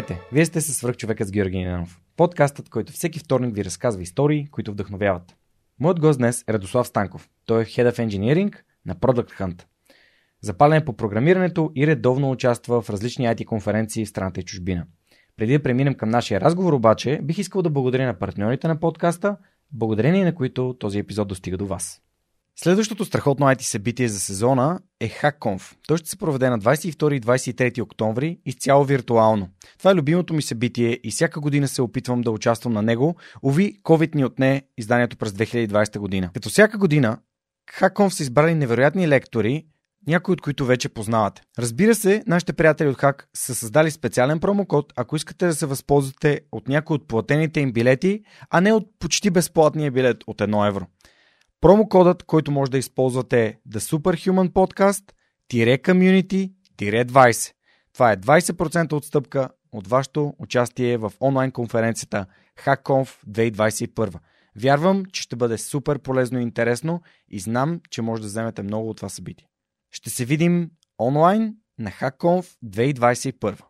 Здравейте! Вие сте със свръхчовекът с Георги Ненов. Подкастът, който всеки вторник ви разказва истории, които вдъхновяват. Моят гост днес е Радослав Станков. Той е Head of Engineering на Product Hunt. Запален е по програмирането и редовно участва в различни IT конференции в страната и чужбина. Преди да преминем към нашия разговор обаче, бих искал да благодаря на партньорите на подкаста, благодарение на които този епизод достига до вас. Следващото страхотно IT събитие за сезона е HackConf. Той ще се проведе на 22 и 23 октомври изцяло виртуално. Това е любимото ми събитие и всяка година се опитвам да участвам на него. Ови, COVID ни отне изданието през 2020 година. Като всяка година, HackConf са избрали невероятни лектори, някои от които вече познавате. Разбира се, нашите приятели от Hack са създали специален промокод, ако искате да се възползвате от някои от платените им билети, а не от почти безплатния билет от 1 евро. Промокодът, който може да използвате е The Superhuman Podcast Community 20. Това е 20% отстъпка от вашето участие в онлайн конференцията HackConf 2021. Вярвам, че ще бъде супер полезно и интересно и знам, че може да вземете много от това събитие. Ще се видим онлайн на HackConf 2021.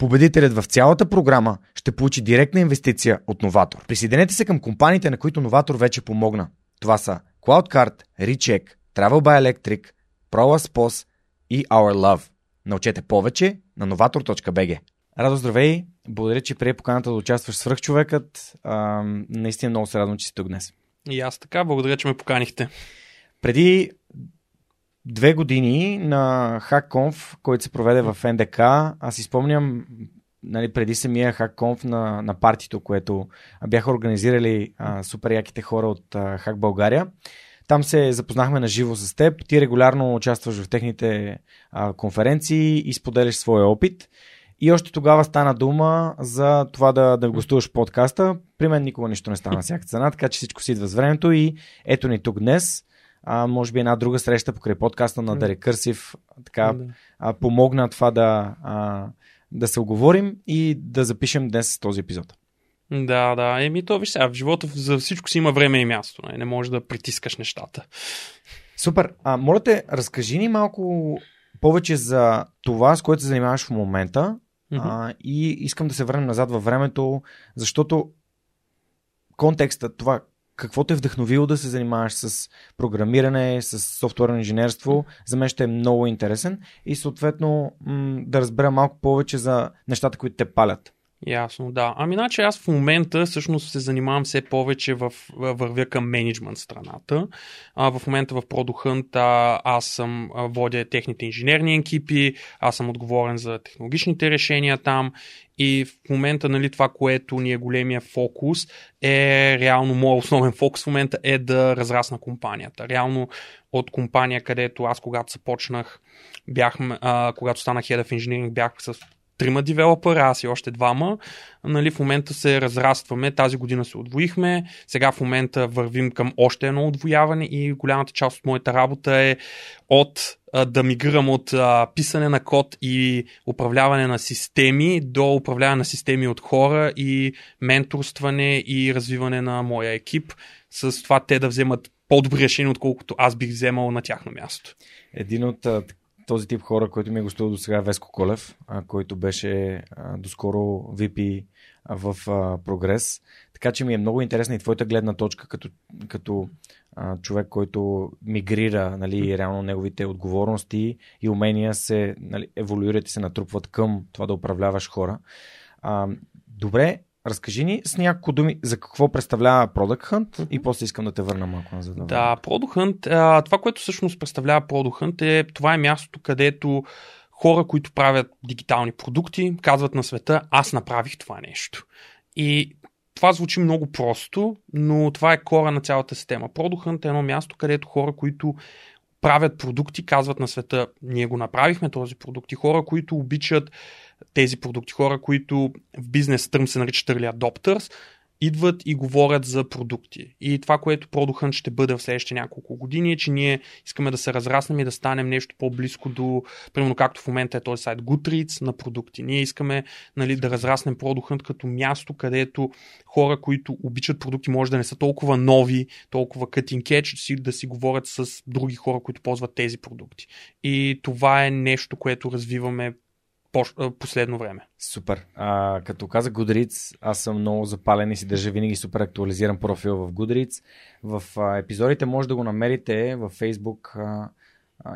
Победителят в цялата програма ще получи директна инвестиция от Новатор. Присъединете се към компаниите, на които Новатор вече помогна. Това са CloudCard, Recheck, Travel by Electric, ProLaspos и Our Love. Научете повече на novator.bg. Радо, здравей! Благодаря, че прие поканата да участваш в свръхчовекът. А, наистина много се радвам, че си тук днес. И аз така, благодаря, че ме поканихте. Преди две години на HackConf, който се проведе в НДК. Аз си спомням нали, преди самия HackConf на, на партито, което бяха организирали а, супер яките хора от а, Hack България. Там се запознахме на живо с теб. Ти регулярно участваш в техните а, конференции и споделяш своя опит. И още тогава стана дума за това да, да гостуваш подкаста. При мен никога нищо не стана всяка цена, така че всичко си идва с времето и ето ни тук днес а, може би една друга среща покрай подкаста на The Recursive така, а, помогна това да, а, да се оговорим и да запишем днес този епизод. Да, да. Еми, то виж сега, в живота за всичко си има време и място. Не, не можеш да притискаш нещата. Супер. А, моля те, разкажи ни малко повече за това, с което се занимаваш в момента. Mm-hmm. А, и искам да се върнем назад във времето, защото контекста, това какво те е вдъхновило да се занимаваш с програмиране, с софтуерно инженерство, за мен ще е много интересен и съответно да разбера малко повече за нещата, които те палят. Ясно, да. Ами, значи аз в момента всъщност се занимавам все повече в, вървя към менеджмент страната. А, в момента в Product аз съм водя техните инженерни екипи, аз съм отговорен за технологичните решения там и в момента нали, това, което ни е големия фокус е реално моят основен фокус в момента е да разрасна компанията. Реално от компания, където аз когато започнах, бях, а, когато станах Head of Engineering, бях с трима девелопера, аз и още двама. Нали, в момента се разрастваме, тази година се отвоихме, сега в момента вървим към още едно отвояване и голямата част от моята работа е от да мигрирам от писане на код и управляване на системи до управляване на системи от хора и менторстване и развиване на моя екип, с това те да вземат по-добри решения, отколкото аз бих вземал на тяхно място. Един от този тип хора, който ми е гостувал до сега Веско Колев, а, който беше а, доскоро VP в а, Прогрес. Така че ми е много интересна и твоята гледна точка като, като а, човек, който мигрира нали, реално неговите отговорности и умения се нали, еволюират и се натрупват към това да управляваш хора. А, добре, разкажи ни с няколко думи за какво представлява Product Hunt mm-hmm. и после искам да те върна малко назад. Да, Product Hunt, а, това, което всъщност представлява Product Hunt е това е мястото, където хора, които правят дигитални продукти, казват на света, аз направих това нещо. И това звучи много просто, но това е кора на цялата система. Product Hunt е едно място, където хора, които правят продукти, казват на света, ние го направихме този продукт. И хора, които обичат тези продукти, хора, които в бизнес търм се наричат early adopters, идват и говорят за продукти. И това, което Продухан ще бъде в следващите няколко години е, че ние искаме да се разраснем и да станем нещо по-близко до, примерно както в момента е този сайт Goodreads на продукти. Ние искаме нали, да разраснем Продухан като място, където хора, които обичат продукти, може да не са толкова нови, толкова cutting edge, да си говорят с други хора, които ползват тези продукти. И това е нещо, което развиваме последно време. Супер. А, като каза Goodreads, аз съм много запален и си държа винаги супер актуализиран профил в Goodreads. В а, епизодите може да го намерите в Facebook а,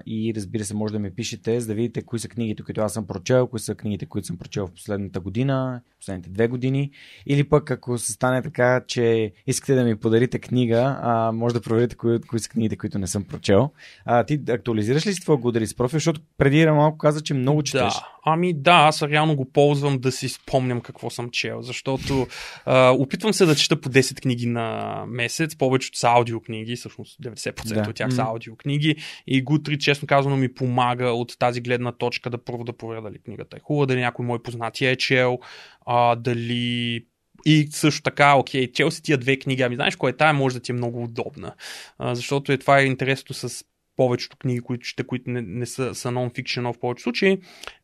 и разбира се може да ми пишете, за да видите кои са книгите, които аз съм прочел, кои са книгите, които съм прочел в последната година, последните две години. Или пък ако се стане така, че искате да ми подарите книга, а, може да проверите кои, кои са книгите, които не съм прочел. А, ти актуализираш ли си твоя Goodreads профил, защото преди малко каза, че много четеш. Да, ами да, аз реално го ползвам да си спомням какво съм чел, защото а, опитвам се да чета по 10 книги на месец, повечето са аудиокниги, всъщност 90% да. от тях са аудиокниги и Goodreads, честно казано, ми помага от тази гледна точка да първо да проверя дали книгата е хубава, дали някой мой познати е чел, а, дали и също така, окей, чел си тия две книги, ами знаеш кой е тая, може да ти е много удобна. А, защото е това е интересното с повечето книги, които ще, които не, не са, са non-fiction в повечето случаи,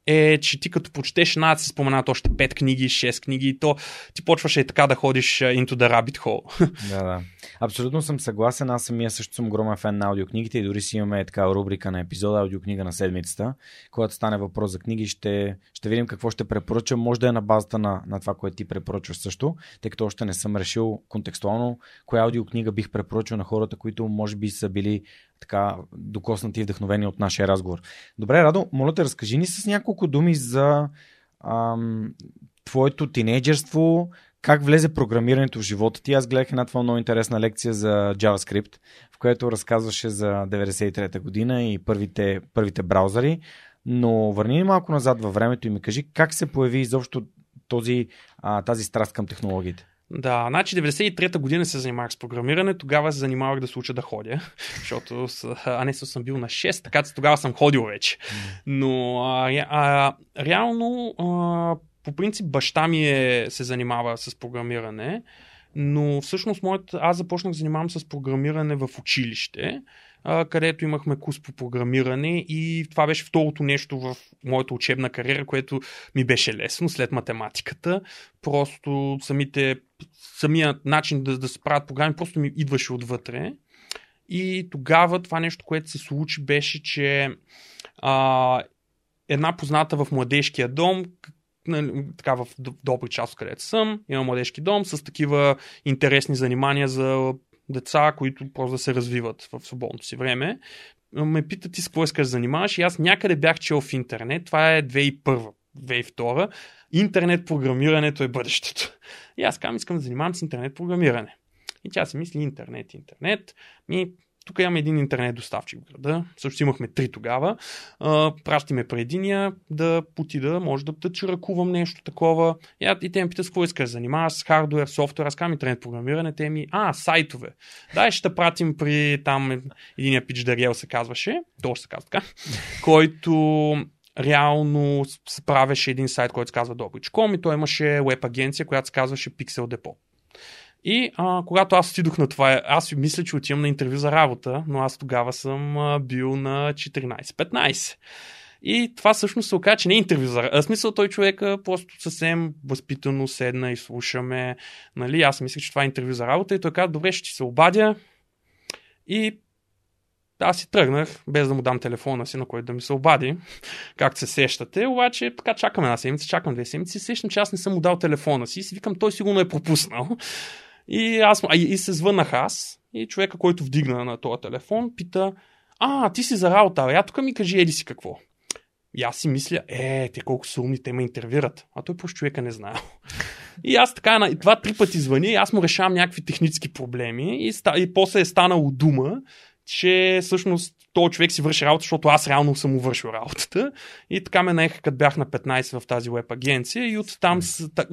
е, че ти като прочетеш една, си споменат още 5 книги, 6 книги и то ти почваш и така да ходиш into the rabbit hole. Да, да. Абсолютно съм съгласен. Аз самия също съм огромен фен на аудиокнигите и дори си имаме такава рубрика на епизода аудиокнига на седмицата. Когато стане въпрос за книги, ще, ще видим какво ще препоръчам. Може да е на базата на, на това, което ти препоръчваш също, тъй като още не съм решил контекстуално коя аудиокнига бих препоръчал на хората, които може би са били така докоснати и вдъхновени от нашия разговор. Добре, Радо, моля те, разкажи ни с няколко думи за ам, твоето тинейджерство, как влезе програмирането в живота ти. Аз гледах една твоя много интересна лекция за JavaScript, в която разказваше за 93-та година и първите, първите браузъри. Но върни ни малко назад във времето и ми кажи как се появи изобщо този, а, тази страст към технологиите. Да, значи 93-та година се занимавах с програмиране, тогава се занимавах да се уча да ходя, защото а не съм бил на 6, така че тогава съм ходил вече. Но а, а, реално а, по принцип баща ми е, се занимава с програмиране, но всъщност моят, аз започнах да занимавам с програмиране в училище където имахме курс по програмиране и това беше второто нещо в моята учебна кариера, което ми беше лесно след математиката. Просто самите, самият начин да, да се правят програми просто ми идваше отвътре. И тогава това нещо, което се случи, беше, че а, една позната в младежкия дом, нали, така в добри част, където съм, има младежки дом с такива интересни занимания за деца, които просто да се развиват в свободното си време. Ме питат ти с какво искаш да занимаваш и аз някъде бях чел в интернет, това е 2001 2002 интернет програмирането е бъдещето. И аз казвам, искам да занимавам с интернет програмиране. И тя си мисли интернет, интернет. Ми, тук имаме един интернет доставчик в града. Също имахме три тогава. А, при единия да потида, може да, да чиракувам нещо такова. И, те ме питат с какво искаш, занимаваш с хардвер, софтуер, аз казвам интернет програмиране, те ми, а, сайтове. Да, ще пратим при там единия пич Дариел се казваше, то се казва така, който реално правеше един сайт, който се казва Добрич.com и той имаше веб агенция, която се казваше Pixel Depot. И а, когато аз отидох на това, аз мисля, че отивам на интервю за работа, но аз тогава съм а, бил на 14-15. И това всъщност се оказа, че не е интервю за работа. смисъл той човека просто съвсем възпитано седна и слушаме. Нали? Аз мислех, че това е интервю за работа и той каза, добре, ще ти се обадя. И аз си тръгнах, без да му дам телефона си, на който да ми се обади, както се сещате, обаче така чакам една седмица, чакам две седмици, сещам, че аз не съм му дал телефона си и си викам, той сигурно е пропуснал. И, аз, а, и се звънах аз и човека, който вдигна на този телефон, пита, а, ти си за работа, я тук ми кажи, еди си какво. И аз си мисля, е, те колко са умни, те ме интервюрат. А той просто човека не знае. И аз така, и два-три пъти звъни, и аз му решавам някакви технически проблеми и, и после е станало дума, че всъщност този човек си върши работа, защото аз реално съм му вършил работата. И така ме наеха, като бях на 15 в тази веб агенция и оттам,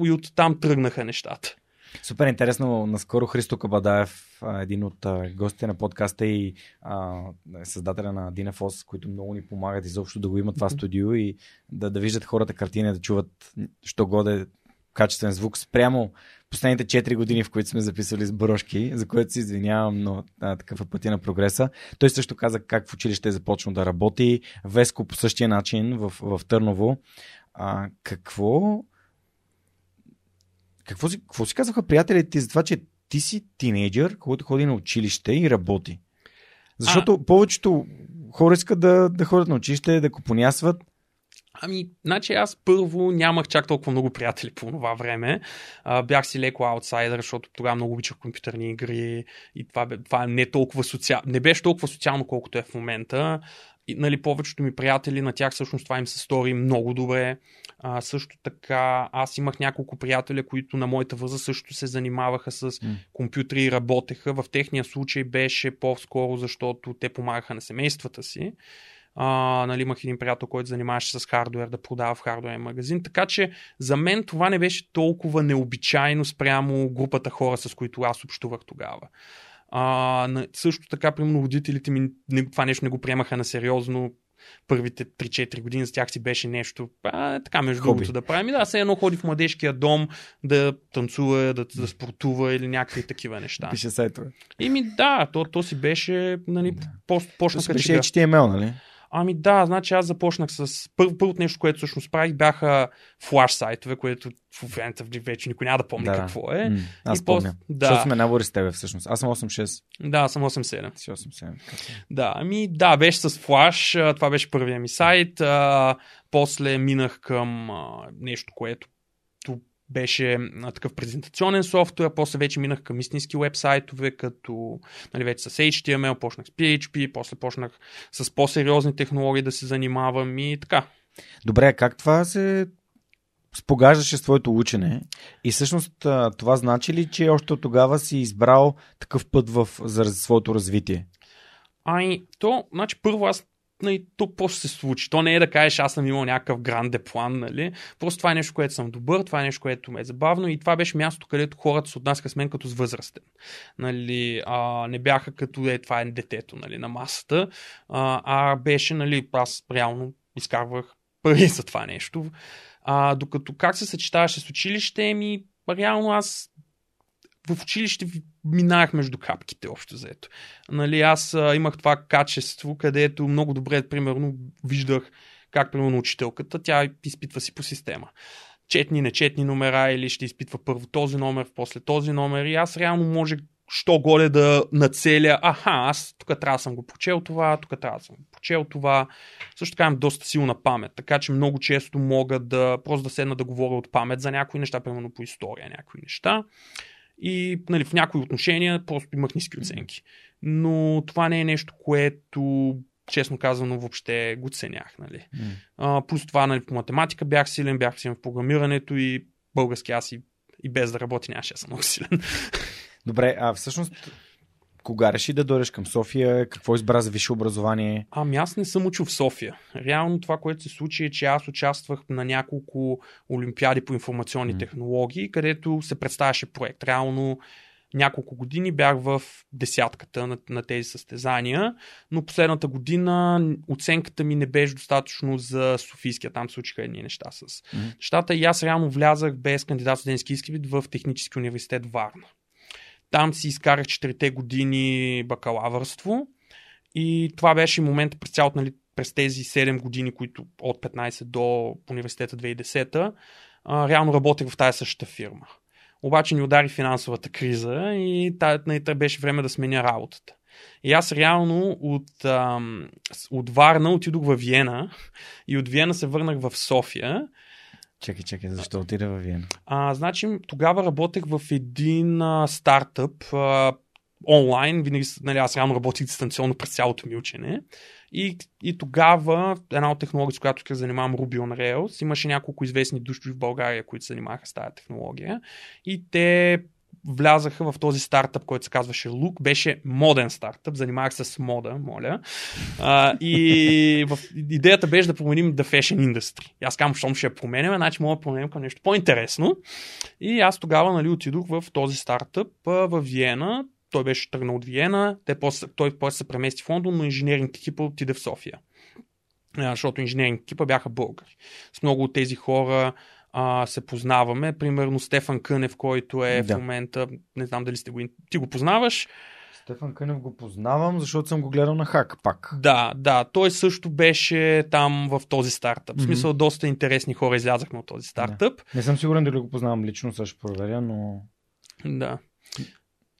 и оттам тръгнаха нещата. Супер интересно. Наскоро Христо Кабадаев, един от гостите на подкаста и а, създателя на Динефос, които много ни помагат изобщо да го имат това студио и да, да виждат хората картини, да чуват, що годе качествен звук спрямо последните 4 години, в които сме записали с брошки, за което се извинявам, но а, такъв е пътя на прогреса. Той също каза как в училище е започнал да работи. Веско по същия начин в, в Търново. А, какво какво си, какво си казаха приятелите ти за това, че ти си тинейджър, който ходи на училище и работи? Защото а... повечето хора искат да, да ходят на училище, да купонясват. Ами, значи аз първо нямах чак толкова много приятели по това време. А, бях си леко аутсайдер, защото тогава много обичах компютърни игри и това, това не, толкова социал... не беше толкова социално, колкото е в момента. И, нали, повечето ми приятели, на тях всъщност това им се стори много добре. А, също така, аз имах няколко приятеля, които на моята възраст също се занимаваха с mm. компютри и работеха. В техния случай беше по-скоро, защото те помагаха на семействата си. А, нали, имах един приятел, който занимаваше с хардвер, да продава в хардуерен магазин. Така че за мен това не беше толкова необичайно спрямо групата хора, с които аз общувах тогава. А, също така, примерно, родителите ми това нещо не го приемаха на сериозно първите 3-4 години за тях си беше нещо а, така между Хоби. другото да правим. И да, все едно ходи в младежкия дом да танцува, да, да спортува или някакви такива неща. Пише сайтове. И ми да, то, то си беше, нали, да. по, почна като беше HTML, нали? Ами да, значи аз започнах с... Пър, първото нещо, което всъщност правих, бяха флаш сайтове, което в момента вече никой няма да помни да, какво е. М- аз и помня. Пос... Да. Защото сме набори с тебе всъщност. Аз съм 8.6. Да, съм 8.7. Си 8.7. Да, ами да, беше с флаш. Това беше първия ми сайт. А, после минах към а, нещо, което беше такъв презентационен софтуер, после вече минах към истински вебсайтове, като нали, вече с HTML, почнах с PHP, после почнах с по-сериозни технологии да се занимавам и така. Добре, как това се спогаждаше с твоето учене и всъщност това значи ли, че още от тогава си избрал такъв път в, за своето развитие? Ай, то, значи първо аз нали, то просто се случи. То не е да кажеш, аз съм имал някакъв гранде план, нали? Просто това е нещо, което съм добър, това е нещо, което ме е забавно и това беше мястото, където хората се отнасяха с мен като с възрастен. Нали, а, не бяха като е, това е детето нали, на масата, а, а беше, нали, аз реално изкарвах пари за това нещо. А, докато как се съчетаваше с училище, ми реално аз в училище минах между капките, общо заето. Нали, аз а, имах това качество, където много добре, примерно, виждах как, примерно, учителката, тя изпитва си по система. Четни, нечетни номера или ще изпитва първо този номер, после този номер и аз реално може що горе да нацеля, аха, аз тук трябва да съм го прочел това, тук трябва да съм го прочел това. Също така имам доста силна памет, така че много често мога да просто да седна да говоря от памет за някои неща, примерно по история някои неща и нали, в някои отношения просто имах ниски оценки. Но това не е нещо, което честно казано, въобще го ценях. Нали. Mm. А, плюс това, нали, по математика бях силен, бях силен в програмирането и български аз и, и без да работи нямаше да съм много силен. Добре, а всъщност кога реши да дойдеш към София? Какво избра за висше образование? Ами аз не съм учил в София. Реално това, което се случи е, че аз участвах на няколко олимпиади по информационни mm. технологии, където се представяше проект. Реално няколко години бях в десятката на, на тези състезания, но последната година оценката ми не беше достатъчно за Софийския. Там случиха едни неща с mm. нещата и аз реално влязах без кандидат студентски изпит в Технически университет Варна. Там си изкарах 4 години бакалавърство и това беше момент през цялото, нали, през тези 7 години, които от 15 до университета 2010, а, реално работех в тази същата фирма. Обаче ни удари финансовата криза и нали, беше време да сменя работата. И аз реално от, ам, от Варна отидох в Виена и от Виена се върнах в София. Чакай, чакай, защо отида в Виена? А, значи, тогава работех в един а, стартъп а, онлайн. Винаги, нали, аз реално работих дистанционно през цялото ми учене. И, и тогава една от технологии, с която се занимавам, Ruby on Rails, имаше няколко известни души в България, които се занимаваха с тази технология. И те влязаха в този стартъп, който се казваше Look. Беше моден стартъп, занимавах се с мода, моля. А, и в, идеята беше да променим the fashion industry. И аз казвам, щом ще я променяме, значи мога да променим към нещо по-интересно. И аз тогава нали, отидох в този стартъп в Виена той беше тръгнал от Виена, те после, той после се премести в Лондон, но инженеринг екипа отиде в София. Защото инженеринг екипа бяха българи. С много от тези хора а, се познаваме. Примерно Стефан Кънев, който е да. в момента, не знам дали сте го, ти го познаваш. Стефан Кънев го познавам, защото съм го гледал на хак пак. Да, да, той също беше там в този стартъп. Mm-hmm. В смисъл, доста интересни хора излязахме от този стартъп. Да. Не съм сигурен дали го познавам лично, също проверя, но... Да.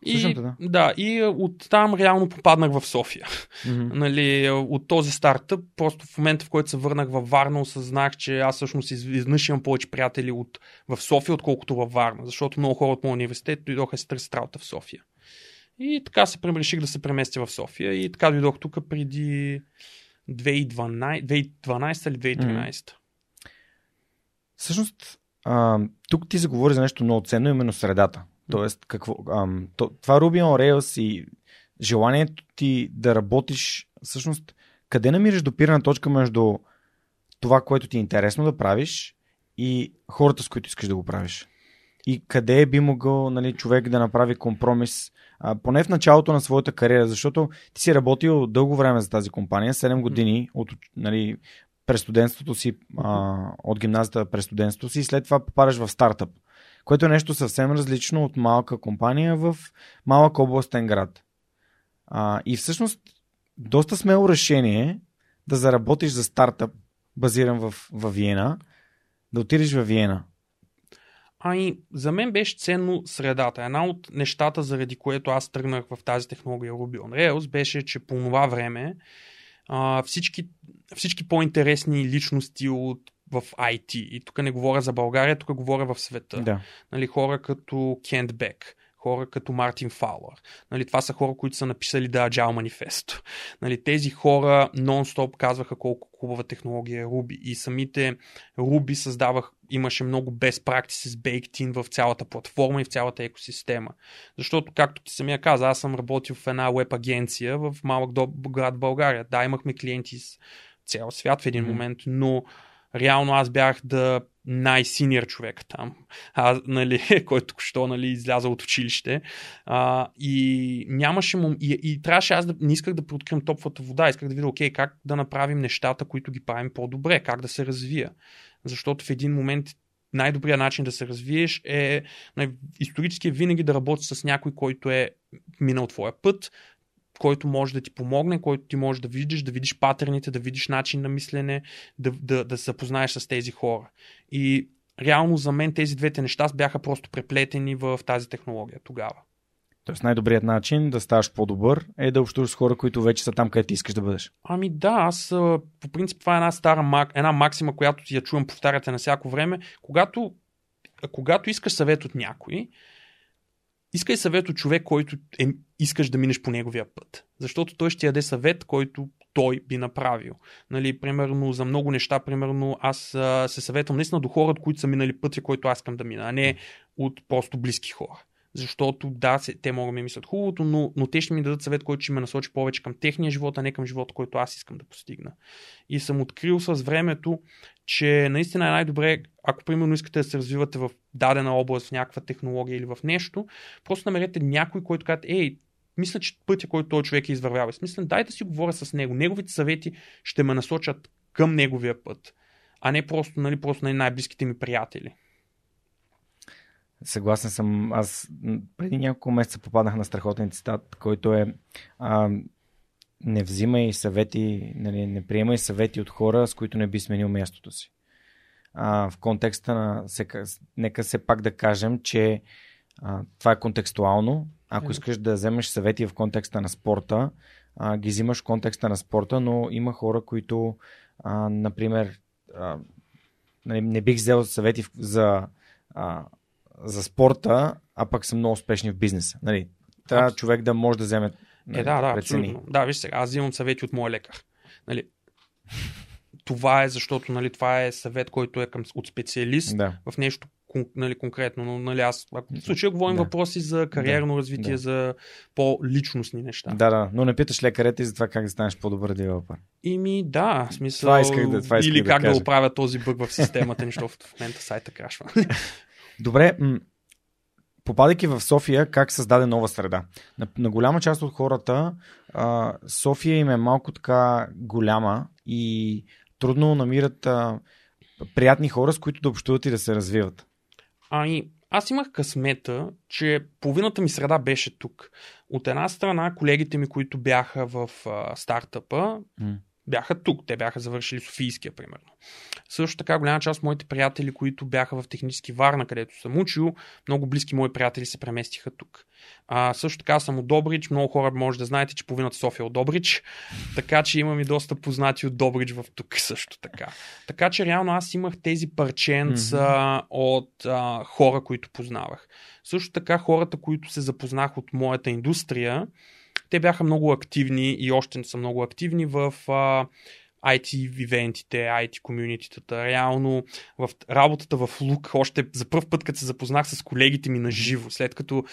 И, да. да, и оттам реално попаднах в София. Mm-hmm. нали, от този стартъп, просто в момента, в който се върнах във Варна, осъзнах, че аз всъщност изнъж имам повече приятели от, в София, отколкото във Варна, защото много хора от моят университет дойдоха с търсят работа в София. И така се реших да се преместя в София и така дойдох тук преди 2012, 2012 или 2013. Mm-hmm. Всъщност, а, тук ти заговори за нещо много ценно, именно средата. Тоест, какво, ам, то, това Ruby on Rails и желанието ти да работиш, всъщност, къде намираш допирана точка между това, което ти е интересно да правиш и хората, с които искаш да го правиш? И къде би могъл нали, човек да направи компромис, а, поне в началото на своята кариера, защото ти си работил дълго време за тази компания, 7 години от нали, през студентството си, а, от гимназията през студентството си и след това попадаш в стартъп което е нещо съвсем различно от малка компания в малък областен град. А, и всъщност доста смело решение да заработиш за стартъп, базиран в, в Виена, да отидеш в Виена. Ами, за мен беше ценно средата. Една от нещата, заради което аз тръгнах в тази технология Ruby on Rails, беше, че по това време а, всички, всички по-интересни личности от в IT. И тук не говоря за България, тук говоря в света. Да. Нали, хора като Кент Бек, хора като Мартин Фауър. Нали, това са хора, които са написали да Agile Manifesto. Нали, тези хора нон-стоп казваха колко хубава технология е Ruby и самите Ruby създавах, имаше много best practices baked in в цялата платформа и в цялата екосистема. Защото, както ти самия каза, аз съм работил в една веб агенция в малък град България. Да, имахме клиенти с цял свят в един момент, но реално аз бях да най-синьор човек там, а, нали, който що нали, изляза от училище. А, и нямаше му. И, и трябваше аз да не исках да преоткривам топлата вода, исках да видя, окей, как да направим нещата, които ги правим по-добре, как да се развия. Защото в един момент най-добрият начин да се развиеш е исторически е винаги да работиш с някой, който е минал твоя път, който може да ти помогне, който ти може да видиш, да видиш патерните, да видиш начин на мислене, да, да, да се запознаеш с тези хора. И реално за мен тези двете неща бяха просто преплетени в тази технология тогава. Тоест най-добрият начин да ставаш по-добър е да общуваш с хора, които вече са там, където искаш да бъдеш. Ами да, аз по принцип това е една стара една максима, която я чувам повтаряте на всяко време. Когато, когато искаш съвет от някой, искай съвет от човек, който е, искаш да минеш по неговия път. Защото той ще даде съвет, който той би направил. Нали, примерно за много неща, примерно аз а, се съветвам наистина до хора, които са минали пътя, който аз искам да мина, а не от просто близки хора защото да, те могат да ми мислят хубавото, но, но те ще ми дадат съвет, който ще ме насочи повече към техния живот, а не към живота, който аз искам да постигна. И съм открил с времето, че наистина е най-добре, ако примерно искате да се развивате в дадена област, в някаква технология или в нещо, просто намерете някой, който казва, ей, мисля, че пътя, който този човек е извървял е смислен, дай да си говоря с него. Неговите съвети ще ме насочат към неговия път, а не просто, нали, просто на най-близките ми приятели. Съгласен съм. Аз преди няколко месеца попаднах на страхотен цитат, който е а, не взимай съвети, нали, не приемай съвети от хора, с които не би сменил мястото си. А, в контекста на, нека все пак да кажем, че а, това е контекстуално. Ако искаш да вземеш съвети в контекста на спорта, а, ги взимаш в контекста на спорта, но има хора, които, а, например, а, нали, не бих взел съвети за, а, за спорта, а пък са много успешни в бизнеса. Нали? Трябва човек да може да вземе Нали, е, да, да, прецени. абсолютно. Да, виж сега, аз взимам съвети от моя лекар. Нали, това е защото нали, това е съвет, който е към, от специалист да. в нещо нали, конкретно. Но нали, аз, ако в случая говорим да. въпроси за кариерно да. развитие, да. за по-личностни неща. Да, да, но не питаш лекарете и за това как да станеш по-добър девелопър. Ими да, в смисъл. Това исках да, това исках или да как да, да оправя този бъг в системата, защото в момента сайта крашва. Добре, м- попадайки в София, как създаде нова среда? На, на голяма част от хората а, София им е малко така голяма и трудно намират а, приятни хора, с които да общуват и да се развиват. Ами, аз имах късмета, че половината ми среда беше тук. От една страна, колегите ми, които бяха в а, стартъпа, mm бяха тук. Те бяха завършили Софийския, примерно. Също така, голяма част от моите приятели, които бяха в технически Варна, където съм учил, много близки мои приятели се преместиха тук. А, също така съм от Добрич. Много хора може да знаете, че половината София е от Добрич. Така че имам и доста познати от Добрич в тук също така. Така че реално аз имах тези парченца mm-hmm. от а, хора, които познавах. Също така хората, които се запознах от моята индустрия, те бяха много активни и още са много активни в а, IT ивентите, IT комюнититата. Реално в работата в Лук, още за първ път, като се запознах с колегите ми на живо, след като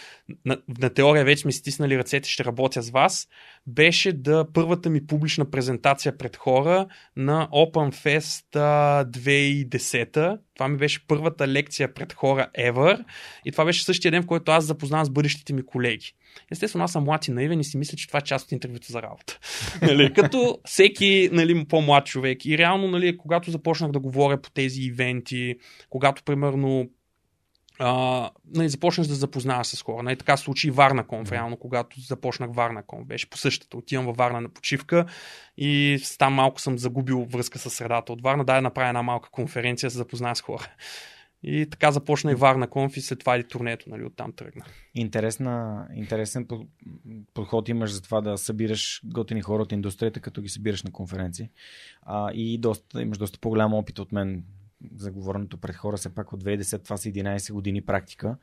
на, на теория вече ми стиснали ръцете, ще работя с вас, беше да първата ми публична презентация пред хора на OpenFest 2010. Това ми беше първата лекция пред хора ever. И това беше същия ден, в който аз запознавам с бъдещите ми колеги. Естествено, аз съм млад и наивен и си мисля, че това е част от интервюто за работа. нали, като всеки нали, по-млад човек. И реално, нали, когато започнах да говоря по тези ивенти, когато, примерно, Uh, нали, започнеш да запознаваш с хора. Нали, така случи и Варна Конф, реално, когато започнах Варна Конф. Беше по същата. Отивам във Варна на почивка и там малко съм загубил връзка с средата от Варна. Да, направя една малка конференция, за да запозная с хора. И така започна и Варна Конф и след това и турнето, нали, оттам тръгна. Интересна, интересен подход имаш за това да събираш готини хора от индустрията, като ги събираш на конференции. А, и доста, имаш доста по-голям опит от мен за говоренето пред хора, все пак от 2010, това са 11 години практика.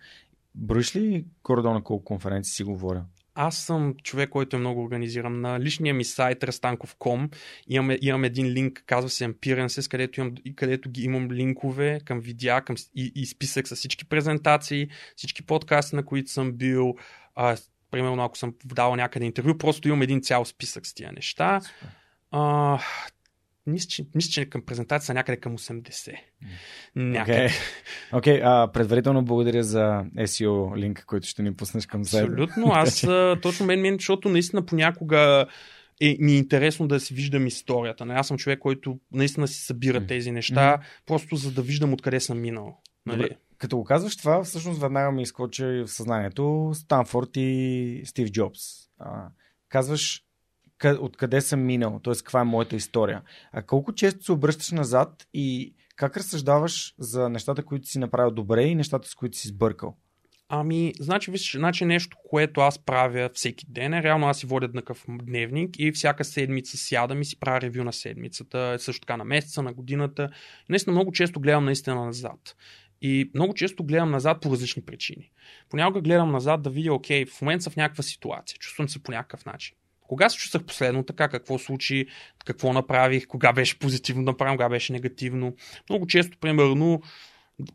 Броиш ли горе на колко конференции си говоря? аз съм човек, който е много организиран. На личния ми сайт rastankov.com имам, имам един линк, казва се Appearances, където, имам, където ги имам линкове към видеа към, и, и списък с всички презентации, всички подкасти, на които съм бил. А, примерно, ако съм дал някъде интервю, просто имам един цял списък с тия неща. А, мисля, че, мисля, че към презентацията някъде към 80. Някъде. Окей, okay. okay, предварително благодаря за SEO линк, който ще ни пуснеш към себе. Абсолютно, аз точно мен, мен, защото наистина понякога е, ми е интересно да си виждам историята. Аз съм човек, който наистина си събира mm. тези неща, просто за да виждам откъде съм минал. Нали? Добре. Като го казваш това, всъщност веднага ми изкочи в съзнанието Станфорд и Стив Джобс. А, казваш откъде съм минал, т.е. каква е моята история. А колко често се обръщаш назад и как разсъждаваш за нещата, които си направил добре и нещата, с които си сбъркал? Ами, значи, виж, значи нещо, което аз правя всеки ден е, реално аз си водя такъв дневник и всяка седмица сядам и си правя ревю на седмицата, също така на месеца, на годината. Наистина много често гледам наистина назад. И много често гледам назад по различни причини. Понякога гледам назад да видя, окей, в момента съм в някаква ситуация, чувствам се по някакъв начин. Кога се чувствах последно така, какво случи, какво направих, кога беше позитивно да правим, кога беше негативно. Много често, примерно,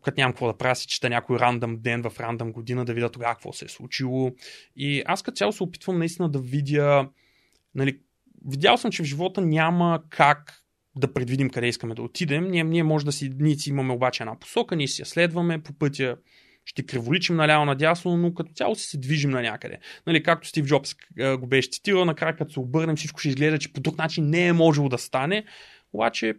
като нямам какво да правя, си чета някой рандъм ден в рандъм година, да видя тогава какво се е случило. И аз като цяло се опитвам наистина да видя, нали, видял съм, че в живота няма как да предвидим къде искаме да отидем. Ние, ние може да си, ние си имаме обаче една посока, ние си я следваме по пътя ще криволичим наляво надясно, но като цяло си се движим на някъде. Нали, както Стив Джобс го беше цитирал, накрая като се обърнем всичко ще изгледа, че по друг начин не е можело да стане, обаче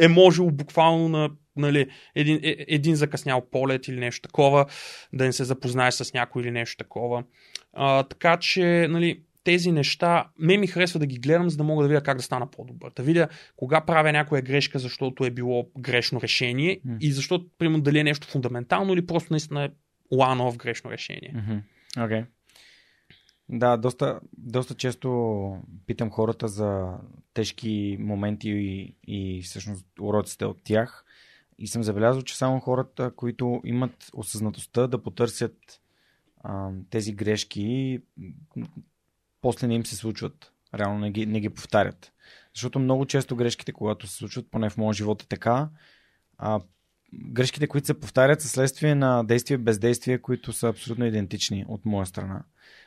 е можело буквално на нали, един, е, един закъснял полет или нещо такова, да не се запознаеш с някой или нещо такова. А, така че, нали, тези неща, ме ми харесва да ги гледам, за да мога да видя как да стана по-добър. Да видя кога правя някоя грешка, защото е било грешно решение mm. и защото, примерно, дали е нещо фундаментално или просто наистина е one-off грешно решение. Mm-hmm. Okay. Да, доста, доста често питам хората за тежки моменти и, и всъщност уроците от тях. И съм забелязал, че само хората, които имат осъзнатостта да потърсят а, тези грешки, после не им се случват. Реално не ги, не ги повтарят. Защото много често грешките, когато се случват, поне в моя живот е така, а, грешките, които се повтарят, са следствие на действие и бездействие, които са абсолютно идентични от моя страна.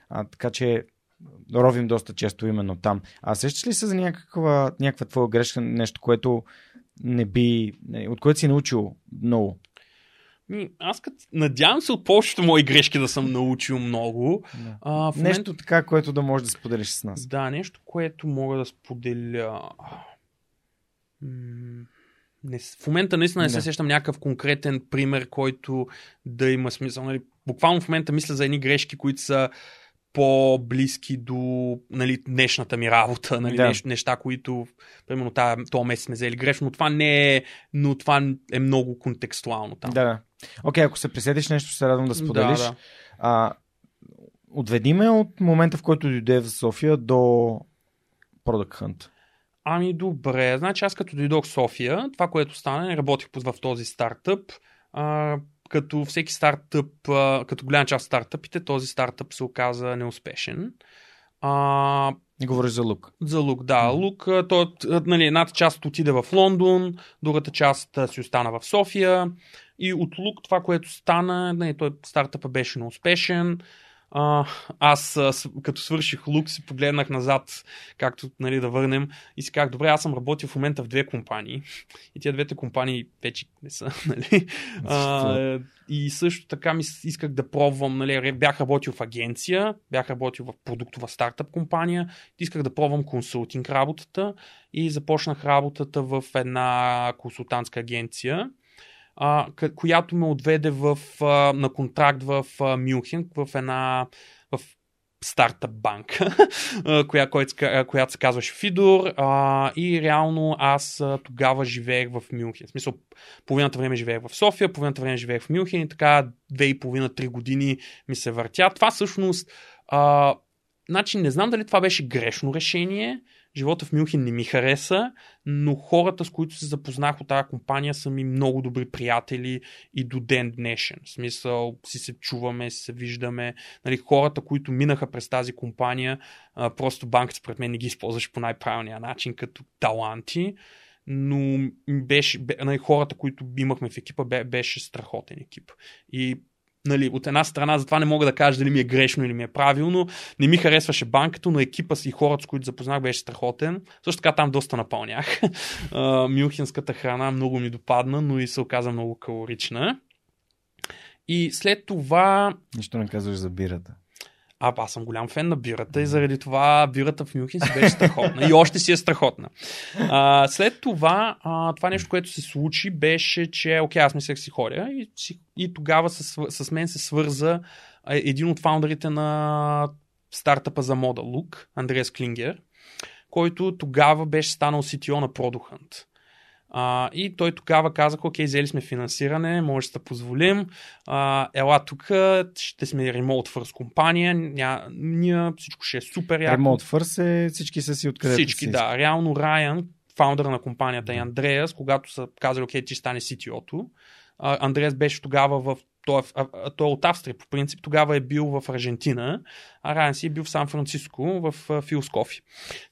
А, така че ровим доста често именно там. А сещаш ли се за някаква, някаква твоя грешка, нещо, което не би, от което си научил много? Аз като надявам се от повечето мои грешки да съм научил много. Да. А, в момент... Нещо така, което да можеш да споделиш с нас. Да, нещо, което мога да споделя. М- Не, в момента наистина не се сещам някакъв конкретен пример, който да има смисъл. Нали, буквално в момента мисля за едни грешки, които са по-близки до нали, днешната ми работа, нали, Да. нещ, неща, които примерно този месец сме взели грешно, но това не е, но това е много контекстуално там. Да, Окей, ако се присетиш нещо, се радвам да споделиш. Да, да. А, отведи ме от момента, в който дойде в София до Product Hunt. Ами добре, значи аз като дойдох в София, това, което стана, работих по- в този стартъп. А, като всеки стартъп, а, като голяма част от стартъпите, този стартъп се оказа неуспешен. А, Не говориш за лук. за Лук, да. Лук, той, нали, едната част отиде в Лондон, другата част си остана в София. И от Лук това, което стана, нали, той стартъпа беше неуспешен. А, аз, като свърших Лук, си погледнах назад, както нали, да върнем, и си казах, добре, аз съм работил в момента в две компании. И тия двете компании вече не са. Нали? А, и също така ми исках да пробвам, нали, бях работил в агенция, бях работил в продуктова стартъп компания, исках да пробвам консултинг работата и започнах работата в една консултантска агенция, която ме отведе в, на контракт в Мюнхен, в една в стартъп банка, коя, която, която се казваше Фидор и реално аз тогава живеех в Мюнхен. В смисъл, половината време живеех в София, половината време живеех в Мюнхен и така две и половина-три години ми се въртя. Това всъщност, а, значи не знам дали това беше грешно решение, живота в Мюнхен не ми хареса, но хората, с които се запознах от тази компания, са ми много добри приятели и до ден днешен. В смисъл, си се чуваме, си се виждаме. Нали, хората, които минаха през тази компания, просто банката според мен не ги използваше по най-правилния начин, като таланти. Но беше, бе, нали, хората, които имахме в екипа, бе, беше страхотен екип. И нали, от една страна, затова не мога да кажа дали ми е грешно или ми е правилно. Не ми харесваше банката, но екипа си и хората, с които запознах, беше страхотен. Също така там доста напълнях. Мюнхенската храна много ми допадна, но и се оказа много калорична. И след това Нищо не казваш за бирата. А, аз съм голям фен на бирата и заради това бирата в Мюнхен си беше страхотна. И още си е страхотна. А, след това, а, това нещо, което се случи, беше, че, окей, аз мислех си ходя и, и тогава с, с мен се свърза един от фаундърите на стартъпа за мода Лук, Андреас Клингер, който тогава беше станал CTO на Product а, и той тогава казах, окей, взели сме финансиране, може да позволим. А, ела тук, ще сме remote first компания, ня, ние, всичко ще е супер яко. Remote First е всички са си откъдето Всички, си. да. Реално Райан, фаундъра на компанията и Андреас, когато са казали, окей, ти ще стане CTO-то, Андреас беше тогава в той е, той е от Австрия, по принцип. Тогава е бил в Аржентина, а Райан си е бил в Сан Франциско, в Филс Кофи.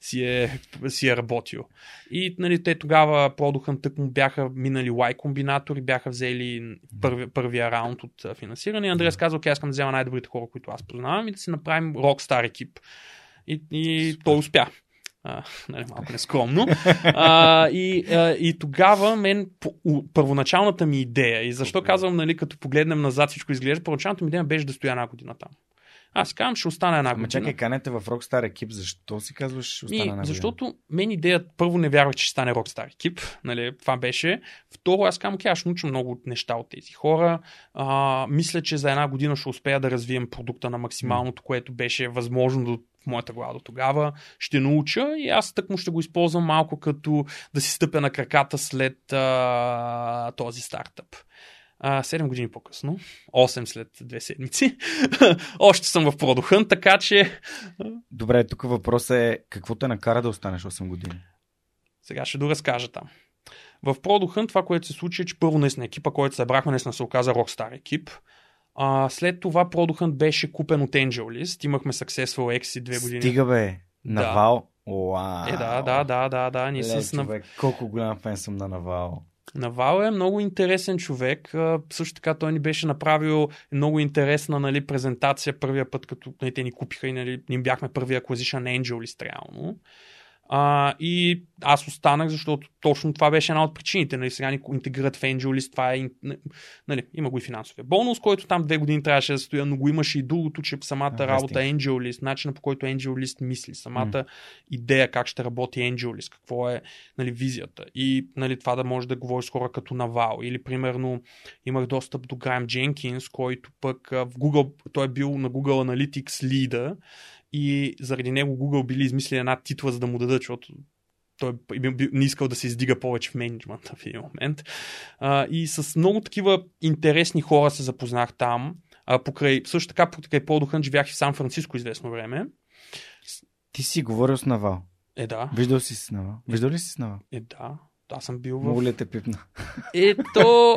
Си е, си е работил. И нали, те тогава продухан тък му бяха минали Y комбинатори, бяха взели първи, първия раунд от финансиране. И Андреас каза, окей, аз искам да взема най-добрите хора, които аз познавам и да си направим Rockstar екип. И, и той успя. А, нали, малко нескромно. А, и, а, и тогава мен по, у, първоначалната ми идея, и защо казвам, нали, като погледнем назад всичко изглежда, първоначалната ми идея беше да стоя една година там. Аз казвам, ще остана една Ама година. чакай, канете в Rockstar екип, защо си казваш, ще остана една година? защото мен идеята, първо не вярвах, че ще стане Rockstar екип, нали, това беше. Второ, аз казвам, окей, аз науча много неща от тези хора. А, мисля, че за една година ще успея да развием продукта на максималното, което беше възможно до в моята глава до тогава. Ще науча и аз тък му ще го използвам малко като да си стъпя на краката след а, този стартъп. А, 7 години по-късно, 8 след 2 седмици, още съм в Продухан, така че... Добре, тук въпросът е какво те накара да останеш 8 години? Сега ще доразкажа там. В Продухан това, което се случи, е, че първо наистина екипа, който събрахме, наистина се оказа Rockstar екип. А, след това Product беше купен от AngelList. Имахме Successful Exit две години. Стига бе, Навал. Уау. Е, да, да, да, да, да. Ние Ле, с човек, колко голям фен съм на Навал. Навал е много интересен човек. Също така той ни беше направил много интересна нали, презентация първия път, като нали, те ни купиха и нали, ние бяхме първия acquisition AngelList реално. А, и аз останах, защото точно това беше една от причините. Нали, сега ни интегрират в AngelList, това е, нали, има го и финансовия бонус, който там две години трябваше да стоя, но го имаше и другото, че самата А, работа AngelList, начина по който AngelList мисли, самата М. идея как ще работи AngelList, какво е нали, визията и нали, това да може да говориш с хора като Навал. Или примерно имах достъп до Грайм Дженкинс, който пък в Google, той е бил на Google Analytics лида и заради него Google били измислили една титла, за да му дадат, защото той не искал да се издига повече в менеджмента в един момент. А, и с много такива интересни хора се запознах там. А, покрай, също така, покрай Подохан, живях и в Сан Франциско известно време. Ти си говорил с Навал. Е, да. Виждал си с Навал? Виждал ли си с Навал? Е, да. Аз съм бил в... ли те пипна? Ето...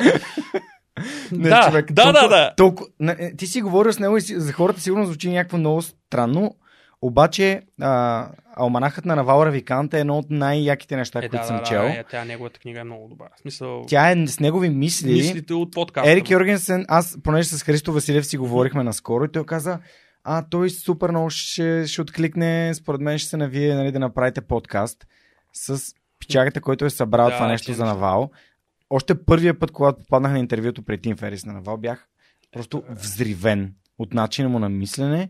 Не, да, човек, да, толкова- да, да. Толкова, не, е, ти си говорил с него и си, за хората сигурно звучи някакво много странно, обаче а, Алманахът на Навал Равикант е едно от най-яките неща, Е, които да, съм да, чел. да, е, тя неговата книга е много добра. Смисъл, Тя е с негови мисли. мислите от подкаста. Ерик Йоргенсен, аз понеже с Христо Василев си говорихме наскоро и той каза, а той супер много ще, ще откликне, според мен ще се навие нали, да направите подкаст с пичагата, който е събрал Да, това нещо че- за Навал. Още първия път, когато попаднах на интервюто при Тим Ферис на Навал, бях просто взривен от начина му на мислене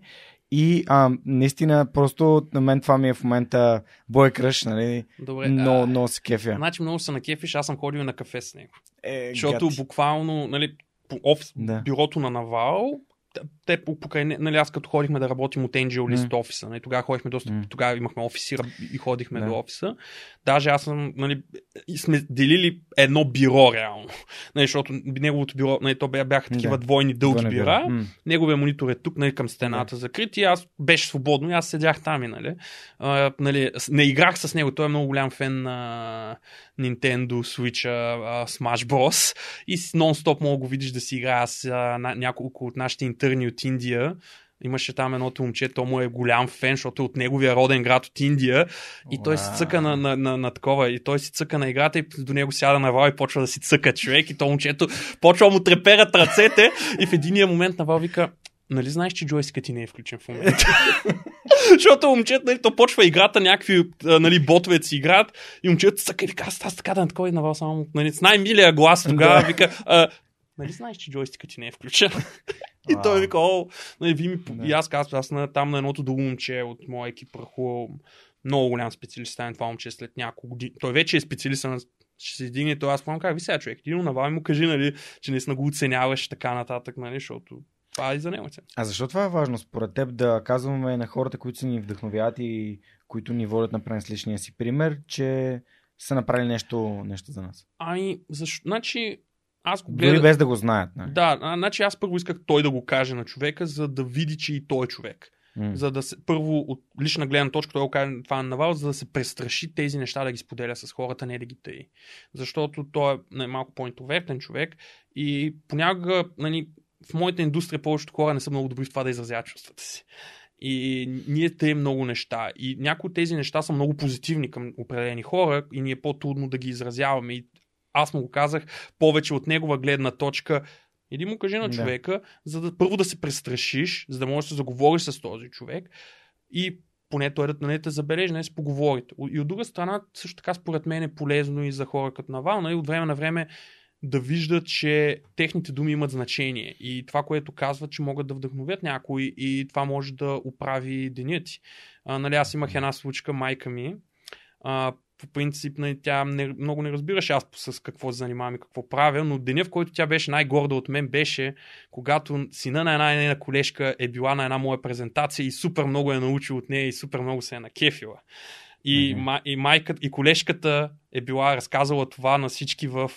и а, наистина просто на мен това ми е в момента бой кръж, нали? Добре, Но, а, много се кефя. Значи много се накефиш, аз съм ходил на кафе с него. Е, Защото гад. буквално, нали, по офис, Да. бюрото на Навал, те по- покрай, нали, аз като ходихме да работим от Angel List М. офиса, нали, тогава ходихме доста, М. тогава имахме офиси раб- и ходихме Да. до офиса. Даже аз съм, нали, сме делили едно бюро реално. Нали, защото неговото бюро, нали, то бя- бяха такива Да. двойни дълги бюра. М. Неговия монитор е тук, нали, към стената закрит и аз беше свободно и аз седях там и, нали. А, нали не играх с него, той е много голям фен на Nintendo Switch а, Smash Bros. И нон-стоп мога го видиш да си играе с а, на, няколко от нашите интерни от Индия. Имаше там едното момче, то му е голям фен, защото е от неговия роден град от Индия. И той си цъка на, на, на, на такова. И той си цъка на играта и до него сяда на Вал и почва да си цъка човек. И то момчето почва му треперят ръцете. И в единия момент на Вал вика, нали знаеш, че джойстикът ти не е включен в момента? Защото момчето, нали, то почва играта, някакви нали, ботове си играят и момчето цъка и вика, аз, аз така да такова и навал само нали, с най-милия глас тогава вика, а, нали знаеш, че джойстикът ти не е включен? и той вика, о, нали, ви ми, и аз казвам, аз на, там на едното друго момче от моя екип рахувал много голям специалист, стане това момче след няколко години. Той вече е специалист, ама ще се издигне, той аз помня как ви сега човек, ти му навал и му кажи, нали, че наистина го оценяваш така нататък, нали, защото това е и за него. цен. А защо това е важно според теб да казваме на хората, които се ни вдъхновяват и които ни водят напред с личния си пример, че са направили нещо, нещо за нас? Ами, защо? Значи, аз го Дори гледах. без да го знаят. Нали? Да, а, значи аз първо исках той да го каже на човека, за да види, че и той е човек. М. За да се, първо от лична гледна точка, той го каже това на Навал, за да се престраши тези неща да ги споделя с хората, не да ги тъй. Защото той е нали, малко по-интровертен човек и понякога нали, в моята индустрия повечето хора не са много добри в това да изразяват чувствата си. И ние те много неща. И някои от тези неща са много позитивни към определени хора и ни е по-трудно да ги изразяваме. И аз му го казах повече от негова гледна точка. Иди му кажи на Да. човека, за да първо да се престрашиш, за да можеш да заговориш с този човек и поне той да не те забележи, не се поговорите. И от друга страна, също така според мен е полезно и за хора като Навал, и от време на време да виждат, че техните думи имат значение и това, което казват, че могат да вдъхновят някой и това може да оправи деня ти. А, нали, аз имах една случка, майка ми, а, по принцип нали, тя не, много не разбираше аз с какво се занимавам и какво правя, но деня, в който тя беше най-горда от мен, беше когато сина на една нейна колежка е била на една моя презентация и супер много е научил от нея и супер много се е накефила. И, Мгм. ма, и майка, и колежката е била разказала това на всички в,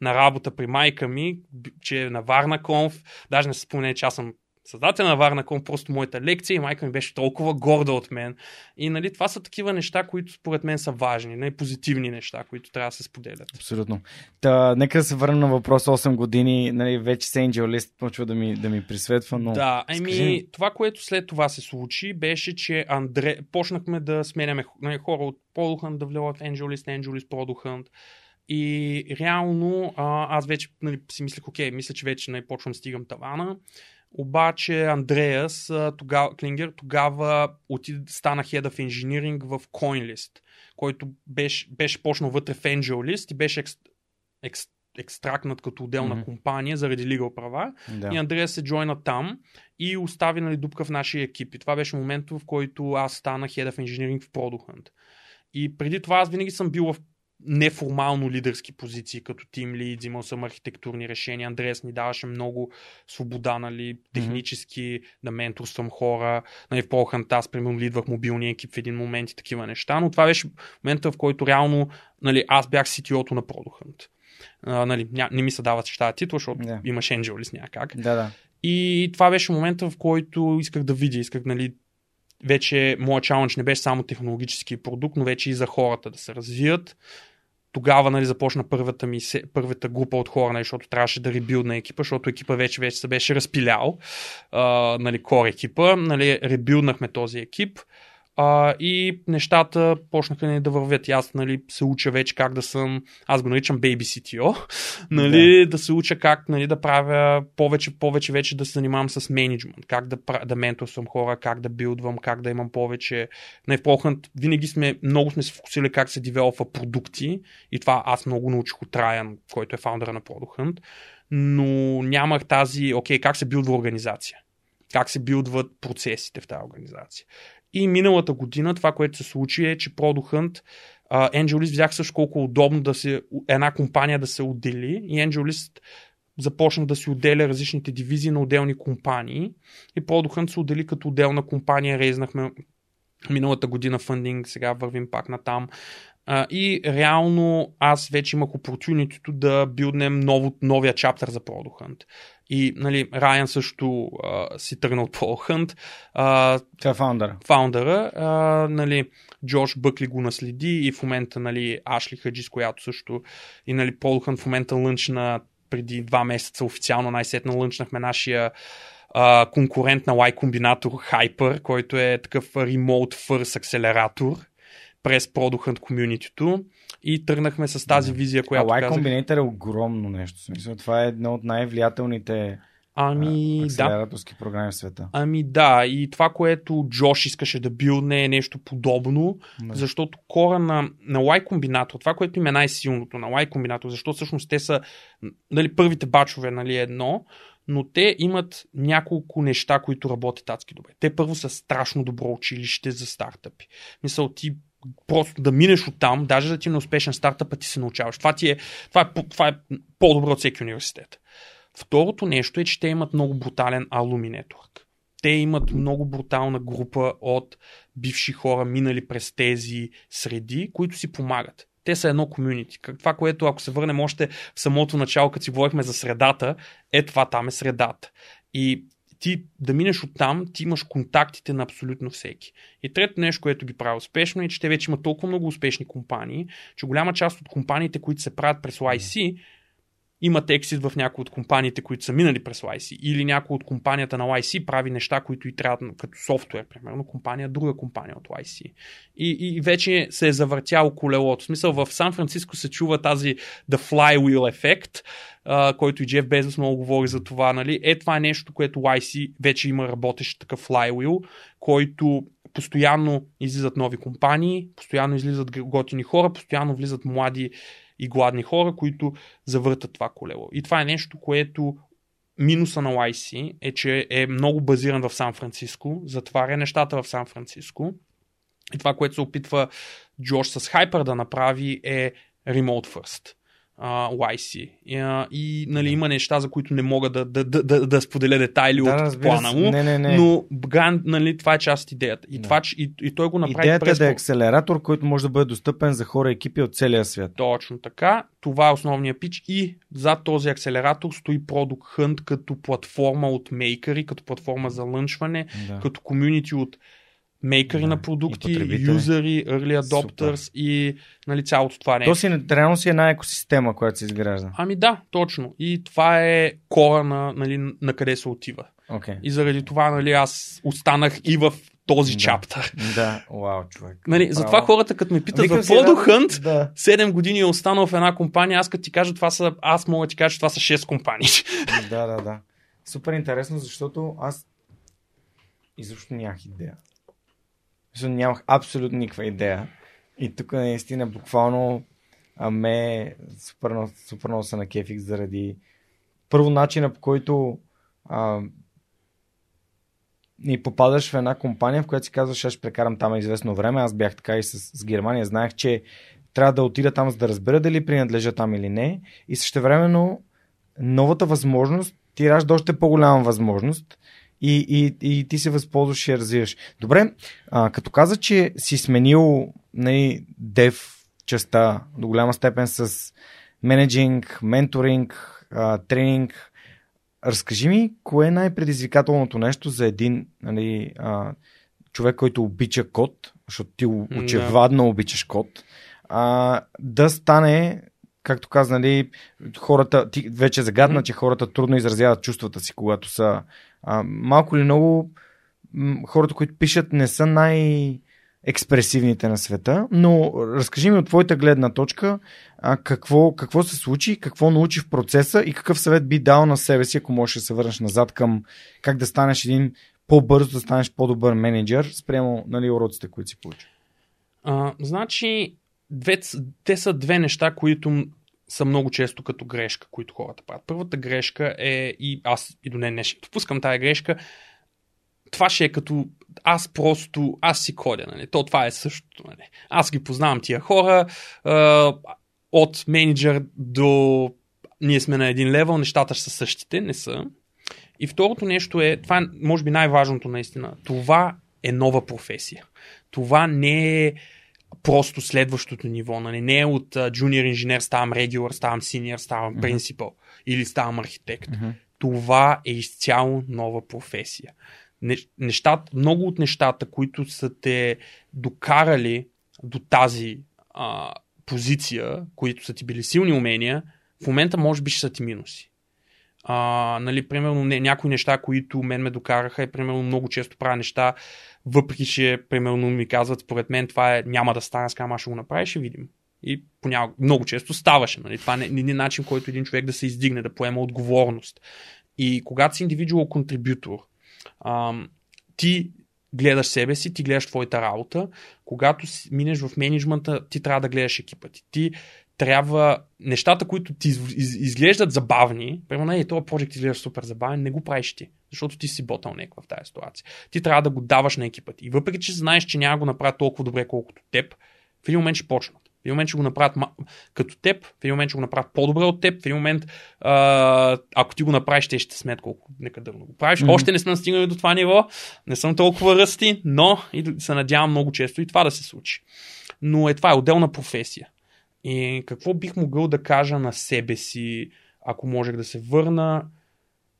на работа при майка ми, че е на Варна Конф. Даже не се спомня, че аз съм създател на Варна Конф, просто моята лекция и майка ми беше толкова горда от мен. И нали, това са такива неща, които според мен са важни, нали, позитивни неща, които трябва да се споделят. Абсолютно. Та, нека да се върнем на въпрос 8 години. Нали, вече с Angel List почва да ми, да ми присветва, но... Да, ами ми. това, което след това се случи, беше, че Андре... почнахме да сменяме нали, хора от Product да вляват в Angelist, Angelist Product Hunt. И реално а, аз вече нали, си мислех, окей, мисля, че вече нали, почвам да стигам тавана. Обаче Андреас тогава, Клингер тогава отиде, стана Head of Engineering в CoinList, който беше, беше почнал вътре в AngelList и беше екс, екс, екстрактнат като отделна Мгм. компания заради legal права. Да. И Андрея се джойна там и остави нали, дупка в нашия екип. И това беше момента, в който аз станах Head of Engineering в Product Hunt. И преди това аз винаги съм бил в неформално лидерски позиции, като тим лид, имал съм архитектурни решения. Андреас ни даваше много свобода, нали, технически, да менторствам хора. Нали, в Hunt аз, примерно, лидвах мобилния екип в един момент и такива неща, но това беше момента, в който реално нали, аз бях CTO-то на Product Hunt. А, нали, ня, не ми се дава тази титла, защото Да. имаш Angelis някак. Да, да. И това беше момента, в който исках да видя, исках, нали, вече моят чалендж не беше само технологически продукт, но вече и за хората да се развият. Тогава нали, започна първата ми, първата група от хора, нали, защото трябваше да ребилдна екипа, защото екипа вече, вече се беше разпилял, а, нали, кор екипа. Нали, ребилднахме този екип а, и нещата почнаха нали, да вървят. И аз нали, се уча вече как да съм, аз го наричам Baby CTO, нали, да. да се уча как нали, да правя повече, повече вече да се занимавам с менеджмент, как да, да менторствам хора, как да билдвам, как да имам повече. Не, в Прохънт винаги сме, много сме се фокусирали как се девелопва продукти и това аз много научих от Райан, който е фаундъра на Product Hunt, но нямах тази, окей, как се билдва организация, как се билдват процесите в тази организация. И миналата година това, което се случи е, че Product Hunt AngelList взях също колко удобно да се, една компания да се отдели и AngelList започна да си отделя различните дивизии на отделни компании и Product Hunt се отдели като отделна компания, рейзнахме миналата година фандинг, сега вървим пак на там. Uh, и реално аз вече имах opportunity да билднем ново, новия чаптър за Product Hunt. И нали, Райан също uh, си тръгна от Hunt. Uh, Това е фаундър. фаундъра, а, нали, Джош Бъкли го наследи и в момента нали, Ашли Хаджис, която също и нали, Полухан в момента лънчна преди два месеца официално най-сетна лънчнахме нашия а, конкурент на Y комбинатор Hyper, който е такъв remote first акселератор през Product комюнитито и тръгнахме с тази визия, А която Y казах. Combinator е огромно нещо. Смисъл, това е едно от най-влиятелните Ами, да. програми в света. Ами да, и това, което Джош искаше да билне е нещо подобно, Да. защото кора на, на Y комбинатор, това, което им е най-силното на Y комбинатор, защото всъщност те са, нали, първите бачове, нали, едно, но те имат няколко неща, които работят адски добре. Те първо са страшно добро училище за стартъпи. Мисъл, ти просто да минеш от там, даже да ти е неуспешен стартъп, а ти се научаваш. Това, ти е, това, е, това е по-добро от всеки университет. Второто нещо е, че те имат много брутален алуми нетворк. Те имат много брутална група от бивши хора, минали през тези среди, които си помагат. Те са едно комюнити. Това, което ако се върнем още в самото начало, като си говорихме за средата, е това там е средата. И ти да минеш от там, ти имаш контактите на абсолютно всеки. И трето нещо, което ги прави успешно е, че те вече имат толкова много успешни компании, че голяма част от компаниите, които се правят през YC, имат ексит в някои от компаниите, които са минали през YC. Или някой от компанията на YC прави неща, които и трябва, като софтуер, примерно, компания, друга компания от YC. И, и вече се е завъртяло колелото. В смисъл, в Сан Франциско се чува тази The Flywheel ефект, uh, който и Джеф Безос много говори за това. Нали? Е, това е нещо, което YC вече има работещ такъв Flywheel, който постоянно излизат нови компании, постоянно излизат готини хора, постоянно влизат млади и гладни хора, които завъртат това колело. И това е нещо, което минуса на YC е, че е много базиран в Сан Франциско, затваря нещата в Сан Франциско. И това, което се опитва Джош с Hyper да направи е remote first. А, YC. И, а, и нали, има неща, за които не мога да, да, да, да, да споделя детайли Да, от плана му, Не, не, не. но Грант, нали, това е част от идеята. И, Да. това, и, и той го направи Идеята е през да е акселератор, който може да бъде достъпен за хора и екипи от целия свят. Точно така. Това е основният пич и зад този акселератор стои Product Hunt като платформа от мейкъри, като платформа за лънчване, Да. като комюнити от мейкъри Да, на продукти, юзери, early adopters и нали, цялото това нещо. То си реално си една екосистема, която се изгражда. Ами да, точно. И това е кора на, нали, на къде се отива. Okay. И заради това нали, аз останах и в този Да. чаптър. Да, вау, човек. Нали, затова хората, като ме питат Викам за Product Да. 7 години е останал в една компания, аз като ти кажа това са, аз мога да ти кажа, че това са 6 компании. да, да, да. Супер интересно, защото аз изобщо нямах идея. Защото нямах абсолютно никаква идея. И тук наистина буквално а ме супер, супер много се накефих заради първо начина по който а, и попадаш в една компания, в която си казваш, аз ще прекарам там известно време. Аз бях така и с, с Германия. Знаех, че трябва да отида там, за да разбера дали принадлежа там или не. И същевременно новата възможност ти ражда още по-голяма възможност и, и, и ти се възползваш и развиваш. Добре, а, като каза, че си сменил нали, дев частта до голяма степен с менеджинг, менторинг, а, тренинг, разкажи ми, кое е най-предизвикателното нещо за един нали, а, човек, който обича код, защото ти очевадно обичаш код, а, да стане както каза, нали, хората, ти вече загадна, че хората трудно изразяват чувствата си, когато са малко или много хората, които пишат, не са най- експресивните на света, но разкажи ми от твоята гледна точка а, какво, какво се случи, какво научи в процеса и какъв съвет би дал на себе си, ако можеш да се върнеш назад към как да станеш един по-бързо, да станеш по-добър менеджер спрямо нали, уроците, които си получи. А, значи, две, те са две неща, които са много често като грешка, които хората правят. Първата грешка е, и аз и до ден днешен допускам тая грешка, това ще е като аз просто, аз си ходя, нали? То това е същото, нали? Аз ги познавам тия хора, а, от менеджер до ние сме на един левел, нещата ще са същите, не са. И второто нещо е, това е може би най-важното наистина, това е нова професия. Това не е просто следващото ниво. Нали? Не е от джуниор инженер ставам регулър, ставам синьор, ставам принципал mm-hmm. или ставам архитект. Mm-hmm. Това е изцяло нова професия. Не- Нещата, много от нещата, които са те докарали до тази а, позиция, които са ти били силни умения, в момента може би ще са ти минуси. А, нали, примерно, не, някои неща, които мен ме докараха, е примерно много често правя неща, въпреки че примерно ми казват, според мен това е, няма да стане, аз аз ще го направя, ще видим. И понякога, много често ставаше. Нали? Това не, не е начин, който един човек да се издигне, да поема отговорност. И когато си индивидуал контрибютор, ти гледаш себе си, ти гледаш твоята работа. Когато минеш в менеджмента, ти трябва да гледаш екипа ти. Ти трябва нещата, които ти из, из, изглеждат забавни, примерно, е, този проект изглежда супер забавен, не го правиш ти, защото ти си ботълнек в тази ситуация. Ти трябва да го даваш на екипа ти. И въпреки, че знаеш, че няма го направят толкова добре, колкото теб, в един момент ще почнат. В един момент ще го направят като теб, в един момент ще го направят по-добре от теб, в един момент, а, ако ти го направиш, те ще те смеят колко некадърно го правиш. Mm-hmm. Още не сме стигнали до това ниво, не съм толкова ръсти, но и се надявам много често и това да се случи. Но е това е отделна професия. И какво бих могъл да кажа на себе си, ако можех да се върна?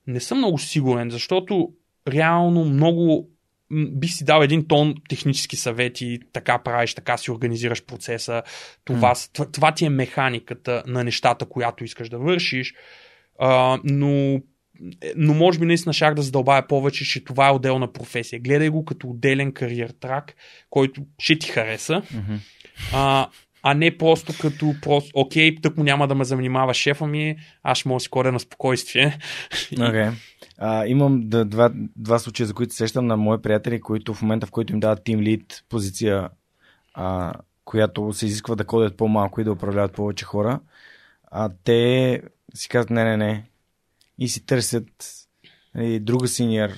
Не съм много сигурен, защото реално много м, бих си дал един тон технически съвети, така правиш, така си организираш процеса. Това, mm. това, това ти е механиката на нещата, която искаш да вършиш. А, но, но може би наистина шах да задълбая повече, че това е отделна професия. Гледай го като отделен кариер трак, който ще ти хареса. Mm-hmm. А, а не просто като просто, окей, тък му няма да ме занимава шефа ми, аз ще мога да си ходя на спокойствие. Okay. А, имам да, два, два случая, за които се сещам на мои приятели, които в момента, в който им дават тим лид позиция, а, която се изисква да кодят по-малко и да управляват повече хора, а те си казват не, не, не. И си търсят нали, друга синьор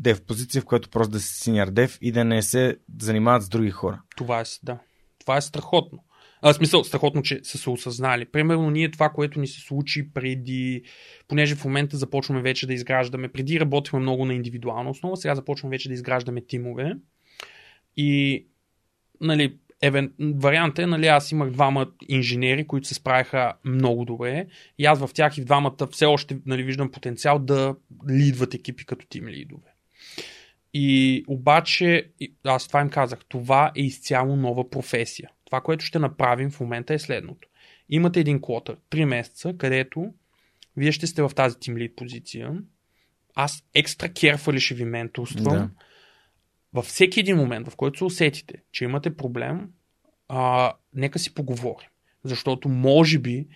дев позиция, в която просто да си синьор дев и да не се занимават с други хора. Това е, да. Това е страхотно. А, смисъл, страхотно, че са се осъзнали. Примерно, ние това, което ни се случи преди, понеже в момента започваме вече да изграждаме, преди работихме много на индивидуална основа, сега започваме вече да изграждаме тимове. И, нали, евен, вариант е, нали, аз имах двама инженери, които се справяха много добре и аз в тях и в двамата все още нали, виждам потенциал да лидват екипи като тим лидове. И обаче, аз това им казах, това е изцяло нова професия. Това, което ще направим в момента е следното. Имате един клотър, 3 месеца, където вие ще сте в тази тим лид позиция. Аз екстра керфали ще ви менторствам. Да. Във всеки един момент, в който се усетите, че имате проблем, а, нека си поговорим. Защото може би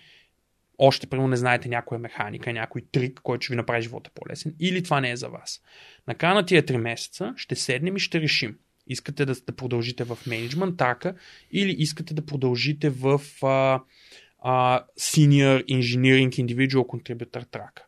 още примерно не знаете някоя механика, някой трик, който ще ви направи живота по-лесен, или това не е за вас. Накрая на тия 3 месеца ще седнем и ще решим. Искате да, да продължите в менеджмент трака или искате да продължите в а, а, Senior Engineering Individual Contributor трака.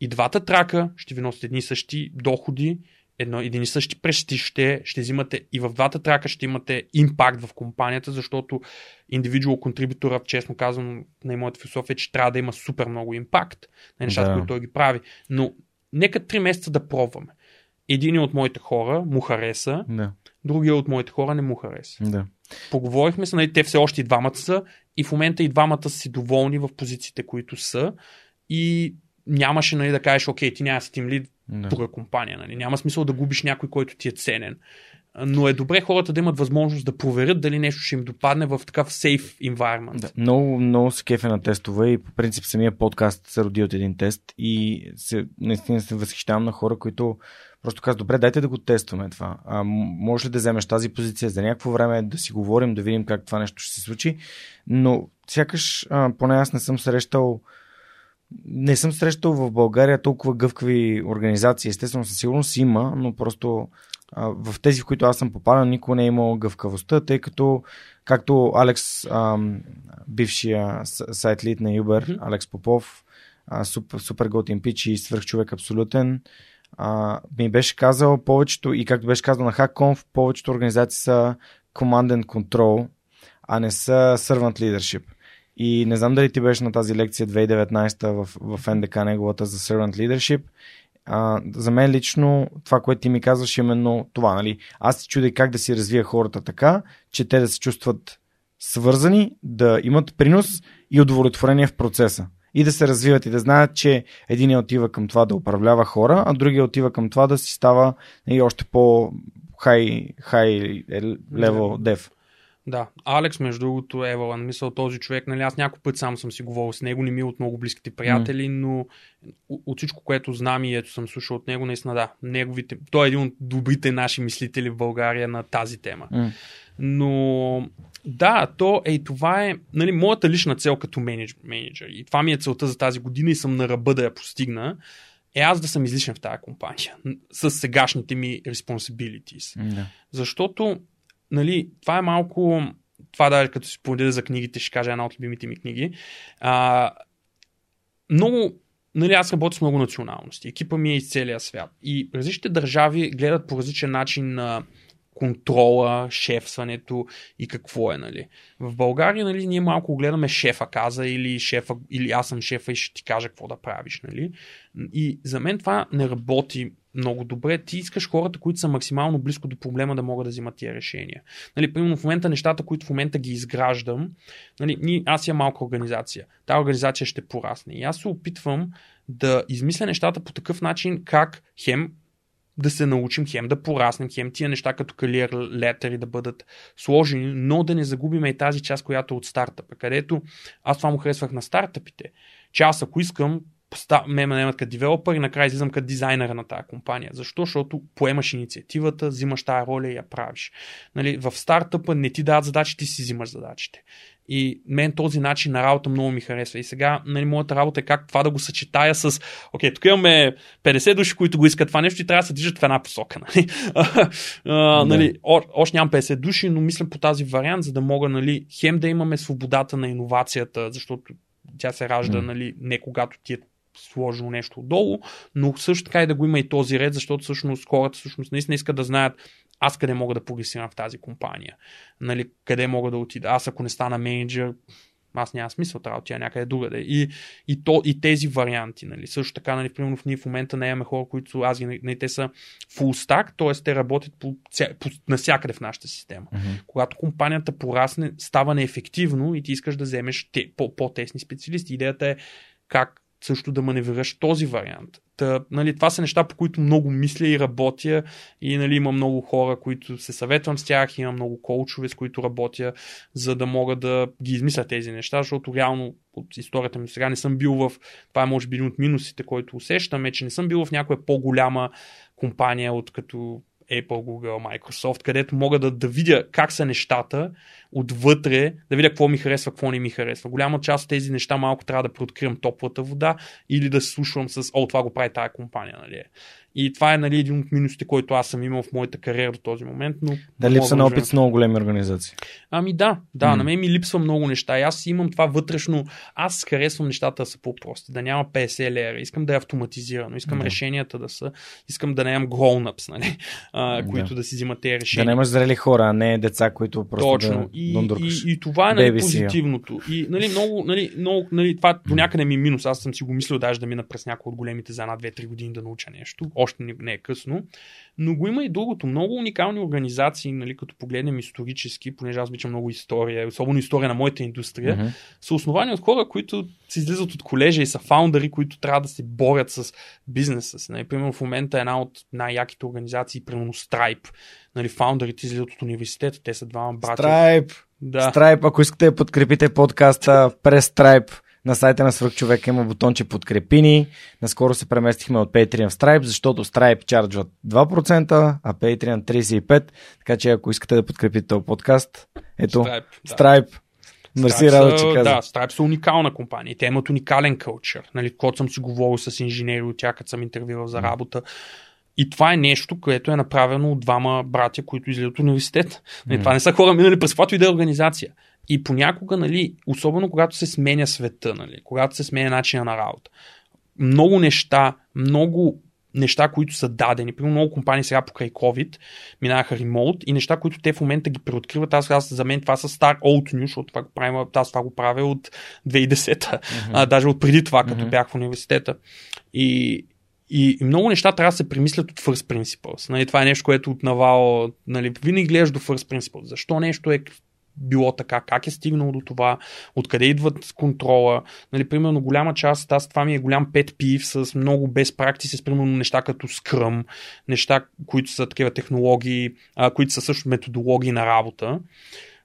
И двата трака ще ви носят едни същи доходи, едно, един и същи престиж ще, ще взимате и в двата трака ще имате импакт в компанията, защото индивидуал контрибутора, честно казвам, на моята философия, че трябва да има супер много импакт на нещата, да. които той ги прави. Но нека три месеца да пробваме. Един от моите хора му хареса, да. Другия от моите хора не му хареса. Да. Поговорихме се, нали, те все още и двамата са и в момента и двамата са си доволни в позициите, които са и нямаше нали, да кажеш, окей, ти няма си тим лид, да. друга компания. Нали? Няма смисъл да губиш някой, който ти е ценен. Но е добре хората да имат възможност да проверят дали нещо ще им допадне в такъв safe environment. Да, много, много се кефе на тестове и по принцип самия подкаст се роди от един тест и се, наистина се възхищавам на хора, които просто казват, добре, дайте да го тестваме това. А, може ли да вземеш тази позиция за някакво време, да си говорим, да видим как това нещо ще се случи. Но сякаш, а, поне аз не съм срещал не съм срещал в България толкова гъвкави организации. Естествено, със сигурност има, но просто а, в тези, в които аз съм попадал, никога не е имал гъвкавостта, тъй като, както Алекс, а, бившия сайт лид на Uber, mm-hmm. Алекс Попов, а, супер, супер готин пич и свърхчовек абсолютен, а, ми беше казал повечето, и както беше казал на HackConf, повечето организации са Command and Control, а не са Servant Leadership. И не знам дали ти беше на тази лекция 2019 в, в НДК неговата за Servant Leadership. А, за мен лично това, което ти ми казваш, е именно това. Нали? Аз си чудя как да си развия хората така, че те да се чувстват свързани, да имат принос и удовлетворение в процеса. И да се развиват и да знаят, че един отива към това да управлява хора, а другия отива към това да си става и нали, още по хай, хай левел дев. Да, Алекс, между другото, Евалан, мисъл този човек, нали, аз няколко път сам съм си говорил с него, не ми е от много близките приятели, mm. но от всичко, което знам и ето съм слушал от него, наистина да, неговите, той е един от добрите наши мислители в България на тази тема. Mm. Но да, то е това е нали, моята лична цел като менеджер. И това ми е целта за тази година и съм на ръба да я постигна. Е аз да съм излишен в тази компания с сегашните ми responsibilities. Mm. Защото нали, това е малко това да, като си споделя за книгите, ще кажа една от любимите ми книги. А, много, нали, аз работя с много националности. Екипа ми е из целия свят. И различните държави гледат по различен начин на контрола, шефстването и какво е, нали. В България, нали, ние малко гледаме шефа каза или шефа, или аз съм шефа и ще ти кажа какво да правиш, нали. И за мен това не работи много добре. Ти искаш хората, които са максимално близко до проблема да могат да взимат тия решения. Нали, примерно в момента нещата, които в момента ги изграждам, нали, аз имам малка организация. Та организация ще порасне. И аз се опитвам да измисля нещата по такъв начин, как хем да се научим, хем да пораснем, хем тия неща като career letter да бъдат сложени, но да не загубим и тази част, която е от стартъпа, където аз това му харесвах на стартъпите, че аз ако искам ме наемат като девелопър и накрая излизам като дизайнера на тази компания. Защо? Защото поемаш инициативата, взимаш тази роля и я правиш. Нали, в стартъпа не ти дадат задачи, ти си взимаш задачите. И мен този начин на работа много ми харесва. И сега нали, моята работа е как това да го съчетая с окей, тук имаме 50 души, които го искат това нещо и трябва да се движат в една посока. Нали? а, нали, о, още нямам 50 души, но мисля по тази вариант, за да мога нали, хем да имаме свободата на иновацията, защото тя се ражда mm. нали, не когато ти е сложено нещо отдолу, но също така и да го има и този ред, защото всъщност хората всъщност наистина искат да знаят аз къде мога да прогресирам в тази компания, нали, къде мога да отида, аз ако не стана менеджер, аз няма смисъл, трябва да отида някъде другаде. И, и, то, и тези варианти, нали. Също така, нали, примерно в ние в момента не имаме хора, които аз ги, нали, те са full stack, т.е. те работят по, по, насякъде в нашата система. Мгм. Когато компанията порасне, става неефективно и ти искаш да вземеш те, по, по-тесни специалисти. Идеята е как също да маневрираш този вариант. Та, нали, това са неща, по които много мисля и работя и нали, има много хора, които се съветвам с тях, има много коучове, с които работя, за да мога да ги измисля тези неща, защото реално от историята ми сега не съм бил в, това е може би един от минусите, който усещаме, че не съм бил в някоя по-голяма компания от като Apple, Google, Microsoft, където мога да, да видя как са нещата отвътре, да видя какво ми харесва, какво не ми харесва. Голяма част от тези неща малко трябва да преоткривам топлата вода или да слушам с, о, това го прави тая компания, нали? И това е нали, един от минусите, който аз съм имал в моята кариера до този момент. Но Да липса на да опит с много големи организации. Ами да, да, М. на мен ми липсва много неща. И аз имам това вътрешно. Аз харесвам нещата да са по-прости, да няма 50 лера. Искам да е автоматизирано. Искам Да. решенията да са. Искам да нямам grown-ups, нали? А, Да. които да си взимат тези Да решения. нямаш зрели хора, а не деца, които просто Точно. да и, и, и, това е нали, позитивното. И нали, много, нали, много, нали, това до някъде ми е минус. Аз съм си го мислил даже да мина през някои от големите за една, две, три години да науча нещо. Още не, е късно. Но го има и другото. Много уникални организации, нали, като погледнем исторически, понеже аз обичам много история, особено история на моята индустрия, Мгм. са основани от хора, които се излизат от колежа и са фаундъри, които трябва да се борят с бизнеса си. Нали, примерно в момента една от най-яките организации, примерно Stripe, нали, фаундърите излизат от университета, те са двама брати. Stripe. Да. Stripe, ако искате да подкрепите подкаста през Stripe, на сайта на Свърхчовек има бутонче подкрепи ни. Наскоро се преместихме от Patreon в Stripe, защото Stripe чарджват 2%, а Patreon 35%. Така че ако искате да подкрепите този подкаст, ето, Stripe, да. Stripe. Мерси, че каза. Да, Stripe са уникална компания. Те имат уникален кълчър. Нали, когато съм си говорил с инженери от тях, като съм интервювал за работа. И това е нещо, което е направено от двама братя, които излизат от университет. Нали, това не са хора минали през каквато и да е организация. И понякога, нали, особено когато се сменя света, нали, когато се сменя начина на работа, много неща, много неща, които са дадени. Примерно много компании сега покрай COVID минаха ремоут и неща, които те в момента ги преоткриват. Аз, аз за мен това са стар old news, защото това го правим, аз това го правя от 2010-та, а, даже от преди това, като Мгм. бях в университета. И, и, и много неща трябва да се премислят от first principles. Нали, това е нещо, което от Навал, нали, винаги гледаш до first principles. Защо нещо е било така, как е стигнало до това, откъде идват контрола. Нали, примерно голяма част, аз това ми е голям пет пив с много без практики, с примерно неща като Scrum, неща, които са такива технологии, а, които са също методологии на работа.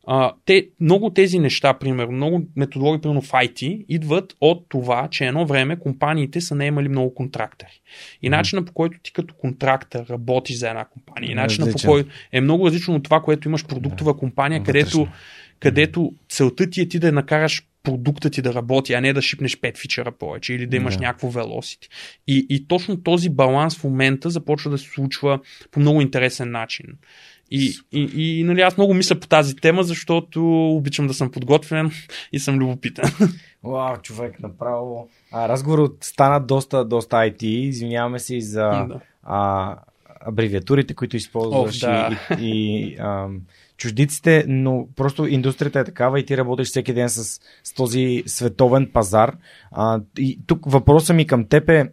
А, те, много тези неща, примерно, много методологии, примерно в IT, идват от това, че едно време компаниите са наемали много контрактори. И начинът по който ти като контрактор работиш за една компания, и начинът по който е много различно от това, което имаш продуктова компания, където, където целта ти е ти да накараш продукта ти да работи, а не да шипнеш 5 фичера повече или да имаш Да. някакво velocity. И, и точно този баланс в момента започва да се случва по много интересен начин. И, и, и нали, аз много мисля по тази тема, защото обичам да съм подготвен и съм любопитен. Вау, човек, направо. А, разговорът стана доста, доста IT. Извиняваме се и за Да. а, абревиатурите, които използваш О, да. и, и, и ам, чуждиците, но просто индустрията е такава и ти работиш всеки ден с, с този световен пазар. А, и тук въпросът ми към теб е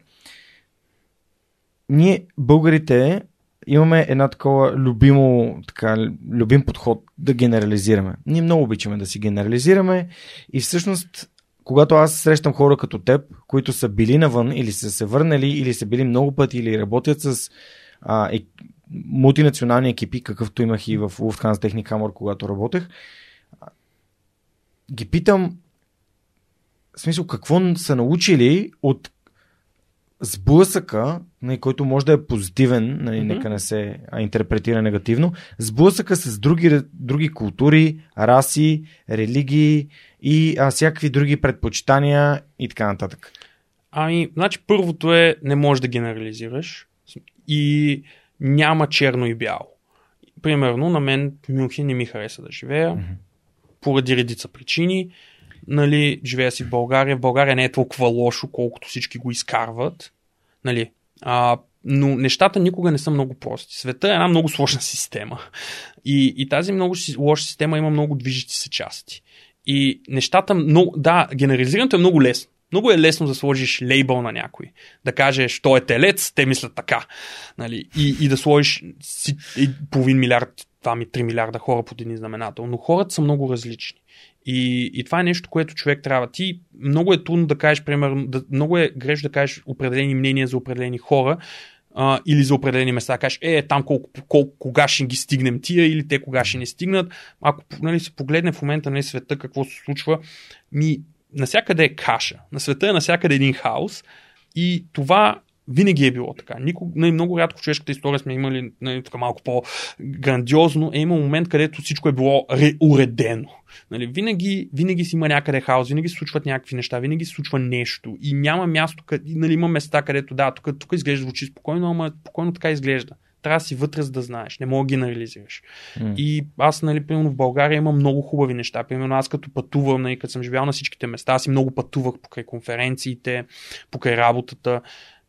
ние, българите, имаме една такова любимо, така, любим подход да генерализираме. Ние много обичаме да си генерализираме и всъщност когато аз срещам хора като теб, които са били навън или са се върнали, или са били много пъти, или работят с а, е, мултинационални екипи, какъвто имах и в Lufthansa Technic когато работех, ги питам, в смисъл, какво са научили от сблъсъка, нали, който може да е позитивен, нали, Мгм. нека не се интерпретира негативно, сблъсъка с други, други култури, раси, религии и а, всякакви други предпочитания и така нататък. Ами, значи първото е не можеш да генерализираш и няма черно и бяло. Примерно, на мен Мюнхен не ми хареса да живея, Мгм. поради редица причини. Нали, живея си в България. В България не е толкова лошо, колкото всички го изкарват. Нали, а, но нещата никога не са много прости. Света е една много сложна система. И, и тази много лоша система има много движещи се части. И нещата много, да, генерализирането е много лесно. Много е лесно да сложиш лейбъл на някой. Да кажеш, той е телец, те мислят така. Нали? И, и да сложиш си, и половин милиард, 2 ми 3 милиарда хора под един знаменател. Но хората са много различни. И, и това е нещо, което човек трябва. Ти много е трудно да кажеш, примерно, да, много е грешно да кажеш определени мнения за определени хора, а, или за определени места. Кажеш, е, там колко, колко, кога ще ги стигнем тия или те кога ще не стигнат. Ако нали, се погледне в момента на нали, света какво се случва, ми насякъде е каша. На света е насякъде един хаос и това винаги е било така. Никога, нали, много рядко в човешката история сме имали нали, така малко по-грандиозно. Е имал момент, където всичко е било уредено. Нали, винаги, винаги си има някъде хаос, винаги се случват някакви неща, винаги се случва нещо. И няма място, къде, нали, има места, където да, тук, тук изглежда звучи спокойно, ама спокойно така изглежда трябва да си вътре, за да знаеш. Не мога да генерализираш. Mm. И аз, нали, примерно в България имам много хубави неща. Примерно аз като пътувам, нали, като съм живял на всичките места, аз и много пътувах покрай конференциите, покрай работата.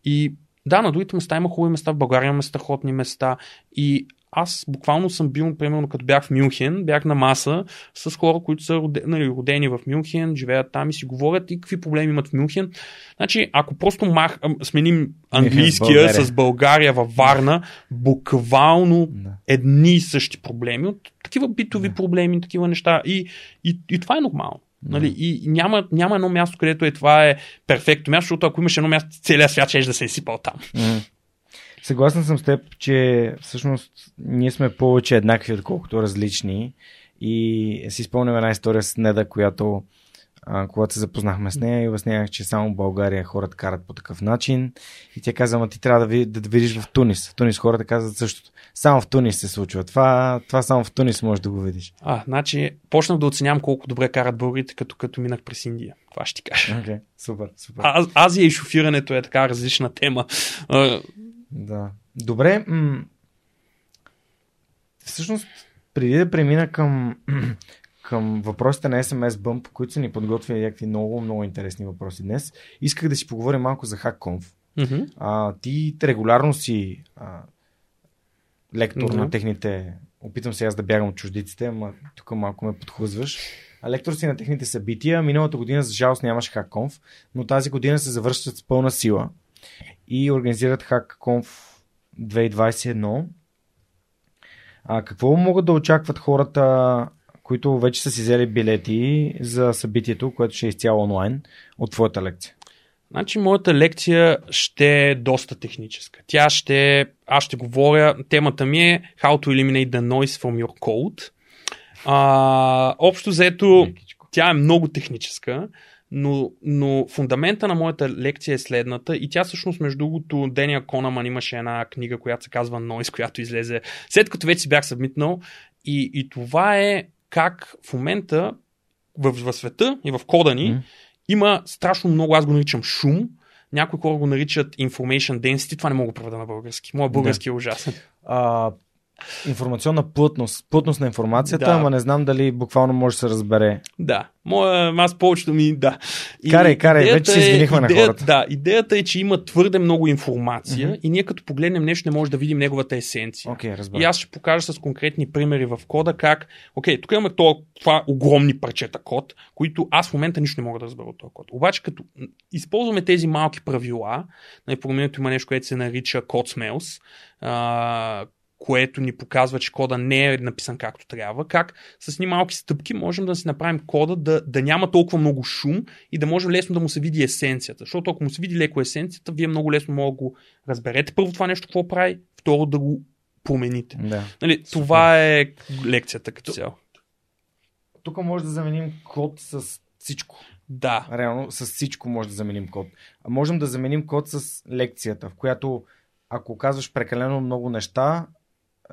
И да, на другите места има хубави места, в България има страхотни места. И аз буквално съм бил, примерно, като бях в Мюнхен, бях на маса с хора, които са родени, нали, родени в Мюнхен, живеят там и си говорят и какви проблеми имат в Мюнхен. Значи, ако просто мах, сменим английския България. с България във Варна, буквално да. едни и същи проблеми, от такива битови да. проблеми, такива неща. И, и, и това е нормално. Нали? И няма, няма едно място, където е това е перфектно място, защото ако имаш едно място, целият свят ще да се е сипал там. Mm. Съгласен съм с теб, че всъщност ние сме повече еднакви, отколкото различни. И си спомням една история с Неда, която а, когато се запознахме с нея и обяснявах, че само в България хората карат по такъв начин. И тя каза, ама ти трябва да, ви, да видиш в Тунис. В Тунис хората казват същото. Само в Тунис се случва. Това, това само в Тунис можеш да го видиш. А, значи, почнах да оценявам колко добре карат българите, като, като минах през Индия. Това ще ти кажа. Okay, супер, супер. А, Азия и шофирането е така различна тема. Да. Добре. М- всъщност, преди да премина към, към въпросите на SMS Bump, които са ни подготвили някакви много, много интересни въпроси днес, исках да си поговорим малко за HackConf. Mm-hmm. А, ти регулярно си а, лектор mm-hmm. на техните... Опитвам се аз да бягам от чуждиците, ама тук малко ме подхлъзваш. А лектор си на техните събития. Миналата година, за жалост, нямаше HackConf, но тази година се завършват с пълна сила и организират HackConf 2021. А какво могат да очакват хората, които вече са си взели билети за събитието, което ще е изцяло онлайн, от твоята лекция? Значи, моята лекция ще е доста техническа. Тя ще, аз ще говоря, темата ми е How to eliminate the noise from your code. А, общо заето, тя е много техническа но, но фундамента на моята лекция е следната и тя всъщност, между другото, Дения Конаман имаше една книга, която се казва Noise, която излезе след като вече си бях събмитнал и, и това е как в момента в, в света и в кода ни mm. има страшно много, аз го наричам шум, някои хора го наричат information density, това не мога да преведа на български. Моят български да. е ужасен. А, информационна плътност, плътност на информацията, да. ама не знам дали буквално може да се разбере. Да, Моя, аз повечето ми, да. И карай, карай, вече се извинихме е, на хората. Да, идеята е, че има твърде много информация mm-hmm. и ние като погледнем нещо не може да видим неговата есенция. Okay, и аз ще покажа с конкретни примери в кода как, окей, тук имаме това, огромни парчета код, които аз в момента нищо не мога да разбера от този код. Обаче като използваме тези малки правила, на програмирането има нещо, което се нарича code smells, което ни показва, че кода не е написан както трябва, как с ни малки стъпки можем да си направим кода да, да няма толкова много шум и да може лесно да му се види есенцията. Защото ако му се види леко есенцията, вие много лесно може да го разберете първо това нещо какво прави, второ да го промените. Да. Нали, това е лекцията като цяло. Тук може да заменим код с всичко. Да. Реално с всичко може да заменим код. А можем да заменим код с лекцията, в която ако казваш прекалено много неща,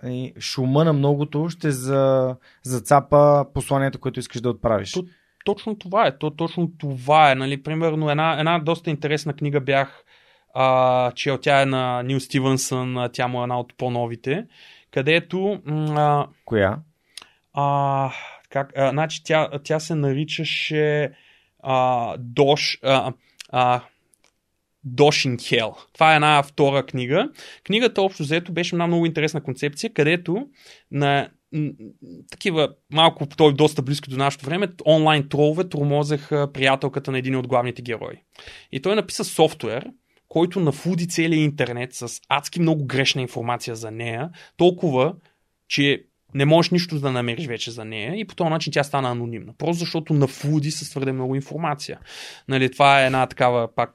и шума на многото ще за, зацапа посланието, което искаш да отправиш. То, точно това е. То, точно това е. Нали? Примерно една, една доста интересна книга бях а, че тя е на Нил Стивенсън, тя му е една от по-новите, където... А, Коя? А, как, а, значи тя, тя се наричаше а, Дош... А, а, Doshin Hell. Това е една втора книга. Книгата общо взето беше една много интересна концепция, където на такива малко, той доста близко до нашето време, онлайн тролове тормозеха приятелката на един от главните герои. И той написа софтуер, който нафуди целия интернет с адски много грешна информация за нея, толкова, че не можеш нищо да намериш вече за нея и по този начин тя стана анонимна. Просто защото нафуди с твърде много информация. Нали, това е една такава пак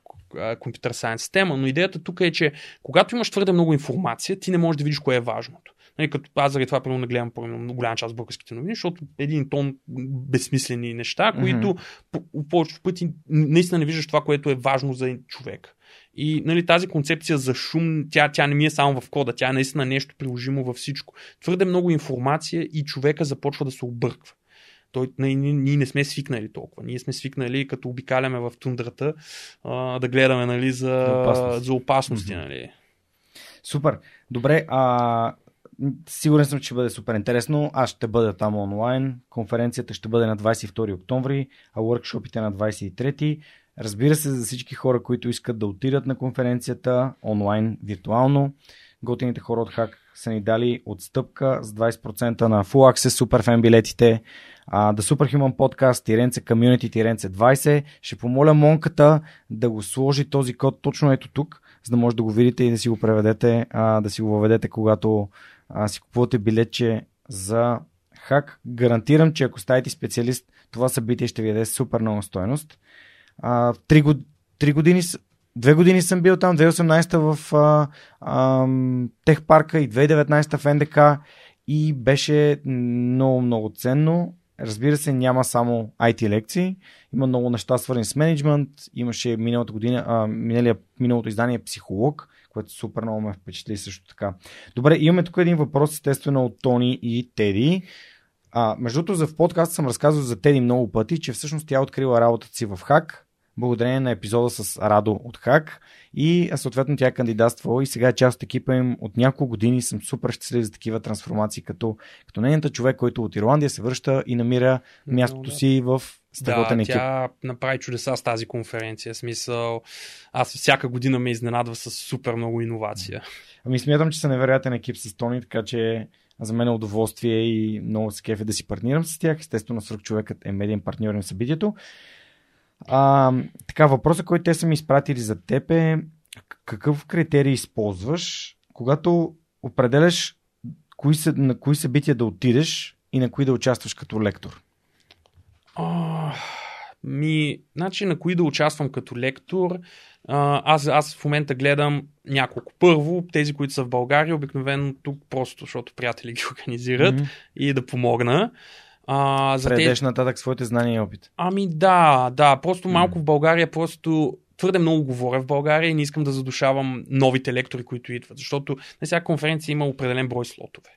компютър сайенс тема, но идеята тук е, че когато имаш твърде много информация, ти не можеш да видиш кое е важното. Нали, като аз заради това примерно не гледам примерно, голяма част от българските новини, защото един тон безсмислени неща, които mm-hmm. по- повечето пъти наистина не виждаш това, което е важно за човек. И нали, тази концепция за шум, тя, тя не ми е само в кода, тя е наистина нещо приложимо във всичко. Твърде много информация и човека започва да се обърква. Той, ние, ние не сме свикнали толкова. Ние сме свикнали, като обикаляме в тундрата, а, да гледаме нали, за, за опасности. За опасности mm-hmm. нали. Супер. Добре, а, Сигурен съм, че бъде супер интересно. Аз ще бъда там онлайн. Конференцията ще бъде на 22 октомври, а workshopите на 23. Разбира се, за всички хора, които искат да отидат на конференцията онлайн, виртуално, готините хора от Хак са ни дали отстъпка с 20% на Full Access Superfan билетите. А, The Superhuman Podcast, Тиренце Community, Тиренце 20. Ще помоля Монката да го сложи този код точно ето тук, за да може да го видите и да си го преведете, а, да си го въведете, когато а, си купувате билетче за хак. Гарантирам, че ако ставите специалист, това събитие ще ви даде супер много стоеност. А, три, год... три години, две години съм бил там, 2018 в а, а, Техпарка и 2019 в НДК и беше много, много ценно. Разбира се, няма само IT лекции, има много неща свързани с менеджмент, имаше миналата година, а, миналия, миналото издание психолог, което супер много ме впечатли също така. Добре, имаме тук един въпрос, естествено, от Тони и Теди. А, между другото, за в подкаст съм разказвал за Теди много пъти, че всъщност тя е открила работата си в Хак, благодарение на епизода с Радо от Хак и съответно тя е кандидатствала и сега е част от екипа им от няколко години. Съм супер щастлив за такива трансформации, като, като нейната човек, който от Ирландия се връща и намира мястото си в страхотен да, екип. тя направи чудеса с тази конференция. Смисъл, аз всяка година ме изненадва с супер много иновация. Ами смятам, че са невероятен екип с Тони, така че за мен е удоволствие и много се кефе да си партнирам с тях. Естествено, свърх човекът е медиен партньор на събитието. А, така, въпросът, който те са ми изпратили за теб е какъв критерий използваш, когато определяш кои са, на кои събития да отидеш и на кои да участваш като лектор? Oh, ми, значи на кои да участвам като лектор, аз, аз в момента гледам няколко. Първо, тези, които са в България, обикновено тук просто, защото приятели ги организират mm-hmm. и да помогна. А, за Предеш те... нататък своите знания и опит. Ами да, да. Просто малко mm. в България, просто твърде много говоря в България и не искам да задушавам новите лектори, които идват. Защото на всяка конференция има определен брой слотове.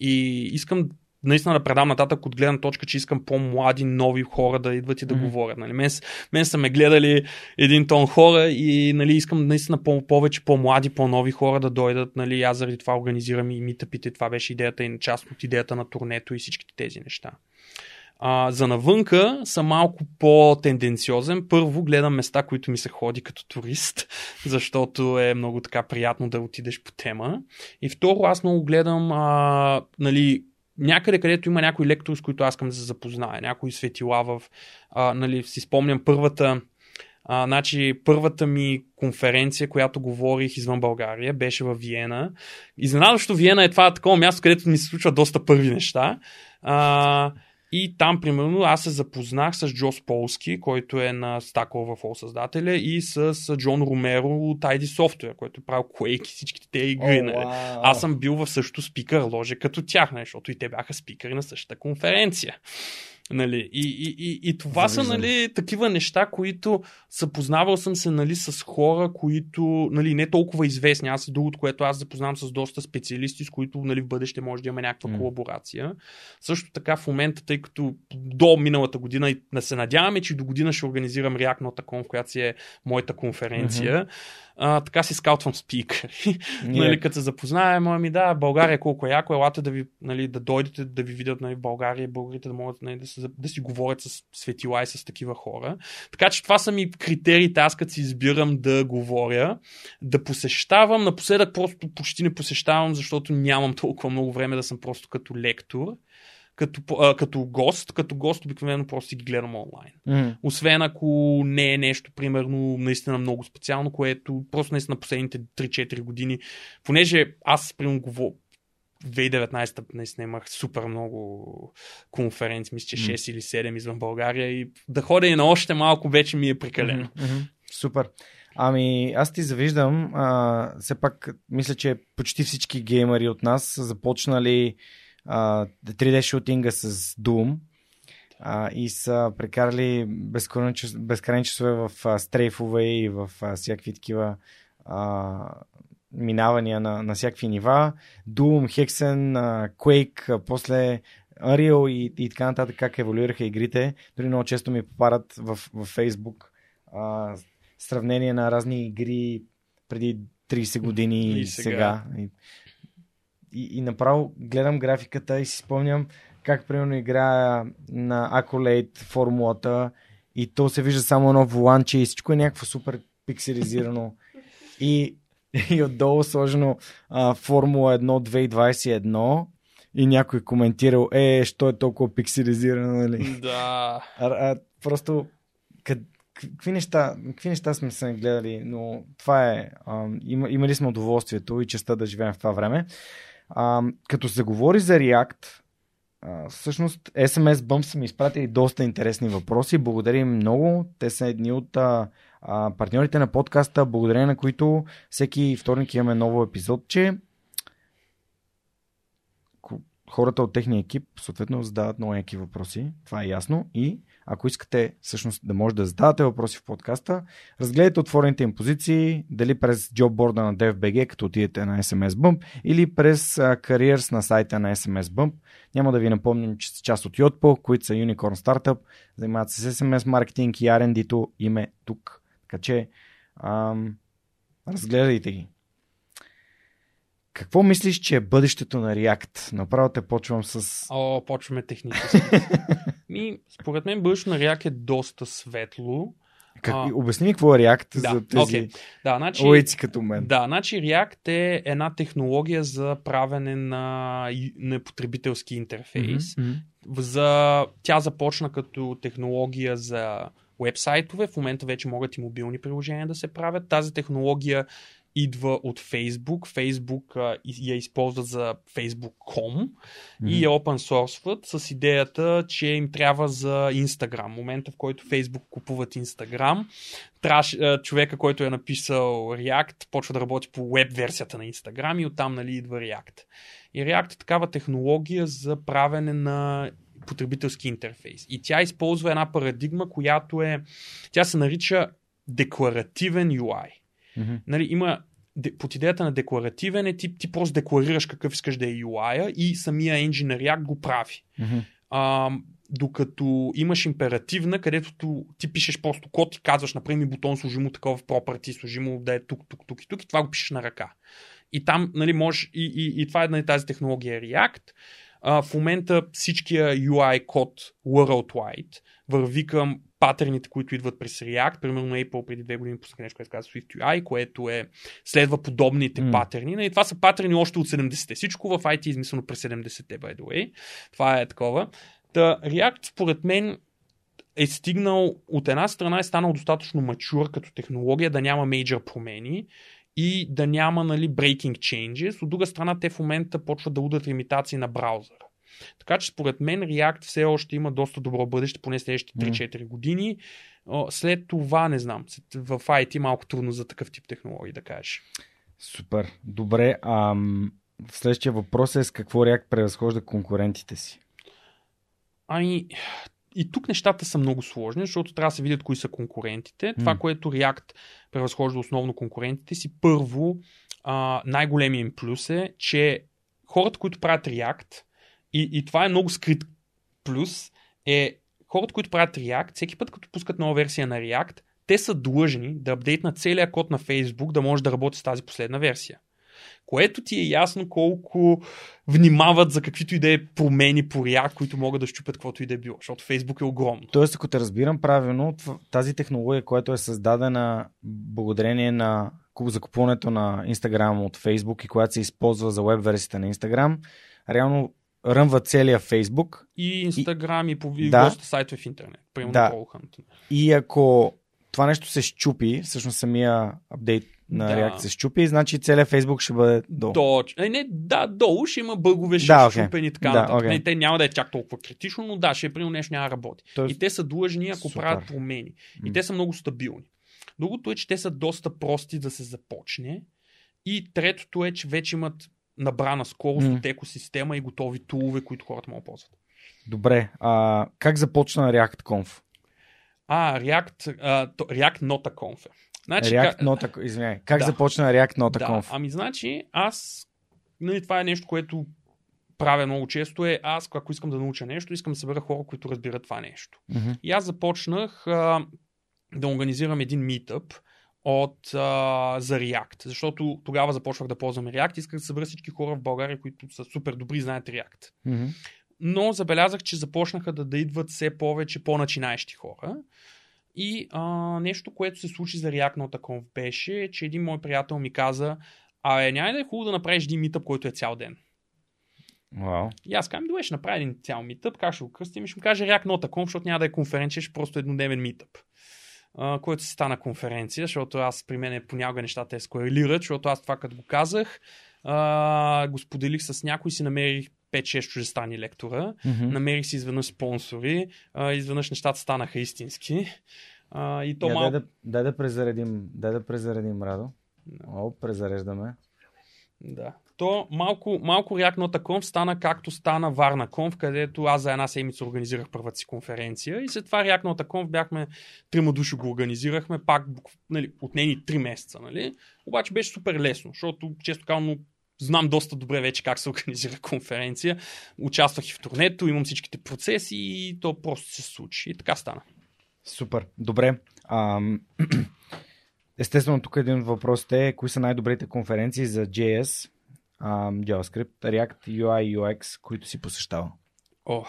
И искам наистина да предам нататък от гледна точка, че искам по-млади, нови хора да идват и да mm-hmm. говорят. Нали? Мен, мен са ме гледали един тон хора и нали, искам наистина по- повече по-млади, по-нови хора да дойдат. Нали? Аз заради това организирам и митъпите. Това беше идеята и част от идеята на турнето и всичките тези неща. А, за навънка съм малко по-тенденциозен. Първо гледам места, които ми се ходи като турист, защото е много така приятно да отидеш по тема. И второ, аз много гледам а, нали, някъде, където има някой лектор, с които аз искам да се запозная, някой светила в... А, нали, си спомням първата... А, значи, първата ми конференция, която говорих извън България, беше в Виена. Изненадващо Виена е това такова място, където ми се случва доста първи неща. А, и там, примерно, аз се запознах с Джос Полски, който е на Stack Overflow създателя, и с Джон Ромеро от ID Software, който е правил Quake и всичките те игри. Oh, wow. Аз съм бил в същото спикър ложе като тях, нали, защото и те бяха спикъри на същата конференция. Нали? И, и, и, и това Завиждам. са нали, такива неща, които съпознавал съм се нали, с хора, които нали, не толкова известни. Аз другото, което аз запознавам с доста специалисти, с които нали, в бъдеще може да има някаква mm. колаборация. Също така в момента, тъй като до миналата година и да се надяваме, че до година ще организирам React NotaCon, която си е моята конференция. Mm-hmm а, така си скаутвам спикъри. Yeah. нали, като се запознаем, ами да, България колко е яко, елате да ви, нали, да дойдете, да ви видят нали, в България, българите да могат нали, да се се, да си говорят с светила и с такива хора. Така че това са ми критериите, аз като си избирам да говоря, да посещавам. Напоследък просто почти не посещавам, защото нямам толкова много време да съм просто като лектор като, а, като гост, като гост обикновено просто ги гледам онлайн. Mm. Освен ако не е нещо, примерно, наистина много специално, което просто наистина последните 3-4 години, понеже аз, примерно, го 2019 наистина имах супер много конференции, мисля, че 6 mm. или 7 извън България и да ходя и на още малко вече ми е прекалено. Mm-hmm. Супер. Ами, аз ти завиждам. А, все пак, мисля, че почти всички геймери от нас са започнали а, 3D шутинга с Doom а, и са прекарали безкрайни часове в а, стрейфове и в а, всякакви такива а, минавания на, на всякакви нива. Doom, Hexen, Quake, после Unreal и, и така нататък, как еволюираха игрите. Дори много често ми попадат в, в Facebook а, сравнение на разни игри преди 30 години и сега. сега. И, и, и направо гледам графиката и си спомням как примерно играя на Accolade формулата и то се вижда само едно воланче и всичко е някакво супер пикселизирано. и, и отдолу сложено а, Формула 1 2021 и някой коментирал, е, що е толкова пикселизирано, нали? Да. А, а, просто, къд, какви неща, какви неща сме се гледали, но това е, а, има, имали сме удоволствието и честа да живеем в това време. А, като се говори за React, а, всъщност SMS Bump са ми изпратили доста интересни въпроси. Благодаря им много. Те са едни от а, а, партньорите на подкаста, благодарение на които всеки вторник имаме ново епизодче. Хората от техния екип съответно задават много яки въпроси. Това е ясно. И ако искате всъщност да може да задавате въпроси в подкаста, разгледайте отворените им позиции, дали през джобборда на DFBG, като отидете на SMS Bump, или през Careers на сайта на SMS Bump. Няма да ви напомням, че са част от Yotpo, които са Unicorn Startup, занимават се с SMS маркетинг и R&D-то им е тук. Така че ам, разгледайте ги. Какво мислиш, че е бъдещето на React? Направо те почвам с... О, почваме технически. Ми, според мен бъдещето на React е доста светло. Как, а, обясни ми какво е React да, за тези okay. да, значи, уици като мен. Да, значи React е една технология за правене на, на потребителски интерфейс. Mm-hmm. За, тя започна като технология за вебсайтове. В момента вече могат и мобилни приложения да се правят. Тази технология идва от Facebook. Facebook а, я използват за Facebook.com mm-hmm. и я open source с идеята, че им трябва за Instagram. Момента в който Facebook купуват Instagram, траш, а, човека, който е написал React, почва да работи по веб версията на Instagram и оттам нали, идва React. И React е такава технология за правене на потребителски интерфейс. И тя използва една парадигма, която е, тя се нарича декларативен UI. Mm-hmm. Нали, има под идеята на декларативен е ти, ти просто декларираш какъв искаш да е UI и самия engine React го прави. Mm-hmm. А, докато имаш императивна, където ти пишеш просто код и казваш, например, бутон сложи му такова в property, сложи му да е тук, тук, тук и тук и това го пишеш на ръка. И там, нали, можеш, и, и, и това е нали, тази технология React. А, в момента всичкия UI код worldwide върви към патърните, които идват през React. Примерно Apple преди две години пуснаха нещо, което казва SwiftUI, което е следва подобните mm. патърни. И нали, това са патърни още от 70-те. Всичко в IT е измислено през 70-те, by the way. Това е такова. Та, React, според мен, е стигнал, от една страна е станал достатъчно мачур като технология, да няма мейджор промени и да няма нали, breaking changes. От друга страна, те в момента почват да удат имитации на браузъра. Така че според мен React все още има доста добро бъдеще, поне следващите 3-4 години. След това не знам. В IT малко трудно за такъв тип технологии да кажеш. Супер. Добре. Ам, следващия въпрос е с какво React превъзхожда конкурентите си? Ами, и тук нещата са много сложни, защото трябва да се видят кои са конкурентите. Това, mm. което React превъзхожда основно конкурентите си, първо, а, най-големият им плюс е, че хората, които правят React, и, и това е много скрит плюс, е хората, които правят React, всеки път като пускат нова версия на React, те са длъжни да апдейтнат целия код на Facebook да може да работи с тази последна версия. Което ти е ясно колко внимават за каквито и да е промени по React, които могат да щупят каквото и да е било, защото Facebook е огромно. Тоест, ако те разбирам правилно, тази технология, която е създадена благодарение на закупуването на Instagram от Facebook и която се използва за веб версията на Instagram, реално ръмва целия Facebook. И Instagram и, и по да, доста сайтове в интернет. Примерно да. И ако това нещо се щупи, всъщност самия апдейт на да. React се щупи, значи целият Facebook ще бъде долу. Точ... Не, не, да, долу ще има бъгове, ще да, okay. щупени така да. Okay. Не, те няма да е чак толкова критично, но да, ще е примерно нещо няма работи. Тоест... И те са длъжни, ако Супер. правят промени. И те са много стабилни. Другото е, че те са доста прости да се започне. И третото е, че вече имат набрана скорост mm. от екосистема и готови тулове, които хората могат да ползват. Добре, а как започна ReactConf? А, React, а, React Nota Conf. Значи, React как... Nota, извиняй, как да. започна React Nota Conf? Да, ами значи аз, нали, това е нещо, което правя много често е, аз ако искам да науча нещо, искам да събера хора, които разбират това нещо. Mm-hmm. И аз започнах а, да организирам един митъп от, а, за React, защото тогава започвах да ползвам React исках да събера всички хора в България, които са супер добри и знаят React. Mm-hmm. Но забелязах, че започнаха да, да идват все повече по-начинаещи хора. И а, нещо, което се случи за React Nota Conf беше, че един мой приятел ми каза, а няма да е хубаво да направиш един митъп, който е цял ден. Wow. И аз казвам, добре, ще направя един цял митъп, как ще го кръстим и ще му каже React Nota Conf, защото няма да е конференция, ще е просто еднодневен митъп който се стана конференция, защото аз при мен понякога нещата ескоелират, защото аз това като го казах, а, го споделих с някой и си намерих 5-6 чужестранни лектора, mm-hmm. намерих си изведнъж спонсори, а, изведнъж нещата станаха истински. А, и то Я, мал... дай, да, дай да презаредим, дай да презаредим, Радо. О, презареждаме. Да то малко, малко React Nota Conf стана както стана Варна Conf, където аз за една седмица организирах първата си конференция и след това React Nota Conf бяхме, трима души го организирахме, пак нали, отнени три месеца, нали? Обаче беше супер лесно, защото често казано знам доста добре вече как се организира конференция. Участвах и в турнето, имам всичките процеси и то просто се случи. И така стана. Супер. Добре. Ам... Естествено, тук един от въпросите е кои са най-добрите конференции за JS um, JavaScript, React, UI, UX, които си посещава? О,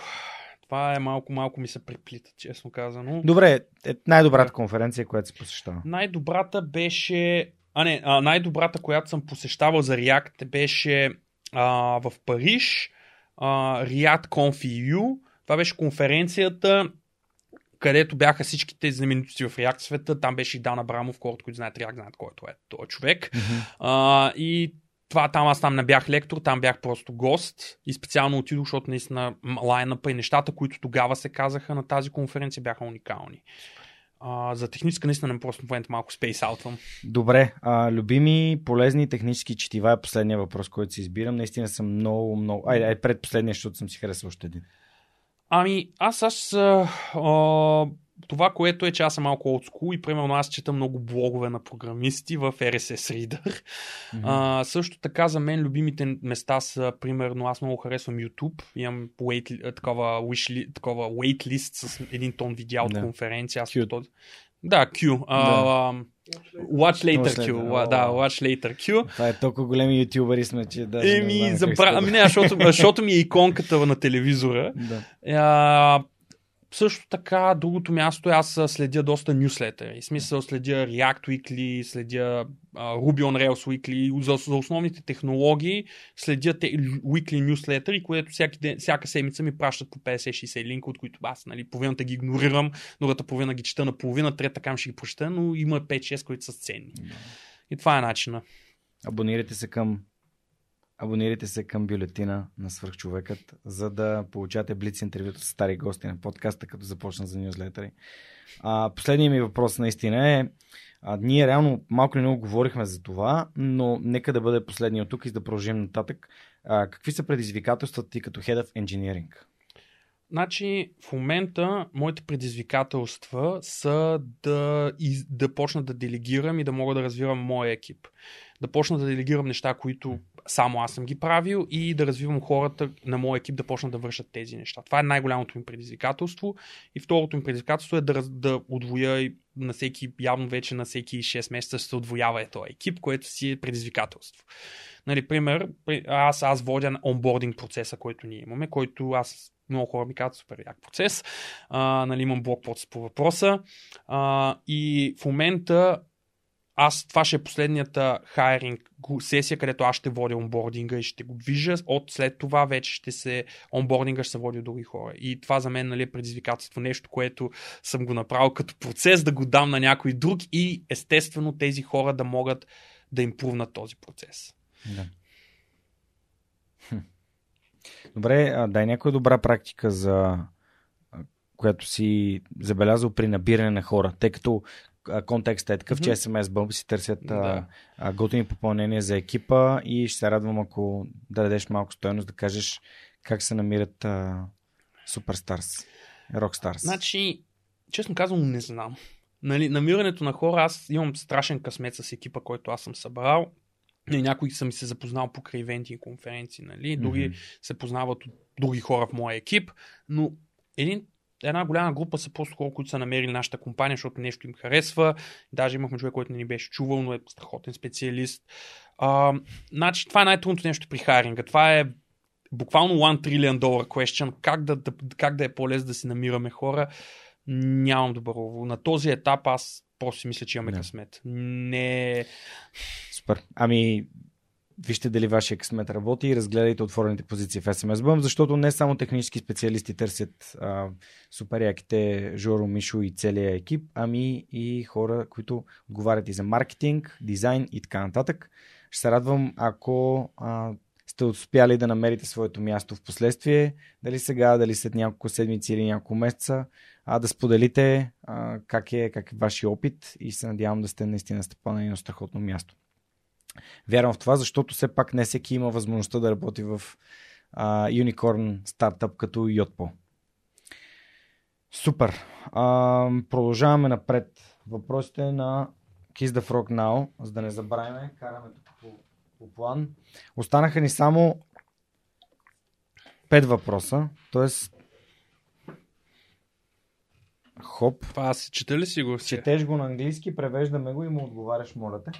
това е малко, малко ми се преплита, честно казано. Добре, е най-добрата конференция, която си посещава. Най-добрата беше... А не, а, най-добрата, която съм посещавал за React беше а, в Париж, а, React Conf EU. Това беше конференцията, където бяха всичките знаменитости в React света. Там беше и Дан Абрамов, който, който знаят React, знаят кой е този човек. Mm-hmm. А, и това там аз там не бях лектор, там бях просто гост и специално отидох, защото наистина лайнапа и нещата, които тогава се казаха на тази конференция бяха уникални. А, за техническа наистина не просто момент малко спейс аутвам. Добре, а, любими полезни технически четива е последния въпрос, който си избирам. Наистина съм много, много... Ай, ай предпоследния, защото съм си харесал още един. Ами, аз аз а, а, това, което е, че аз съм малко олдскул и примерно аз чета много блогове на програмисти в RSS Reader. Mm-hmm. А, също така за мен любимите места са, примерно, аз много харесвам YouTube. Имам wait, такова, wish, такова waitlist с един тон видео от конференция. Аз Q. Да, Q. А, Watch Later Q. Q. Да, Watch Later Q. Това е толкова големи ютубъри сме, че да. Еми, забра... Ами не, защото, защото ми е иконката на телевизора. Да. А, също така, другото място е аз следя доста нюслетери. В смисъл следя React Weekly, следя uh, Ruby on Rails Weekly, за, за основните технологии следя те, weekly всяки ден, всяка седмица ми пращат по 50-60 линка, от които аз нали, половината ги игнорирам, другата половина ги чета на половина, трета кам ще ги прочета, но има 5-6, които са ценни. И това е начина. Абонирайте се към Абонирайте се към бюлетина на свърхчовекът, за да получате блиц интервюто с стари гости на подкаста, като започна за нюзлетъри. А, последният ми въпрос наистина е, а, ние реално малко ли много говорихме за това, но нека да бъде последния от тук и да продължим нататък. А, какви са предизвикателствата ти като Head of Engineering? Значи, в момента моите предизвикателства са да, из, да почна да делегирам и да мога да развивам моя екип. Да почна да делегирам неща, които само аз съм ги правил и да развивам хората на моя екип да почнат да вършат тези неща. Това е най-голямото ми предизвикателство. И второто ми предизвикателство е да, да удвоя и на всеки, явно вече на всеки 6 месеца ще се отвоява е този екип, което си е предизвикателство. Нали, пример, аз, аз водя на онбординг процеса, който ние имаме, който аз много хора ми казват супер як процес. А, нали, имам блокпост по въпроса. А, и в момента аз, това ще е последната хайринг сесия, където аз ще водя онбординга и ще го движа. От след това вече ще се онбординга ще се води от други хора. И това за мен нали, е предизвикателство, нещо, което съм го направил като процес, да го дам на някой друг и естествено тези хора да могат да импрувнат този процес. Да. Добре, дай някоя добра практика за която си забелязал при набиране на хора, тъй като контекстът е такъв, mm-hmm. че SMS Bump си търсят да. а, готини попълнения за екипа и ще се радвам, ако да дадеш малко стоеност, да кажеш как се намират а, Superstars, Rockstars. Значи, честно казвам, не знам. Нали, намирането на хора, аз имам страшен късмет с екипа, който аз съм събрал. И някои съм се запознал по ивенти и конференции, нали? други mm-hmm. се познават от други хора в моя екип, но един една голяма група са просто хора, които са намерили нашата компания, защото нещо им харесва. Даже имахме човек, който не ни беше чувал, но е страхотен специалист. А, значи, това е най-трудното нещо при хайринга. Това е буквално one trillion dollar question. Как да, да, как да е по-лесно да си намираме хора? Нямам добър На този етап аз просто си мисля, че имаме късмет. Не. Супер. Ами, вижте дали вашия късмет работи и разгледайте отворените позиции в SMS Bump, защото не само технически специалисти търсят а, супер яките Жоро, Мишо и целия екип, ами и хора, които отговарят и за маркетинг, дизайн и така нататък. Ще се радвам, ако а, сте успяли да намерите своето място в последствие, дали сега, дали след няколко седмици или няколко месеца, а да споделите а, как, е, как е вашия опит и се надявам да сте наистина стъпани на страхотно място. Вярвам в това, защото все пак не всеки има възможността да работи в а, юникорн стартъп като Yotpo. Супер. А, продължаваме напред. Въпросите на Kiss the Frog Now, за да не забравяме, караме тук по, по план. Останаха ни само пет въпроса, т.е. Хоп. Това си чете ли си го? Четеш го на английски, превеждаме го и му отговаряш, моля те.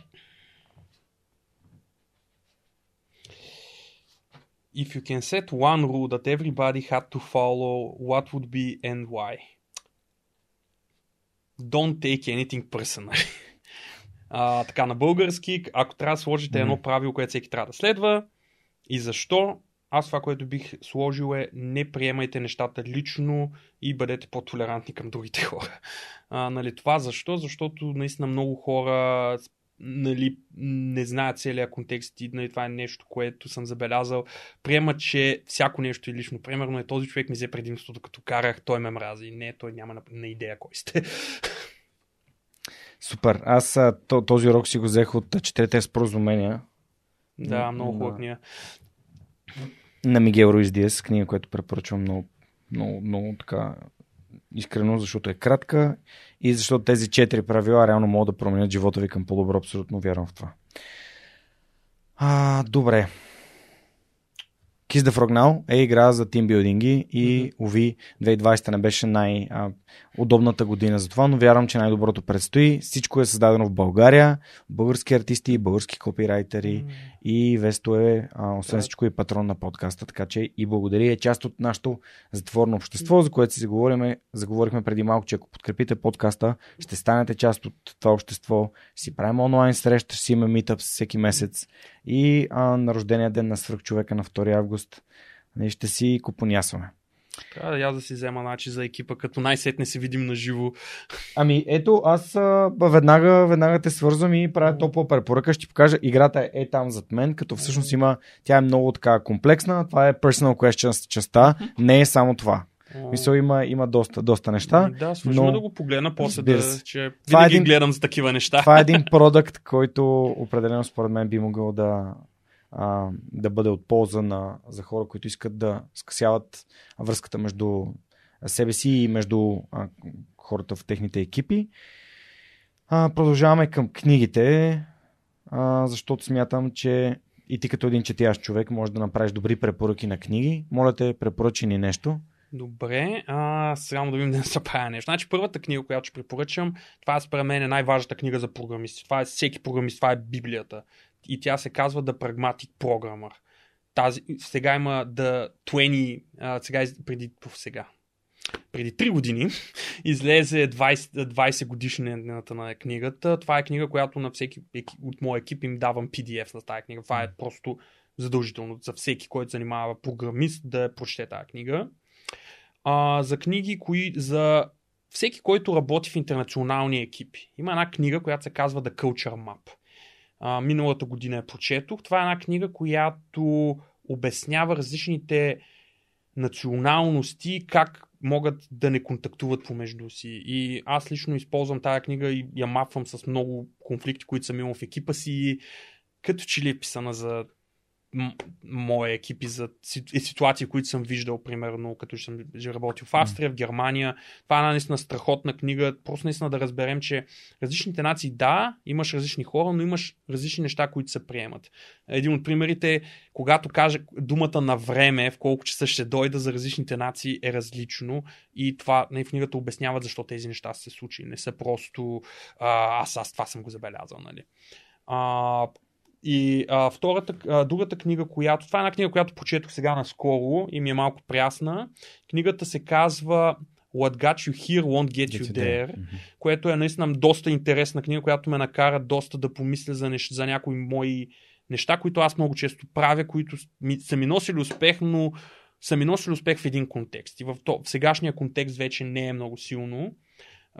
If you can set one rule that everybody had to follow, what would be and why? Don't take anything personally. а, така на български, ако трябва да сложите mm-hmm. едно правило, което всеки трябва да следва и защо, аз това, което бих сложил е не приемайте нещата лично и бъдете по-толерантни към другите хора. А, нали, това защо? Защото наистина много хора нали, не знаят целият контекст и нали, това е нещо, което съм забелязал. Приема, че всяко нещо е лично. Примерно е този човек ми взе предимството, като карах, той ме мрази. Не, той няма на, на идея кой сте. Супер. Аз този урок си го взех от четирите споразумения. Да, много хубава книга. На Мигел Руиз Диес, книга, която препоръчвам много, много, много така искрено, защото е кратка и защото тези четири правила реално могат да променят живота ви към по-добро. Абсолютно вярвам в това. А, добре. Kiss the Frog Now е игра за тимбилдинги и, уви, 2020 не беше най-удобната година за това, но вярвам, че най-доброто предстои. Всичко е създадено в България, български артисти, български копирайтери. И Весто е, а, освен всичко, и патрон на подкаста, така че и благодаря. Е част от нашето затворно общество, за което си заговорихме, заговорихме преди малко, че ако подкрепите подкаста, ще станете част от това общество. Си правим онлайн среща, ще си имаме митъп всеки месец и а, на рождения ден на свръхчовека на 2 август ще си купонясваме. Трябва да я да си взема начи за екипа, като най-сетне се видим на живо. Ами ето, аз а, веднага, веднага те свързвам и правя топла препоръка. Ще ти покажа, играта е, е там зад мен, като всъщност има, тя е много така комплексна. Това е personal questions частта, не е само това. Мисля, има, има доста, доста неща. Ами да, свършим но... да го погледна после, да, че това е един, гледам за такива неща. Това е един продукт, който определено според мен би могъл да, а, да бъде от полза на, за хора, които искат да скъсяват връзката между себе си и между а, хората в техните екипи. А, продължаваме към книгите, а, защото смятам, че и ти като един четящ човек можеш да направиш добри препоръки на книги. Моля те, препоръчи ни нещо. Добре, а сега да видим да се правя нещо. Значи първата книга, която ще препоръчам, това според мен е най-важната книга за програмисти. Това е всеки програмист, това е Библията. И тя се казва The Pragmatic Programmer. Тази, сега има The 20, а, сега преди, сега, преди 3 години излезе 20, 20 годишната на книгата. Това е книга, която на всеки от моя екип им давам PDF на тази книга. Това е просто задължително за всеки, който занимава програмист да прочете тази книга. А, за книги, кои, за всеки, който работи в интернационални екипи. Има една книга, която се казва The Culture Map. А, миналата година я прочетох. Това е една книга, която обяснява различните националности, как могат да не контактуват помежду си. И аз лично използвам тази книга и я мапвам с много конфликти, които съм имал в екипа си. Като че ли е писана за мои екипи за ситуации, които съм виждал, примерно, като съм работил в Австрия, в Германия. Това е една наистина страхотна книга. Просто наистина да разберем, че различните нации, да, имаш различни хора, но имаш различни неща, които се приемат. Един от примерите когато каже думата на време, в колко часа ще дойда за различните нации е различно и това на в книгата обяснява защо тези неща се случили. Не са просто а, аз, аз това съм го забелязал. Нали? А, и а, втората, а, другата книга, която. Това е една книга, която прочетох сега наскоро и ми е малко прясна. Книгата се казва What got you here won't get you there, mm-hmm. което е наистина доста интересна книга, която ме накара доста да помисля за, нещ, за някои мои неща, които аз много често правя, които ми, са ми носили успех, но са ми носили успех в един контекст. И в, то, в сегашния контекст вече не е много силно.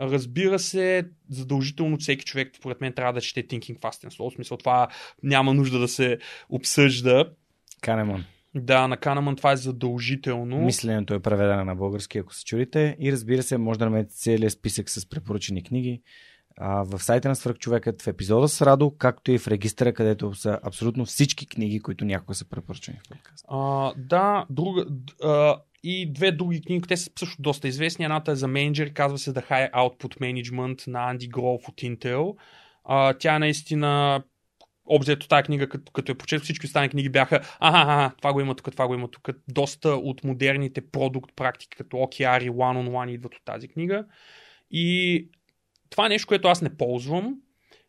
Разбира се, задължително всеки човек, според мен, трябва да чете Thinking Fast and Slow. В смисъл, това няма нужда да се обсъжда. Канеман. Да, на Канеман това е задължително. Мисленето е преведено на български, ако се чудите. И разбира се, може да намерите целият списък с препоръчени книги а, в сайта на Свърхчовекът в епизода с Радо, както и в регистъра, където са абсолютно всички книги, които някога са препоръчани в подкаст. А, да, друга, а, и две други книги, те са също доста известни. Едната е за менеджер, казва се The High Output Management на Анди Гров от Intel. А, тя наистина обзето тази книга, като, като е почет, всички останали книги бяха аха, аха, това го има тук, това го има тук. Доста от модерните продукт практики, като OKR и One on One идват от тази книга. И това е нещо, което аз не ползвам,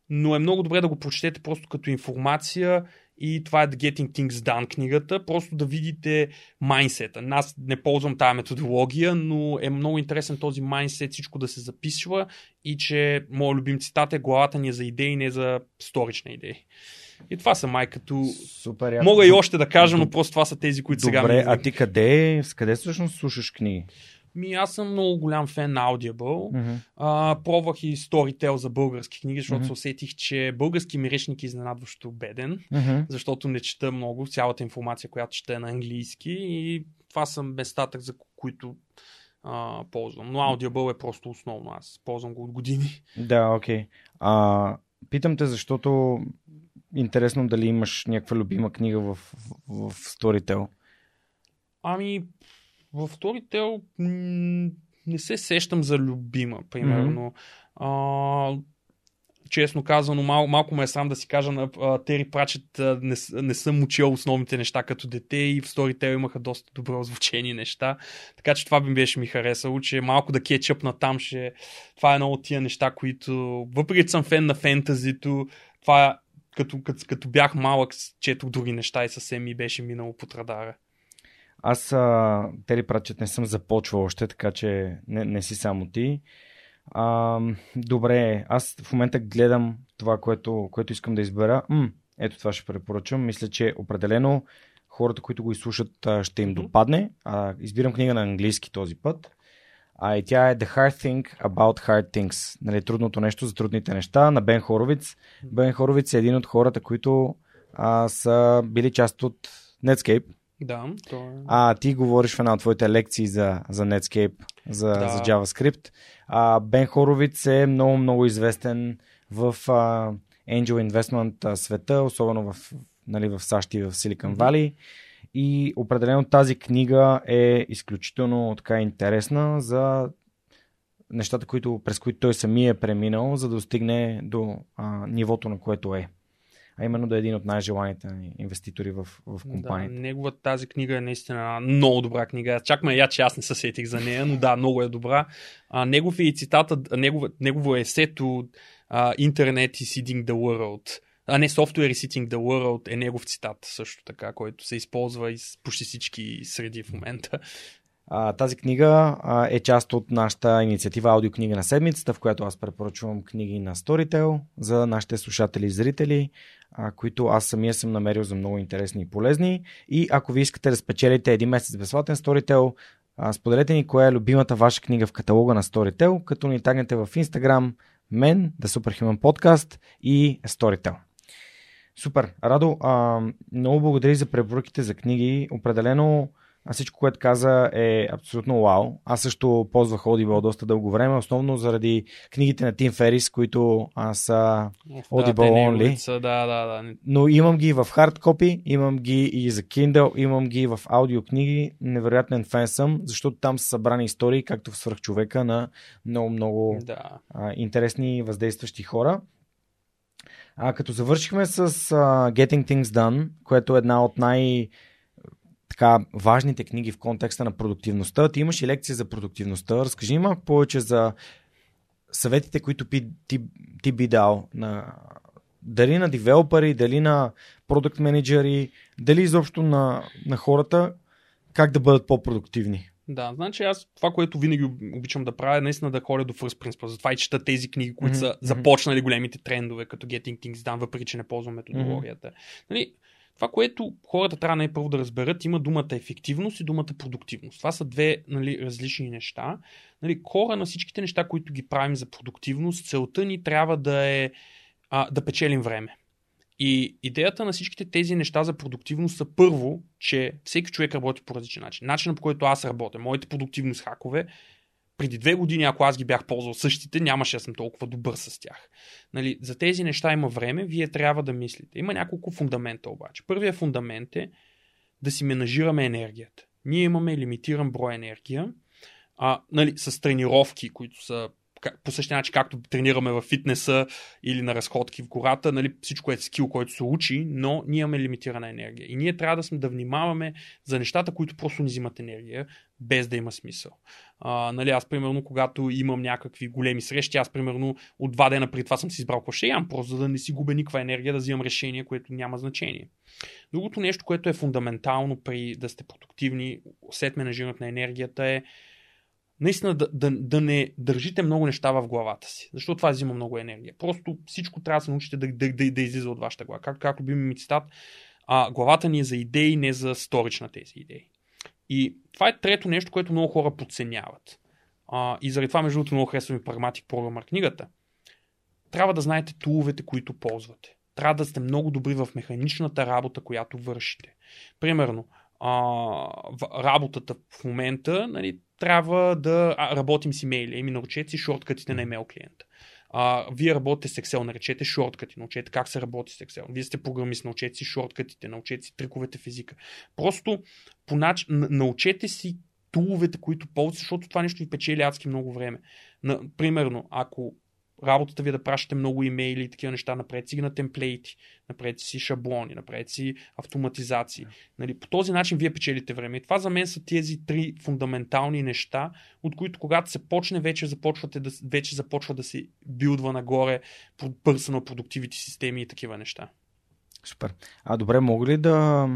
но е много добре да го прочетете просто като информация и това е The Getting Things Done книгата, просто да видите майнсета. Аз не ползвам тази методология, но е много интересен този майнсет, всичко да се записва и че моят любим цитат е главата ни е за идеи, не за сторични идеи. И това са май като... Супер, Мога и още да кажа, но просто това са тези, които Добре, сега... Добре, а ти къде, къде всъщност слушаш книги? Ми, аз съм много голям фен на Audible. Mm-hmm. А, пробвах и Storytel за български книги, защото mm-hmm. се усетих, че български ми речник е изненадващо беден, mm-hmm. защото не чета много, цялата информация, която чета е на английски и това са местата, за които а, ползвам. Но Audible е просто основно. Аз ползвам го от години. Да, окей. Okay. питам те, защото интересно дали имаш някаква любима книга в, в, в Storytel. Ами, във Storytel не се сещам за любима, примерно. Mm-hmm. А, честно казано, мал, малко ме е срам да си кажа на Тери Прачет, не, не съм учил основните неща като дете и в Storytel имаха доста добро озвучени неща. Така че това би беше ми харесало, че малко да кетчъп на там ще... Това е едно от тия неща, които... Въпреки че съм фен на фентазито, това като, като, като бях малък, четох други неща и съвсем ми беше минало под радара. Аз а, Тери Пратчет не съм започвал още, така че не, не си само ти. А, добре, аз в момента гледам това, което, което искам да избера. М, ето това ще препоръчам. Мисля, че определено хората, които го изслушат, ще им допадне. А, избирам книга на английски този път. А и тя е The Hard Thing About Hard Things. Нали, трудното нещо за трудните неща на Бен Хоровиц. Бен Хоровиц е един от хората, които а, са били част от Netscape да, то е... А ти говориш в една от твоите лекции за, за Netscape, за, да. за JavaScript. А, Бен Хоровиц е много, много известен в а, Angel Investment света, особено в нали, в САЩ и в Силикон Вали. И определено тази книга е изключително така интересна за нещата, които, през които той самия е преминал, за да достигне до а, нивото, на което е. А именно да е един от най-желаните инвеститори в, в компанията. Да, неговата тази книга е наистина много добра книга. Чак ме я, че аз не се сетих за нея, но да, много е добра. А, негов е и цитата, негов, негово есето uh, Internet is eating the world. А не, Software is eating the world е негов цитат също така, който се използва из почти всички среди в момента. А, тази книга а, е част от нашата инициатива Аудиокнига на седмицата, в която аз препоръчвам книги на Storytel за нашите слушатели и зрители, които аз самия съм намерил за много интересни и полезни. И ако ви искате да спечелите един месец безплатен Storytel, споделете ни коя е любимата ваша книга в каталога на Storytel, като ни тагнете в Instagram, мен, The Superhuman Podcast и Storytel. Супер. Радо, а, много благодаря за препоръките за книги. Определено а всичко, което каза е абсолютно вау. Аз също ползвах Audible доста дълго време, основно заради книгите на Тим Ферис, които а, са Audible да, only. Са, да, да, да. Но имам ги в хард копи, имам ги и за Kindle, имам ги в аудиокниги. Невероятен фен съм, защото там са събрани истории, както в свърхчовека, на много-много да. а, интересни и въздействащи хора. А, като завършихме с uh, Getting Things Done, което е една от най- така важните книги в контекста на продуктивността. Ти имаш и лекция за продуктивността. Разкажи малко повече за съветите, които ти, ти, ти би дал на дали на девелопери, дали на продукт менеджери, дали изобщо на, на хората, как да бъдат по-продуктивни. Да, значи аз това, което винаги обичам да правя, е наистина да ходя до First Principle. Затова и чета тези книги, които mm-hmm. са започнали големите трендове, като Getting Things Done, въпреки че не ползвам методологията. Mm-hmm. Нали, това, което хората трябва най-първо да разберат, има думата ефективност и думата продуктивност. Това са две нали, различни неща. Нали, хора на всичките неща, които ги правим за продуктивност, целта ни трябва да е а, да печелим време. И идеята на всичките тези неща за продуктивност са първо, че всеки човек работи по различен начин. Начинът по който аз работя, моите продуктивност хакове преди две години, ако аз ги бях ползвал същите, нямаше да съм толкова добър с тях. Нали, за тези неща има време, вие трябва да мислите. Има няколко фундамента обаче. Първият фундамент е да си менажираме енергията. Ние имаме лимитиран брой енергия, а, нали, с тренировки, които са по същия начин, както тренираме в фитнеса или на разходки в гората, нали, всичко е скил, който се учи, но ние имаме лимитирана енергия. И ние трябва да сме да внимаваме за нещата, които просто ни взимат енергия, без да има смисъл. А, нали, аз, примерно, когато имам някакви големи срещи, аз, примерно, от два дена преди това съм си избрал какво ще ям, просто за да не си губя никаква енергия, да взимам решение, което няма значение. Другото нещо, което е фундаментално при да сте продуктивни след менажирането на енергията е наистина да, да, да не държите много неща в главата си, защото това взима много енергия. Просто всичко трябва да се научите да, да, да, да излиза от вашата глава. Как, как любим ми цитат, а, главата ни е за идеи, не за сторич на тези идеи. И това е трето нещо, което много хора подценяват. А, и заради това, между другото, много харесвам и Pragmatic Programmer книгата. Трябва да знаете туловете, които ползвате. Трябва да сте много добри в механичната работа, която вършите. Примерно, а, в работата в момента, нали, трябва да работим с имейли. Еми, научете си шорткатите на имейл клиента. А, вие работите с Excel, наречете шорткати, научете как се работи с Excel. Вие сте програмист, научете си шорткатите, научете си триковете в езика. Просто по нач... научете си туловете, които ползвате, защото това нещо ви печели адски много време. На, примерно, ако работата ви е да пращате много имейли и такива неща, напред си ги на темплейти, напред си шаблони, напред си автоматизации. Нали, по този начин вие печелите време. И това за мен са тези три фундаментални неща, от които когато се почне, вече, започвате да, вече започва да се билдва нагоре personal продуктивите системи и такива неща. Супер. А добре, мога ли да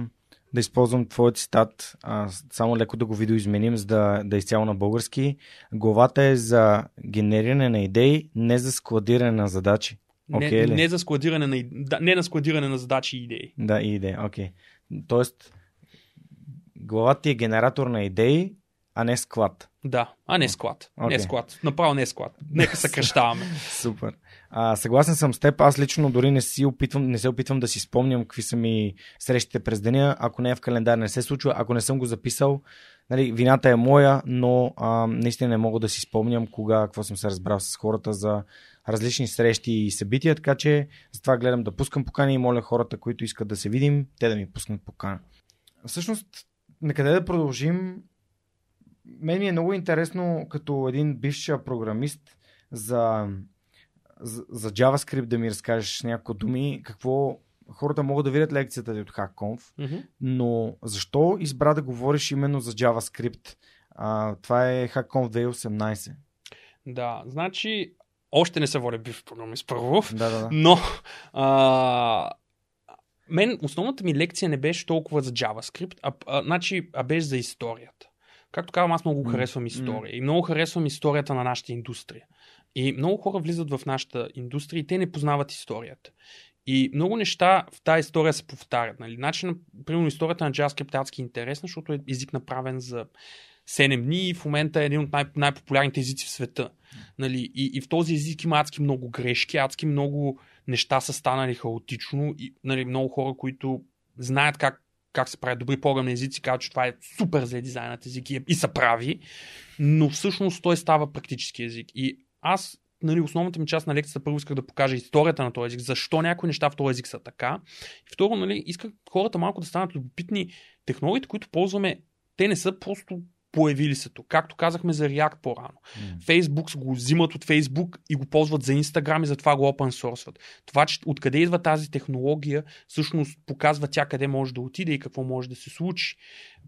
да използвам твоя цитат, а, само леко да го видоизменим, за да, да е изцяло на български. Главата е за генериране на идеи, не за складиране на задачи. Okay, не, не за складиране на, да, не на складиране на задачи и идеи. Да, и идеи, окей. Okay. Тоест, главата ти е генератор на идеи, а не склад. Да, а не склад. Okay. Не склад. Направо не склад. Нека съкръщаваме. Супер. А, съгласен съм с теб. Аз лично дори не, си опитвам, не се опитвам да си спомням какви са ми срещите през деня. Ако не е в календар, не се случва. Ако не съм го записал, нали, вината е моя, но а, наистина не мога да си спомням кога, какво съм се разбрал с хората за различни срещи и събития, така че затова гледам да пускам покани и моля хората, които искат да се видим, те да ми пуснат покана. Всъщност, накъде да продължим? Мен ми е много интересно като един бивш програмист за, за, за JavaScript да ми разкажеш няколко думи, какво хората могат да видят лекцията ти от HackConf, mm-hmm. но защо избра да говориш именно за JavaScript? А, това е HackConf 2018. Да, значи още не се води бив програмист първо, да, да, да. но а, мен основната ми лекция не беше толкова за JavaScript, а, а, значи, а беше за историята. Както казвам, аз много харесвам история mm. и много харесвам историята на нашата индустрия. И много хора влизат в нашата индустрия и те не познават историята. И много неща в тази история се повтарят. Нали? Начин, примерно, историята на JavaScript е адски интересна, защото е език направен за 7 дни и в момента е един от най- най-популярните езици в света. Нали? И, и в този език има адски много грешки, адски много неща са станали хаотично и нали, много хора, които знаят как как се правят добри програмни езици, казват, че това е супер за дизайнът език и, и са прави, но всъщност той става практически език. И аз нали, основната ми част на лекцията първо исках да покажа историята на този език, защо някои неща в този език са така. И второ, нали, исках хората малко да станат любопитни. Технологиите, които ползваме, те не са просто появили се тук. Както казахме за React по-рано. Mm. Facebook го взимат от Facebook и го ползват за Instagram и затова го open source Това, че откъде идва тази технология, всъщност показва тя къде може да отиде и какво може да се случи.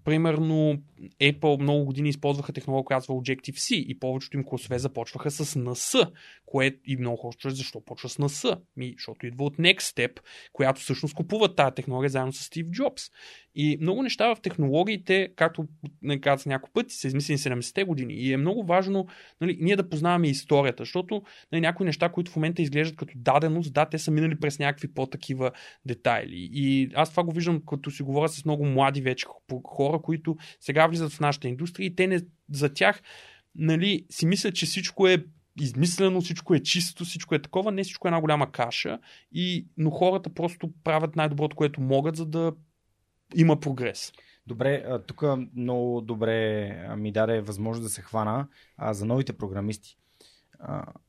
Примерно, Apple много години използваха технология, която казва Objective-C и повечето им класове започваха с NS, което и много хора чуят защо почва с NS. Ми, защото идва от Next Step, която всъщност купува тази технология заедно с Стив Джобс. И много неща в технологиите, както не казах няколко пъти, са измислени 70-те години. И е много важно нали, ние да познаваме историята, защото нали, някои неща, които в момента изглеждат като даденост, да, те са минали през някакви по-такива детайли. И аз това го виждам, като си говоря с много млади вече хора, които сега влизат в нашата индустрия и те не, за тях нали, си мислят, че всичко е измислено, всичко е чисто, всичко е такова, не всичко е една голяма каша, и, но хората просто правят най-доброто, което могат, за да има прогрес. Добре, тук много добре ми даде възможност да се хвана а, за новите програмисти.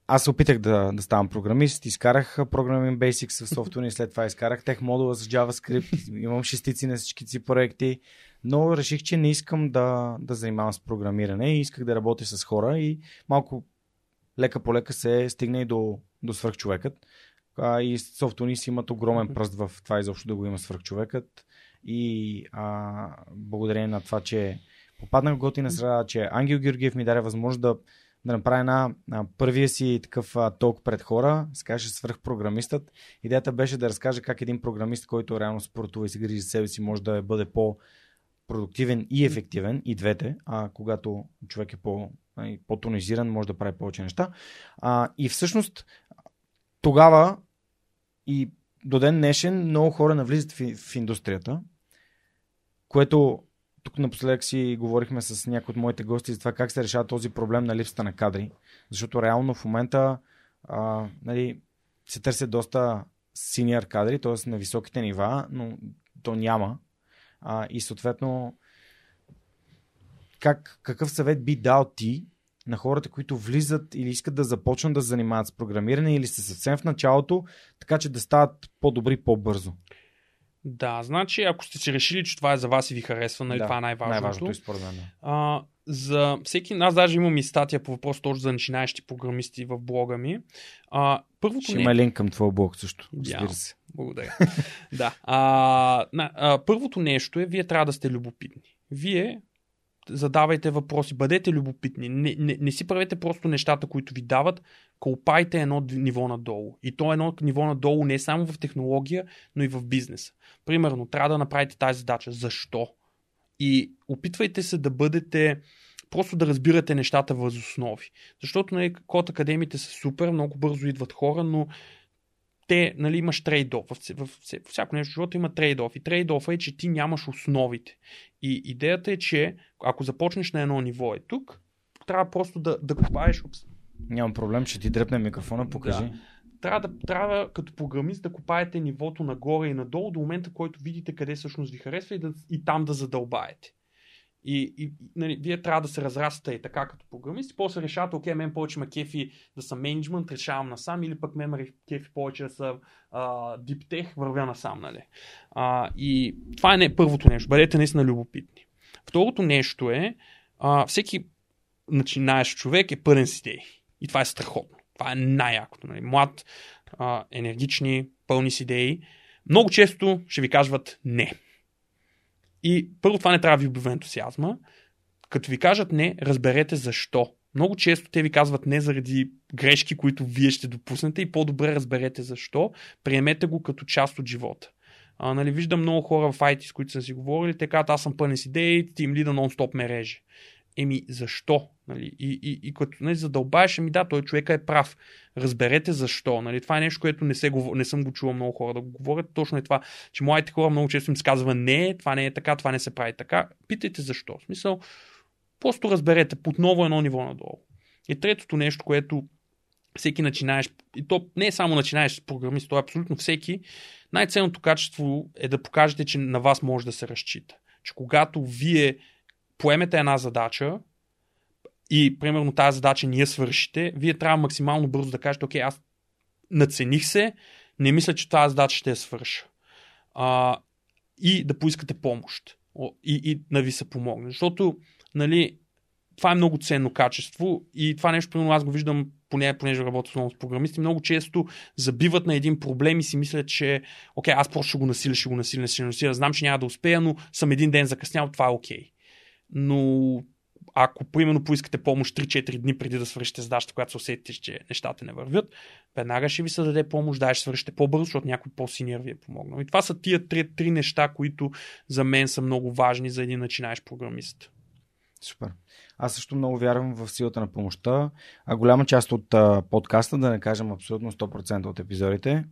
Аз се опитах да, да ставам програмист, изкарах Programming Basics в софтуер и след това изкарах тех модула с JavaScript, имам шестици на всичките си проекти, но реших, че не искам да, да занимавам с програмиране и исках да работя с хора и малко лека по лека се стигна и до, до свърхчовекът. А, и софтуни си имат огромен пръст в това изобщо да го има свърхчовекът. И а, благодарение на това, че попаднах в готина среда, че Ангел Георгиев ми даде възможност да, да направя една а, първия си такъв а, толк пред хора, се каже свърхпрограмистът. Идеята беше да разкаже как един програмист, който реално спортува и се грижи за себе си, може да бъде по продуктивен и ефективен, и двете, а когато човек е по, по-тонизиран, може да прави повече неща. А, и всъщност тогава и до ден днешен много хора навлизат в, в индустрията, което тук напоследък си говорихме с някои от моите гости за това как се решава този проблем на липсата на кадри, защото реално в момента а, нали, се търсят доста синьор кадри, т.е. на високите нива, но то няма. А, и съответно, как, какъв съвет би дал ти на хората, които влизат или искат да започнат да занимават с програмиране или са съвсем в началото, така че да стават по-добри по-бързо? Да, значи ако сте си решили, че това е за вас и ви харесва, нали, да, това е най-важното. Най-важното според мен. А, за всеки, аз даже имам и статия по въпрос точно за начинаещи програмисти в блога ми. А, първото Ще не... има линк към твоя блог също. Разбира се. Благодаря. да. А, на, а, първото нещо е, вие трябва да сте любопитни. Вие задавайте въпроси, бъдете любопитни. Не, не, не си правете просто нещата, които ви дават, колпайте едно ниво надолу. И то едно ниво надолу не е само в технология, но и в бизнес. Примерно, трябва да направите тази задача. Защо? И опитвайте се да бъдете просто да разбирате нещата въз основи. Защото нали, код академите са супер, много бързо идват хора, но те, нали, имаш трейдов. В, в, в, в всяко нещо в живота има трейдов. И трейдов е, че ти нямаш основите. И идеята е, че ако започнеш на едно ниво е тук, трябва просто да, да копаеш. Нямам проблем, ще ти дръпне микрофона, покажи. Да. трябва, да, трябва като програмист да копаете нивото нагоре и надолу до момента, който видите къде всъщност ви харесва и, да, и там да задълбаете. И, и нали, вие трябва да се разрастате и така като програмист. И после решавате, окей, мен повече ме кефи да съм менеджмент, решавам насам, или пък мен ме кефи повече да съм диптех, вървя насам. Нали. А, и това е не първото нещо. Бъдете наистина любопитни. Второто нещо е, а, всеки начинаещ човек е пълен с идеи. И това е страхотно. Това е най-якото. Нали. Млад, а, енергични, пълни с идеи. Много често ще ви казват не. И първо това не трябва да ви убива ентусиазма. Като ви кажат не, разберете защо. Много често те ви казват не заради грешки, които вие ще допуснете и по-добре разберете защо. Приемете го като част от живота. А, нали, виждам много хора в IT, с които са си говорили, те казват, аз съм пълен с идеи, тим лида нон-стоп ме реже. Еми, защо? Нали? И, и, и като нали, задълбаеш, ми да, той човека е прав. Разберете защо. Нали? Това е нещо, което не, се, не съм го чувал много хора да го говорят. Точно е това, че моите хора много често им се казва не, това не е така, това не се прави така. Питайте защо. В смисъл, просто разберете отново едно ниво надолу. И третото нещо, което всеки начинаеш, и то не е само начинаеш програмист, то е абсолютно всеки, най-ценното качество е да покажете, че на вас може да се разчита. Че когато вие поемете една задача и примерно тази задача ние свършите, вие трябва максимално бързо да кажете, окей, аз нацених се, не мисля, че тази задача ще я свърша. А, и да поискате помощ. И, и да ви се помогне. Защото, нали, това е много ценно качество и това нещо, примерно, аз го виждам, поне, понеже работя много с програмисти, много често забиват на един проблем и си мислят, че окей, аз просто ще го насиля, ще го насиля, ще го насиля, знам, че няма да успея, но съм един ден закъснял, това е окей но ако, примерно, поискате помощ 3-4 дни преди да свършите задачата, която се усетите, че нещата не вървят, веднага ще ви се даде помощ, да, ще свършите по-бързо, защото някой по-синьор ви е помогнал. И това са тия три, три неща, които за мен са много важни за един начинаещ програмист. Супер. Аз също много вярвам в силата на помощта. А голяма част от а, подкаста, да не кажем абсолютно 100% от епизодите,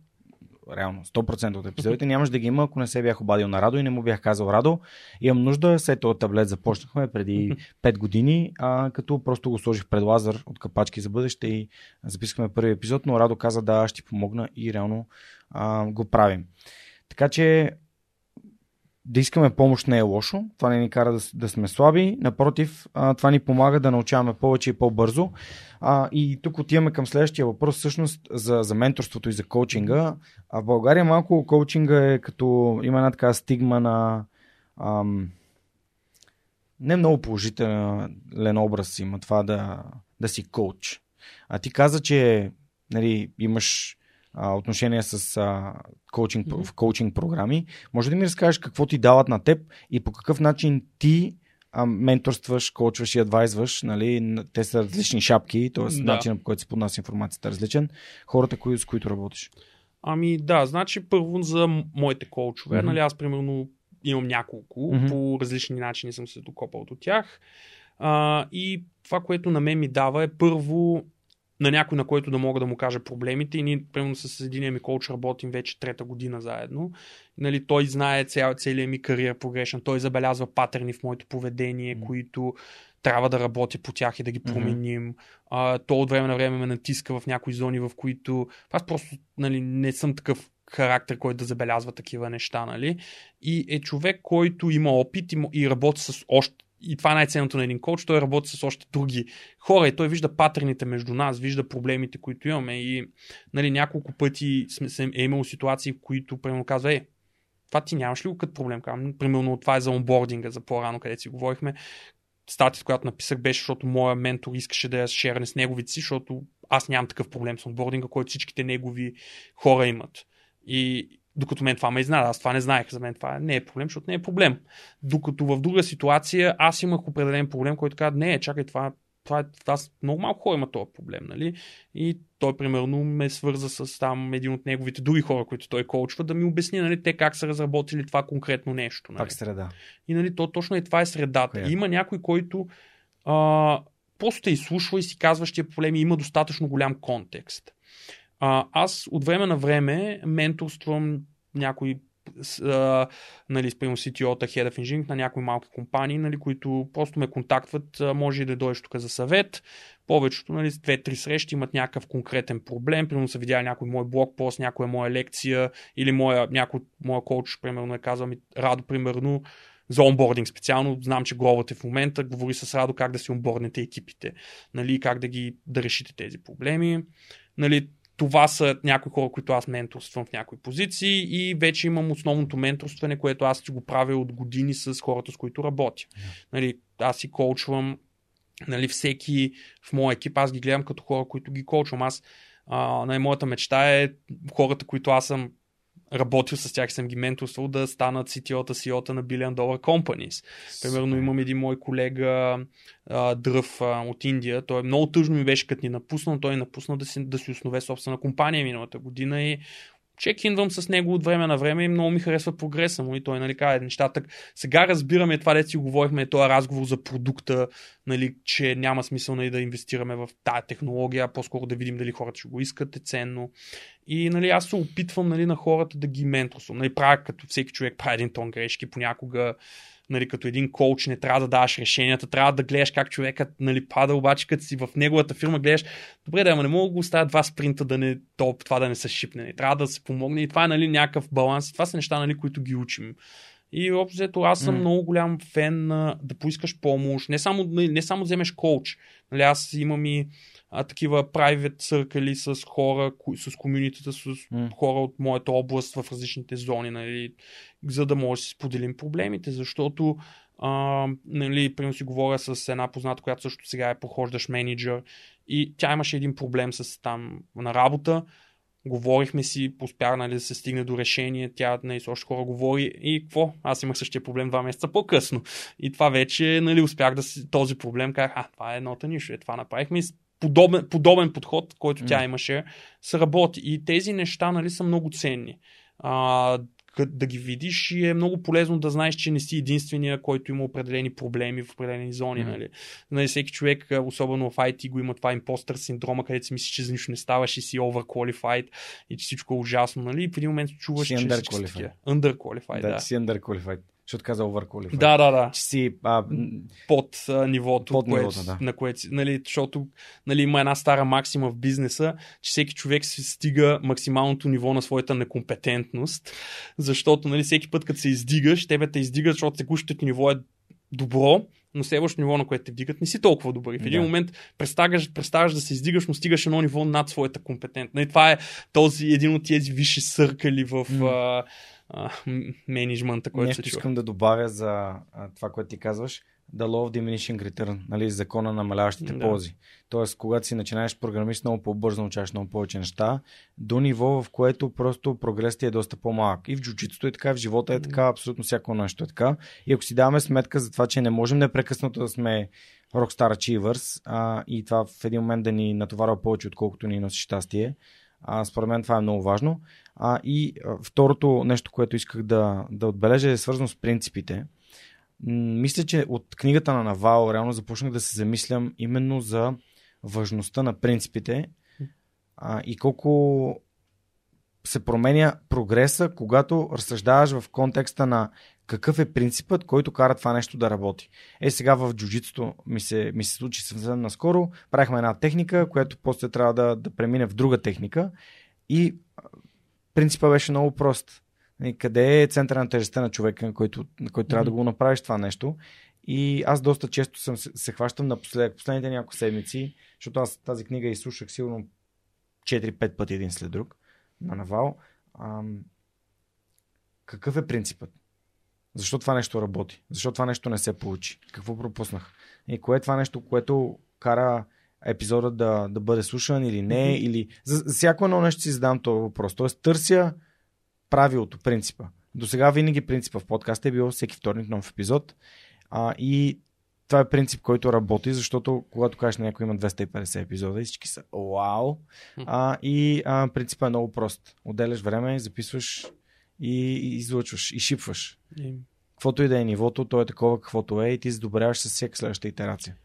реално 100% от епизодите, нямаш да ги има, ако не се бях обадил на Радо и не му бях казал Радо. Имам нужда, след този таблет започнахме преди 5 години, а, като просто го сложих пред Лазар от капачки за бъдеще и записахме първи епизод, но Радо каза да, ще ти помогна и реално а, го правим. Така че да искаме помощ не е лошо, това не ни кара да, да сме слаби, напротив, а, това ни помага да научаваме повече и по-бързо. А, и тук отиваме към следващия въпрос, всъщност за, за менторството и за коучинга. А в България малко коучинга е като има една така стигма на ам, не много положителен образ има това да, да си коуч. А ти каза, че нали, имаш а, отношения с а, коучинг, mm-hmm. в коучинг програми. Може да ми разкажеш какво ти дават на теб и по какъв начин ти а, менторстваш, коучваш и адвайзваш, нали, те са различни шапки, т.е. Да. начинът по който се поднася информацията е различен. Хората, кои, с които работиш. Ами да, значи първо за моите коучове, mm-hmm. нали, аз примерно имам няколко, mm-hmm. по различни начини съм се докопал до тях. А, и това, което на мен ми дава е първо на някой, на който да мога да му кажа проблемите. И ние, примерно, с един ми коуч работим вече трета година заедно. Нали, той знае цял, целият ми кариер прогрешен. Той забелязва патерни в моето поведение, mm. които трябва да работя по тях и да ги променим. Mm-hmm. А, то от време на време ме натиска в някои зони, в които аз просто нали, не съм такъв характер, който да забелязва такива неща, нали? И е човек, който има опит и, и работи с още и това е най-ценното на един коуч, той работи с още други хора и той вижда патърните между нас, вижда проблемите, които имаме и нали, няколко пъти сме, е имало ситуации, в които примерно казва, е, това ти нямаш ли го като проблем? Казвам, примерно това е за онбординга, за по-рано, където си говорихме. Статията, която написах, беше, защото моя ментор искаше да я шерне с неговите си, защото аз нямам такъв проблем с онбординга, който всичките негови хора имат. И докато мен това ме изненада. Аз това не знаех. За мен това не е проблем, защото не е проблем. Докато в друга ситуация аз имах определен проблем, който каза, не, чакай, това, това, това много малко хора има този проблем, нали? И той, примерно, ме свърза с там един от неговите други хора, които той коучва, да ми обясни, нали, те как са разработили това конкретно нещо. Нали? Пак среда. И, нали, то точно е това е средата. Коя? Има някой, който а, просто те изслушва и си казва, че проблеми има достатъчно голям контекст. А, аз от време на време менторствам някои а, нали, спрямо CTO-та, Head of Engineering на някои малки компании, нали, които просто ме контактват, може и да дойдеш тук за съвет. Повечето, нали, две-три срещи имат някакъв конкретен проблем, примерно са видяли някой мой блокпост, някоя моя лекция или моя, някой моя коуч, примерно е казал ми, Радо, примерно, за онбординг специално. Знам, че главате в момента, говори с Радо как да си онборднете екипите, нали, как да ги да решите тези проблеми. Нали, това са някои хора, които аз менторствам в някои позиции и вече имам основното менторстване, което аз си го правя от години с хората, с които работя. Yeah. Нали, аз си коучвам нали, всеки в моя екип, аз ги гледам като хора, които ги коучвам. Аз а, най- моята мечта е хората, които аз съм работил с тях, съм ги менторствал да станат CTO-та, CEO-та на Billion Dollar Companies. Примерно имам един мой колега а, Дръв а, от Индия. Той е много тъжно ми беше като ни напуснал. Той е напуснал да си, да си основе собствена компания миналата година и чекинвам с него от време на време и много ми харесва прогреса му и той нали, казва нещата. Сега разбираме това, да си говорихме, този разговор за продукта, нали, че няма смисъл нали, да инвестираме в тази технология, по-скоро да видим дали хората ще го искат, е ценно. И нали, аз се опитвам нали, на хората да ги менторствам. Нали, правя като всеки човек прави един тон грешки, понякога нали, като един коуч не трябва да даваш решенията, трябва да гледаш как човекът нали, пада, обаче като си в неговата фирма гледаш, добре, да, ама не мога да го оставя два спринта да не, то, това да не се шипне, не, трябва да се помогне и това е нали, някакъв баланс. Това са неща, нали, които ги учим. И общо аз съм mm. много голям фен на да поискаш помощ, не само, нали, не само да вземеш коуч. Нали, аз имам и а, такива private църкали с хора, с комюнитета, с mm. хора от моята област в различните зони, нали, за да може да си споделим проблемите, защото а, нали, примерно си говоря с една позната, която също сега е прохождаш менеджер и тя имаше един проблем с там на работа, говорихме си, успях нали, да се стигне до решение, тя нали, с още хора говори и какво? Аз имах същия проблем два месеца по-късно. И това вече нали, успях да си този проблем, казах, а, това е едното нищо, е, това направихме подобен, подобен подход, който mm. тя имаше, се работи. И тези неща нали, са много ценни. А, да ги видиш и е много полезно да знаеш, че не си единствения, който има определени проблеми в определени зони. Mm. Нали. Нали, всеки човек, особено в IT, го има това импостър синдрома, където си мислиш, че за нищо не ставаш и си overqualified и че всичко е ужасно. Нали. И в един момент чуваш, че си underqualified. Underqualified, да. да. си underqualified защото каза overqualified. Да, да, да. Че си а, под а, нивото, под което, нивото, да. на което нали, защото нали, има една стара максима в бизнеса, че всеки човек си стига максималното ниво на своята некомпетентност, защото нали, всеки път, като се издигаш, тебе те издигат, защото текущото ниво е добро, но следващото ниво, на което те вдигат, не си толкова добър. И в един да. момент представяш, представяш да се издигаш, но стигаш едно ниво над своята компетентност. И това е този един от тези висши съркали в mm. а, менеджмента, който Нещо се чува. искам да добавя за а, това, което ти казваш. The Law of Diminishing Return, нали, закона на намаляващите Да. ползи. Тоест, когато си начинаеш програмист, много по-бързо научаваш много повече неща, до ниво, в което просто прогресът ти е доста по-малък. И в джуджитото е така, в живота е така, абсолютно всяко нещо е така. И ако си даваме сметка за това, че не можем непрекъснато да сме Rockstar Achievers а, и това в един момент да ни натоварва повече, отколкото ни носи щастие, а, според мен това е много важно. А, и а, второто нещо, което исках да, да отбележа е свързано с принципите. Мисля, че от книгата на Навал реално започнах да се замислям именно за важността на принципите а, и колко се променя прогреса, когато разсъждаваш в контекста на какъв е принципът, който кара това нещо да работи. Е, сега в джуджитото ми се, ми се случи съвсем наскоро. Правихме една техника, която после трябва да, да премине в друга техника и а, принципът беше много прост. И къде е центъра на тежестта на човека, на който, на който трябва да го направиш това нещо. И аз доста често съм, се, се хващам напоследък, последните няколко седмици, защото аз тази книга изслушах сигурно 4-5 пъти един след друг на Навал. Ам, какъв е принципът? Защо това нещо работи? Защо това нещо не се получи? Какво пропуснах? И кое е това нещо, което кара епизода да, да бъде слушан или не? Мгм. Или... За, за всяко едно нещо си задам този въпрос. Тоест търся правилото, принципа. До сега винаги принципа в подкаста е било всеки вторник нов епизод. А, и това е принцип, който работи, защото когато кажеш на някой има 250 епизода всички са вау. А, и а, принципът е много прост. Отделяш време, записваш и, и излъчваш, и шипваш. И- Каквото и да е нивото, то е такова каквото е и ти задобряваш с всяка следваща итерация.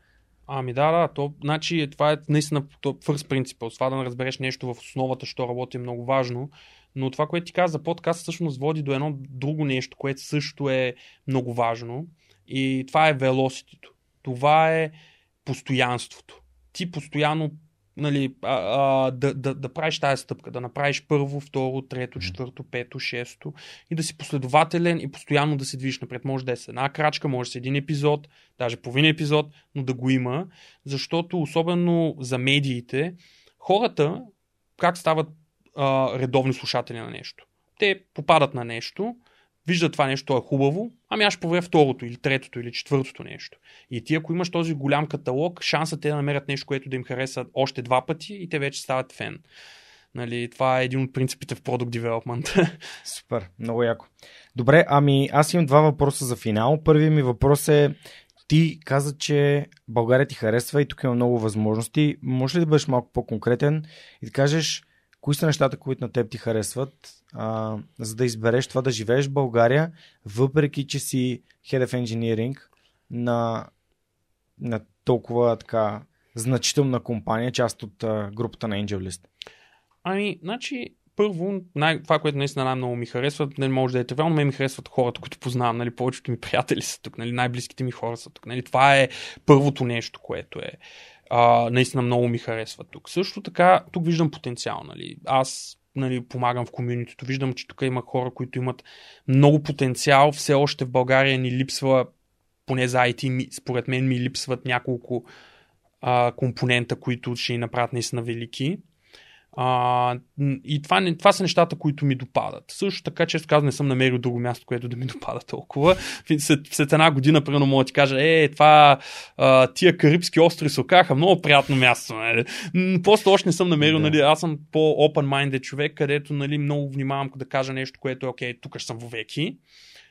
Ами да, да, то, значи, това е наистина то, first principle. Това да разбереш нещо в основата, що работи е много важно. Но това, което ти каза за подкаст, всъщност води до едно друго нещо, което също е много важно. И това е велоситито. Това е постоянството. Ти постоянно нали, а, а, да, да, да правиш тази стъпка, да направиш първо, второ, трето, четвърто, пето, шесто и да си последователен и постоянно да се движиш напред. Може да е с една крачка, може с един епизод, даже половин епизод, но да го има, защото особено за медиите, хората как стават а, редовни слушатели на нещо. Те попадат на нещо, виждат това нещо, е хубаво, ами аз ще проверя второто или третото или четвъртото нещо. И ти, ако имаш този голям каталог, шансът е да намерят нещо, което да им хареса още два пъти и те вече стават фен. Нали, това е един от принципите в Product Development. Супер, много яко. Добре, ами аз имам два въпроса за финал. Първият ми въпрос е, ти каза, че България ти харесва и тук има много възможности. Може ли да бъдеш малко по-конкретен и да кажеш кои са нещата, които на теб ти харесват, а, за да избереш това да живееш в България, въпреки че си Head of Engineering на, на толкова така значителна компания, част от а, групата на AngelList? Ами, значи, първо, най- това, което наистина най-много ми харесва, не може да е това, но ми харесват хората, които познавам, нали, повечето ми приятели са тук, нали, най-близките ми хора са тук, нали, това е първото нещо, което е а, наистина много ми харесва тук. Също така, тук виждам потенциал. Нали. Аз нали, помагам в комьюнитито. Виждам, че тук има хора, които имат много потенциал. Все още в България ни липсва, поне за IT, според мен ми липсват няколко а, компонента, които ще ни направят наистина велики. А, и това, това са нещата, които ми допадат. Също така, често казвам, не съм намерил друго място, което да ми допада толкова. След, след една година, примерно, мога да ти кажа, е, това, а, тия Карибски острови се окаха много приятно място. Нали. Просто още не съм намерил, да. нали, аз съм по-open-minded човек, където нали, много внимавам да кажа нещо, което е окей, тук съм вовеки.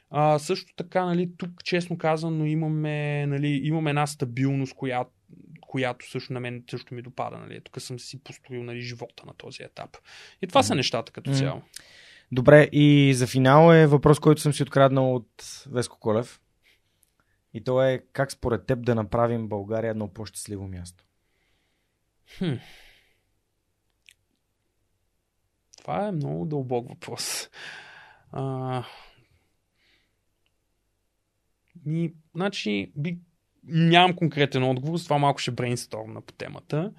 А, също така, нали, тук, честно казано, имаме, нали, имаме една стабилност, която която също на мен също ми допада. Нали. Тук съм си построил нали, живота на този етап. И това mm. са нещата като цяло. Добре, и за финал е въпрос, който съм си откраднал от Веско Колев. И то е как според теб да направим България едно по-щастливо място? Хм. Това е много дълбок въпрос. А... Ми, значи, би нямам конкретен отговор, с това малко ще брейнстормна по темата.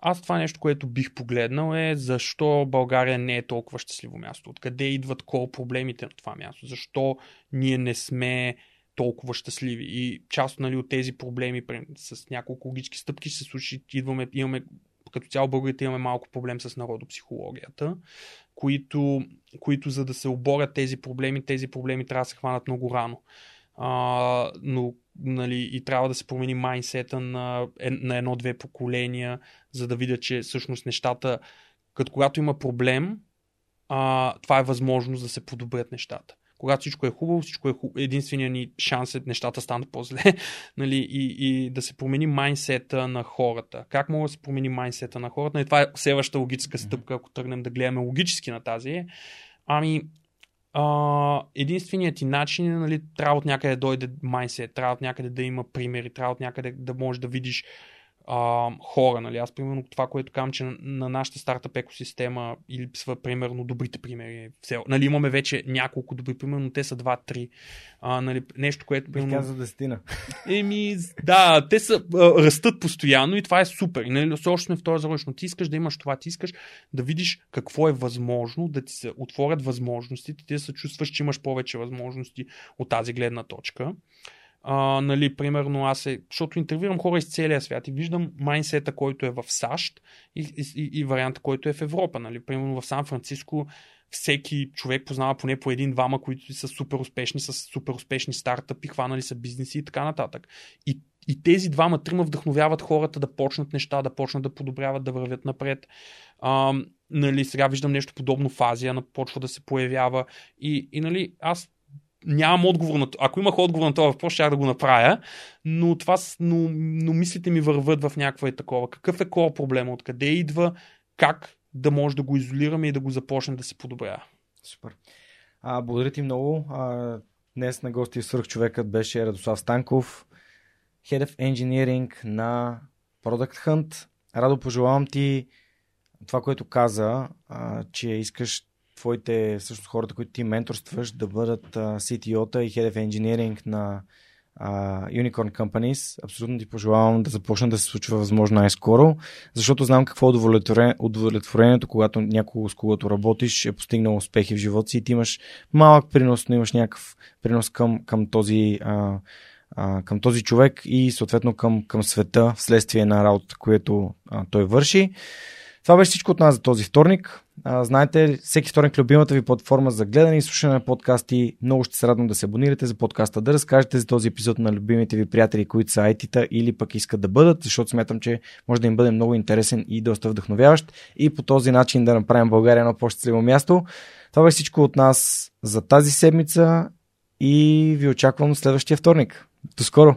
Аз това нещо, което бих погледнал е защо България не е толкова щастливо място. Откъде идват кол проблемите на това място? Защо ние не сме толкова щастливи? И част нали, от тези проблеми с няколко логически стъпки ще се случи. Идваме, имаме като цяло българите имаме малко проблем с народопсихологията, които, които за да се оборят тези проблеми, тези проблеми трябва да се хванат много рано. А, но нали, и трябва да се промени майнсета на, на едно-две поколения, за да видят, че всъщност нещата, като когато има проблем, а, това е възможност да се подобрят нещата. Когато всичко е хубаво, всичко е хубаво. Единственият ни шанс е нещата станат по-зле. нали? и, и да се промени майнсета на хората. Как мога да се промени майнсета на хората? Нали, това е следващата логическа стъпка, ако тръгнем да гледаме логически на тази. Ами, единственият ти начин е, нали, трябва от някъде да дойде майнсет, трябва от някъде да има примери, трябва от някъде да можеш да видиш а, хора. Нали? Аз, примерно, това, което казвам, че на, на нашата стартъп екосистема и липсва, примерно, добрите примери. Все, нали, имаме вече няколко добри примери, но те са два-три. нали, нещо, което... Примерно... каза десетина. Еми, да, те са, а, растат постоянно и това е супер. И, нали, все още сме в този завършно. Ти искаш да имаш това, ти искаш да видиш какво е възможно, да ти се отворят възможностите, ти да се чувстваш, че имаш повече възможности от тази гледна точка. А, нали, примерно аз е, защото интервюрам хора из целия свят и виждам майнсета, който е в САЩ и, и, и варианта, който е в Европа. Нали. Примерно в Сан Франциско всеки човек познава поне по един-двама, които са супер успешни, с супер успешни стартъпи, хванали са бизнеси и така нататък. И, и тези двама-трима вдъхновяват хората да почнат неща, да почнат да подобряват, да вървят напред. А, нали, сега виждам нещо подобно в Азия, почва да се появява. И, и нали, аз нямам отговор на това. Ако имах отговор на това въпрос, ще да го направя, но, това, но, но мислите ми върват в някаква е такова. Какъв е кова проблема? Откъде идва? Как да може да го изолираме и да го започне да се подобрява? Супер. А, благодаря ти много. А, днес на гости свърх човекът беше Радослав Станков, Head of Engineering на Product Hunt. Радо, пожелавам ти това, което каза, а, че искаш твоите, всъщност хората, които ти менторстваш, да бъдат CTO-та и Head of Engineering на а, Unicorn Companies. Абсолютно ти пожелавам да започне да се случва възможно най-скоро, защото знам какво е удовлетворение, удовлетворението, когато някого с когото работиш е постигнал успехи в живота си и ти имаш малък принос, но имаш някакъв принос към, към този а, към този човек и съответно към, към света вследствие на работата, която а, той върши. Това беше всичко от нас за този вторник. Знаете, всеки вторник любимата ви платформа за гледане и слушане на подкасти. Много ще се радвам да се абонирате за подкаста, да разкажете за този епизод на любимите ви приятели, които са IT-та или пък искат да бъдат, защото смятам, че може да им бъде много интересен и доста вдъхновяващ и по този начин да направим България едно по-щастливо място. Това беше всичко от нас за тази седмица и ви очаквам следващия вторник. До скоро!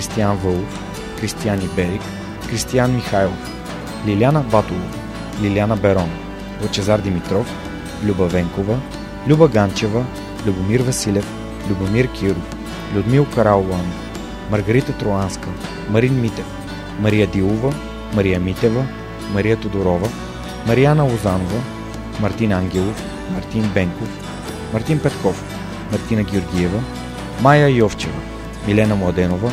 Кристиян Вълов, Кристиян Иберик, Кристиян Михайлов, Лиляна Батолова, Лиляна Берон, Лъчезар Димитров, Люба Венкова, Люба Ганчева, Любомир Василев, Любомир Киров, Людмил Караулан, Маргарита Троанска, Марин Митев, Мария Дилова, Мария Митева, Мария Тодорова, Марияна Лозанова, Мартин Ангелов, Мартин Бенков, Мартин Петков, Мартина Георгиева, Майя Йовчева, Милена Младенова,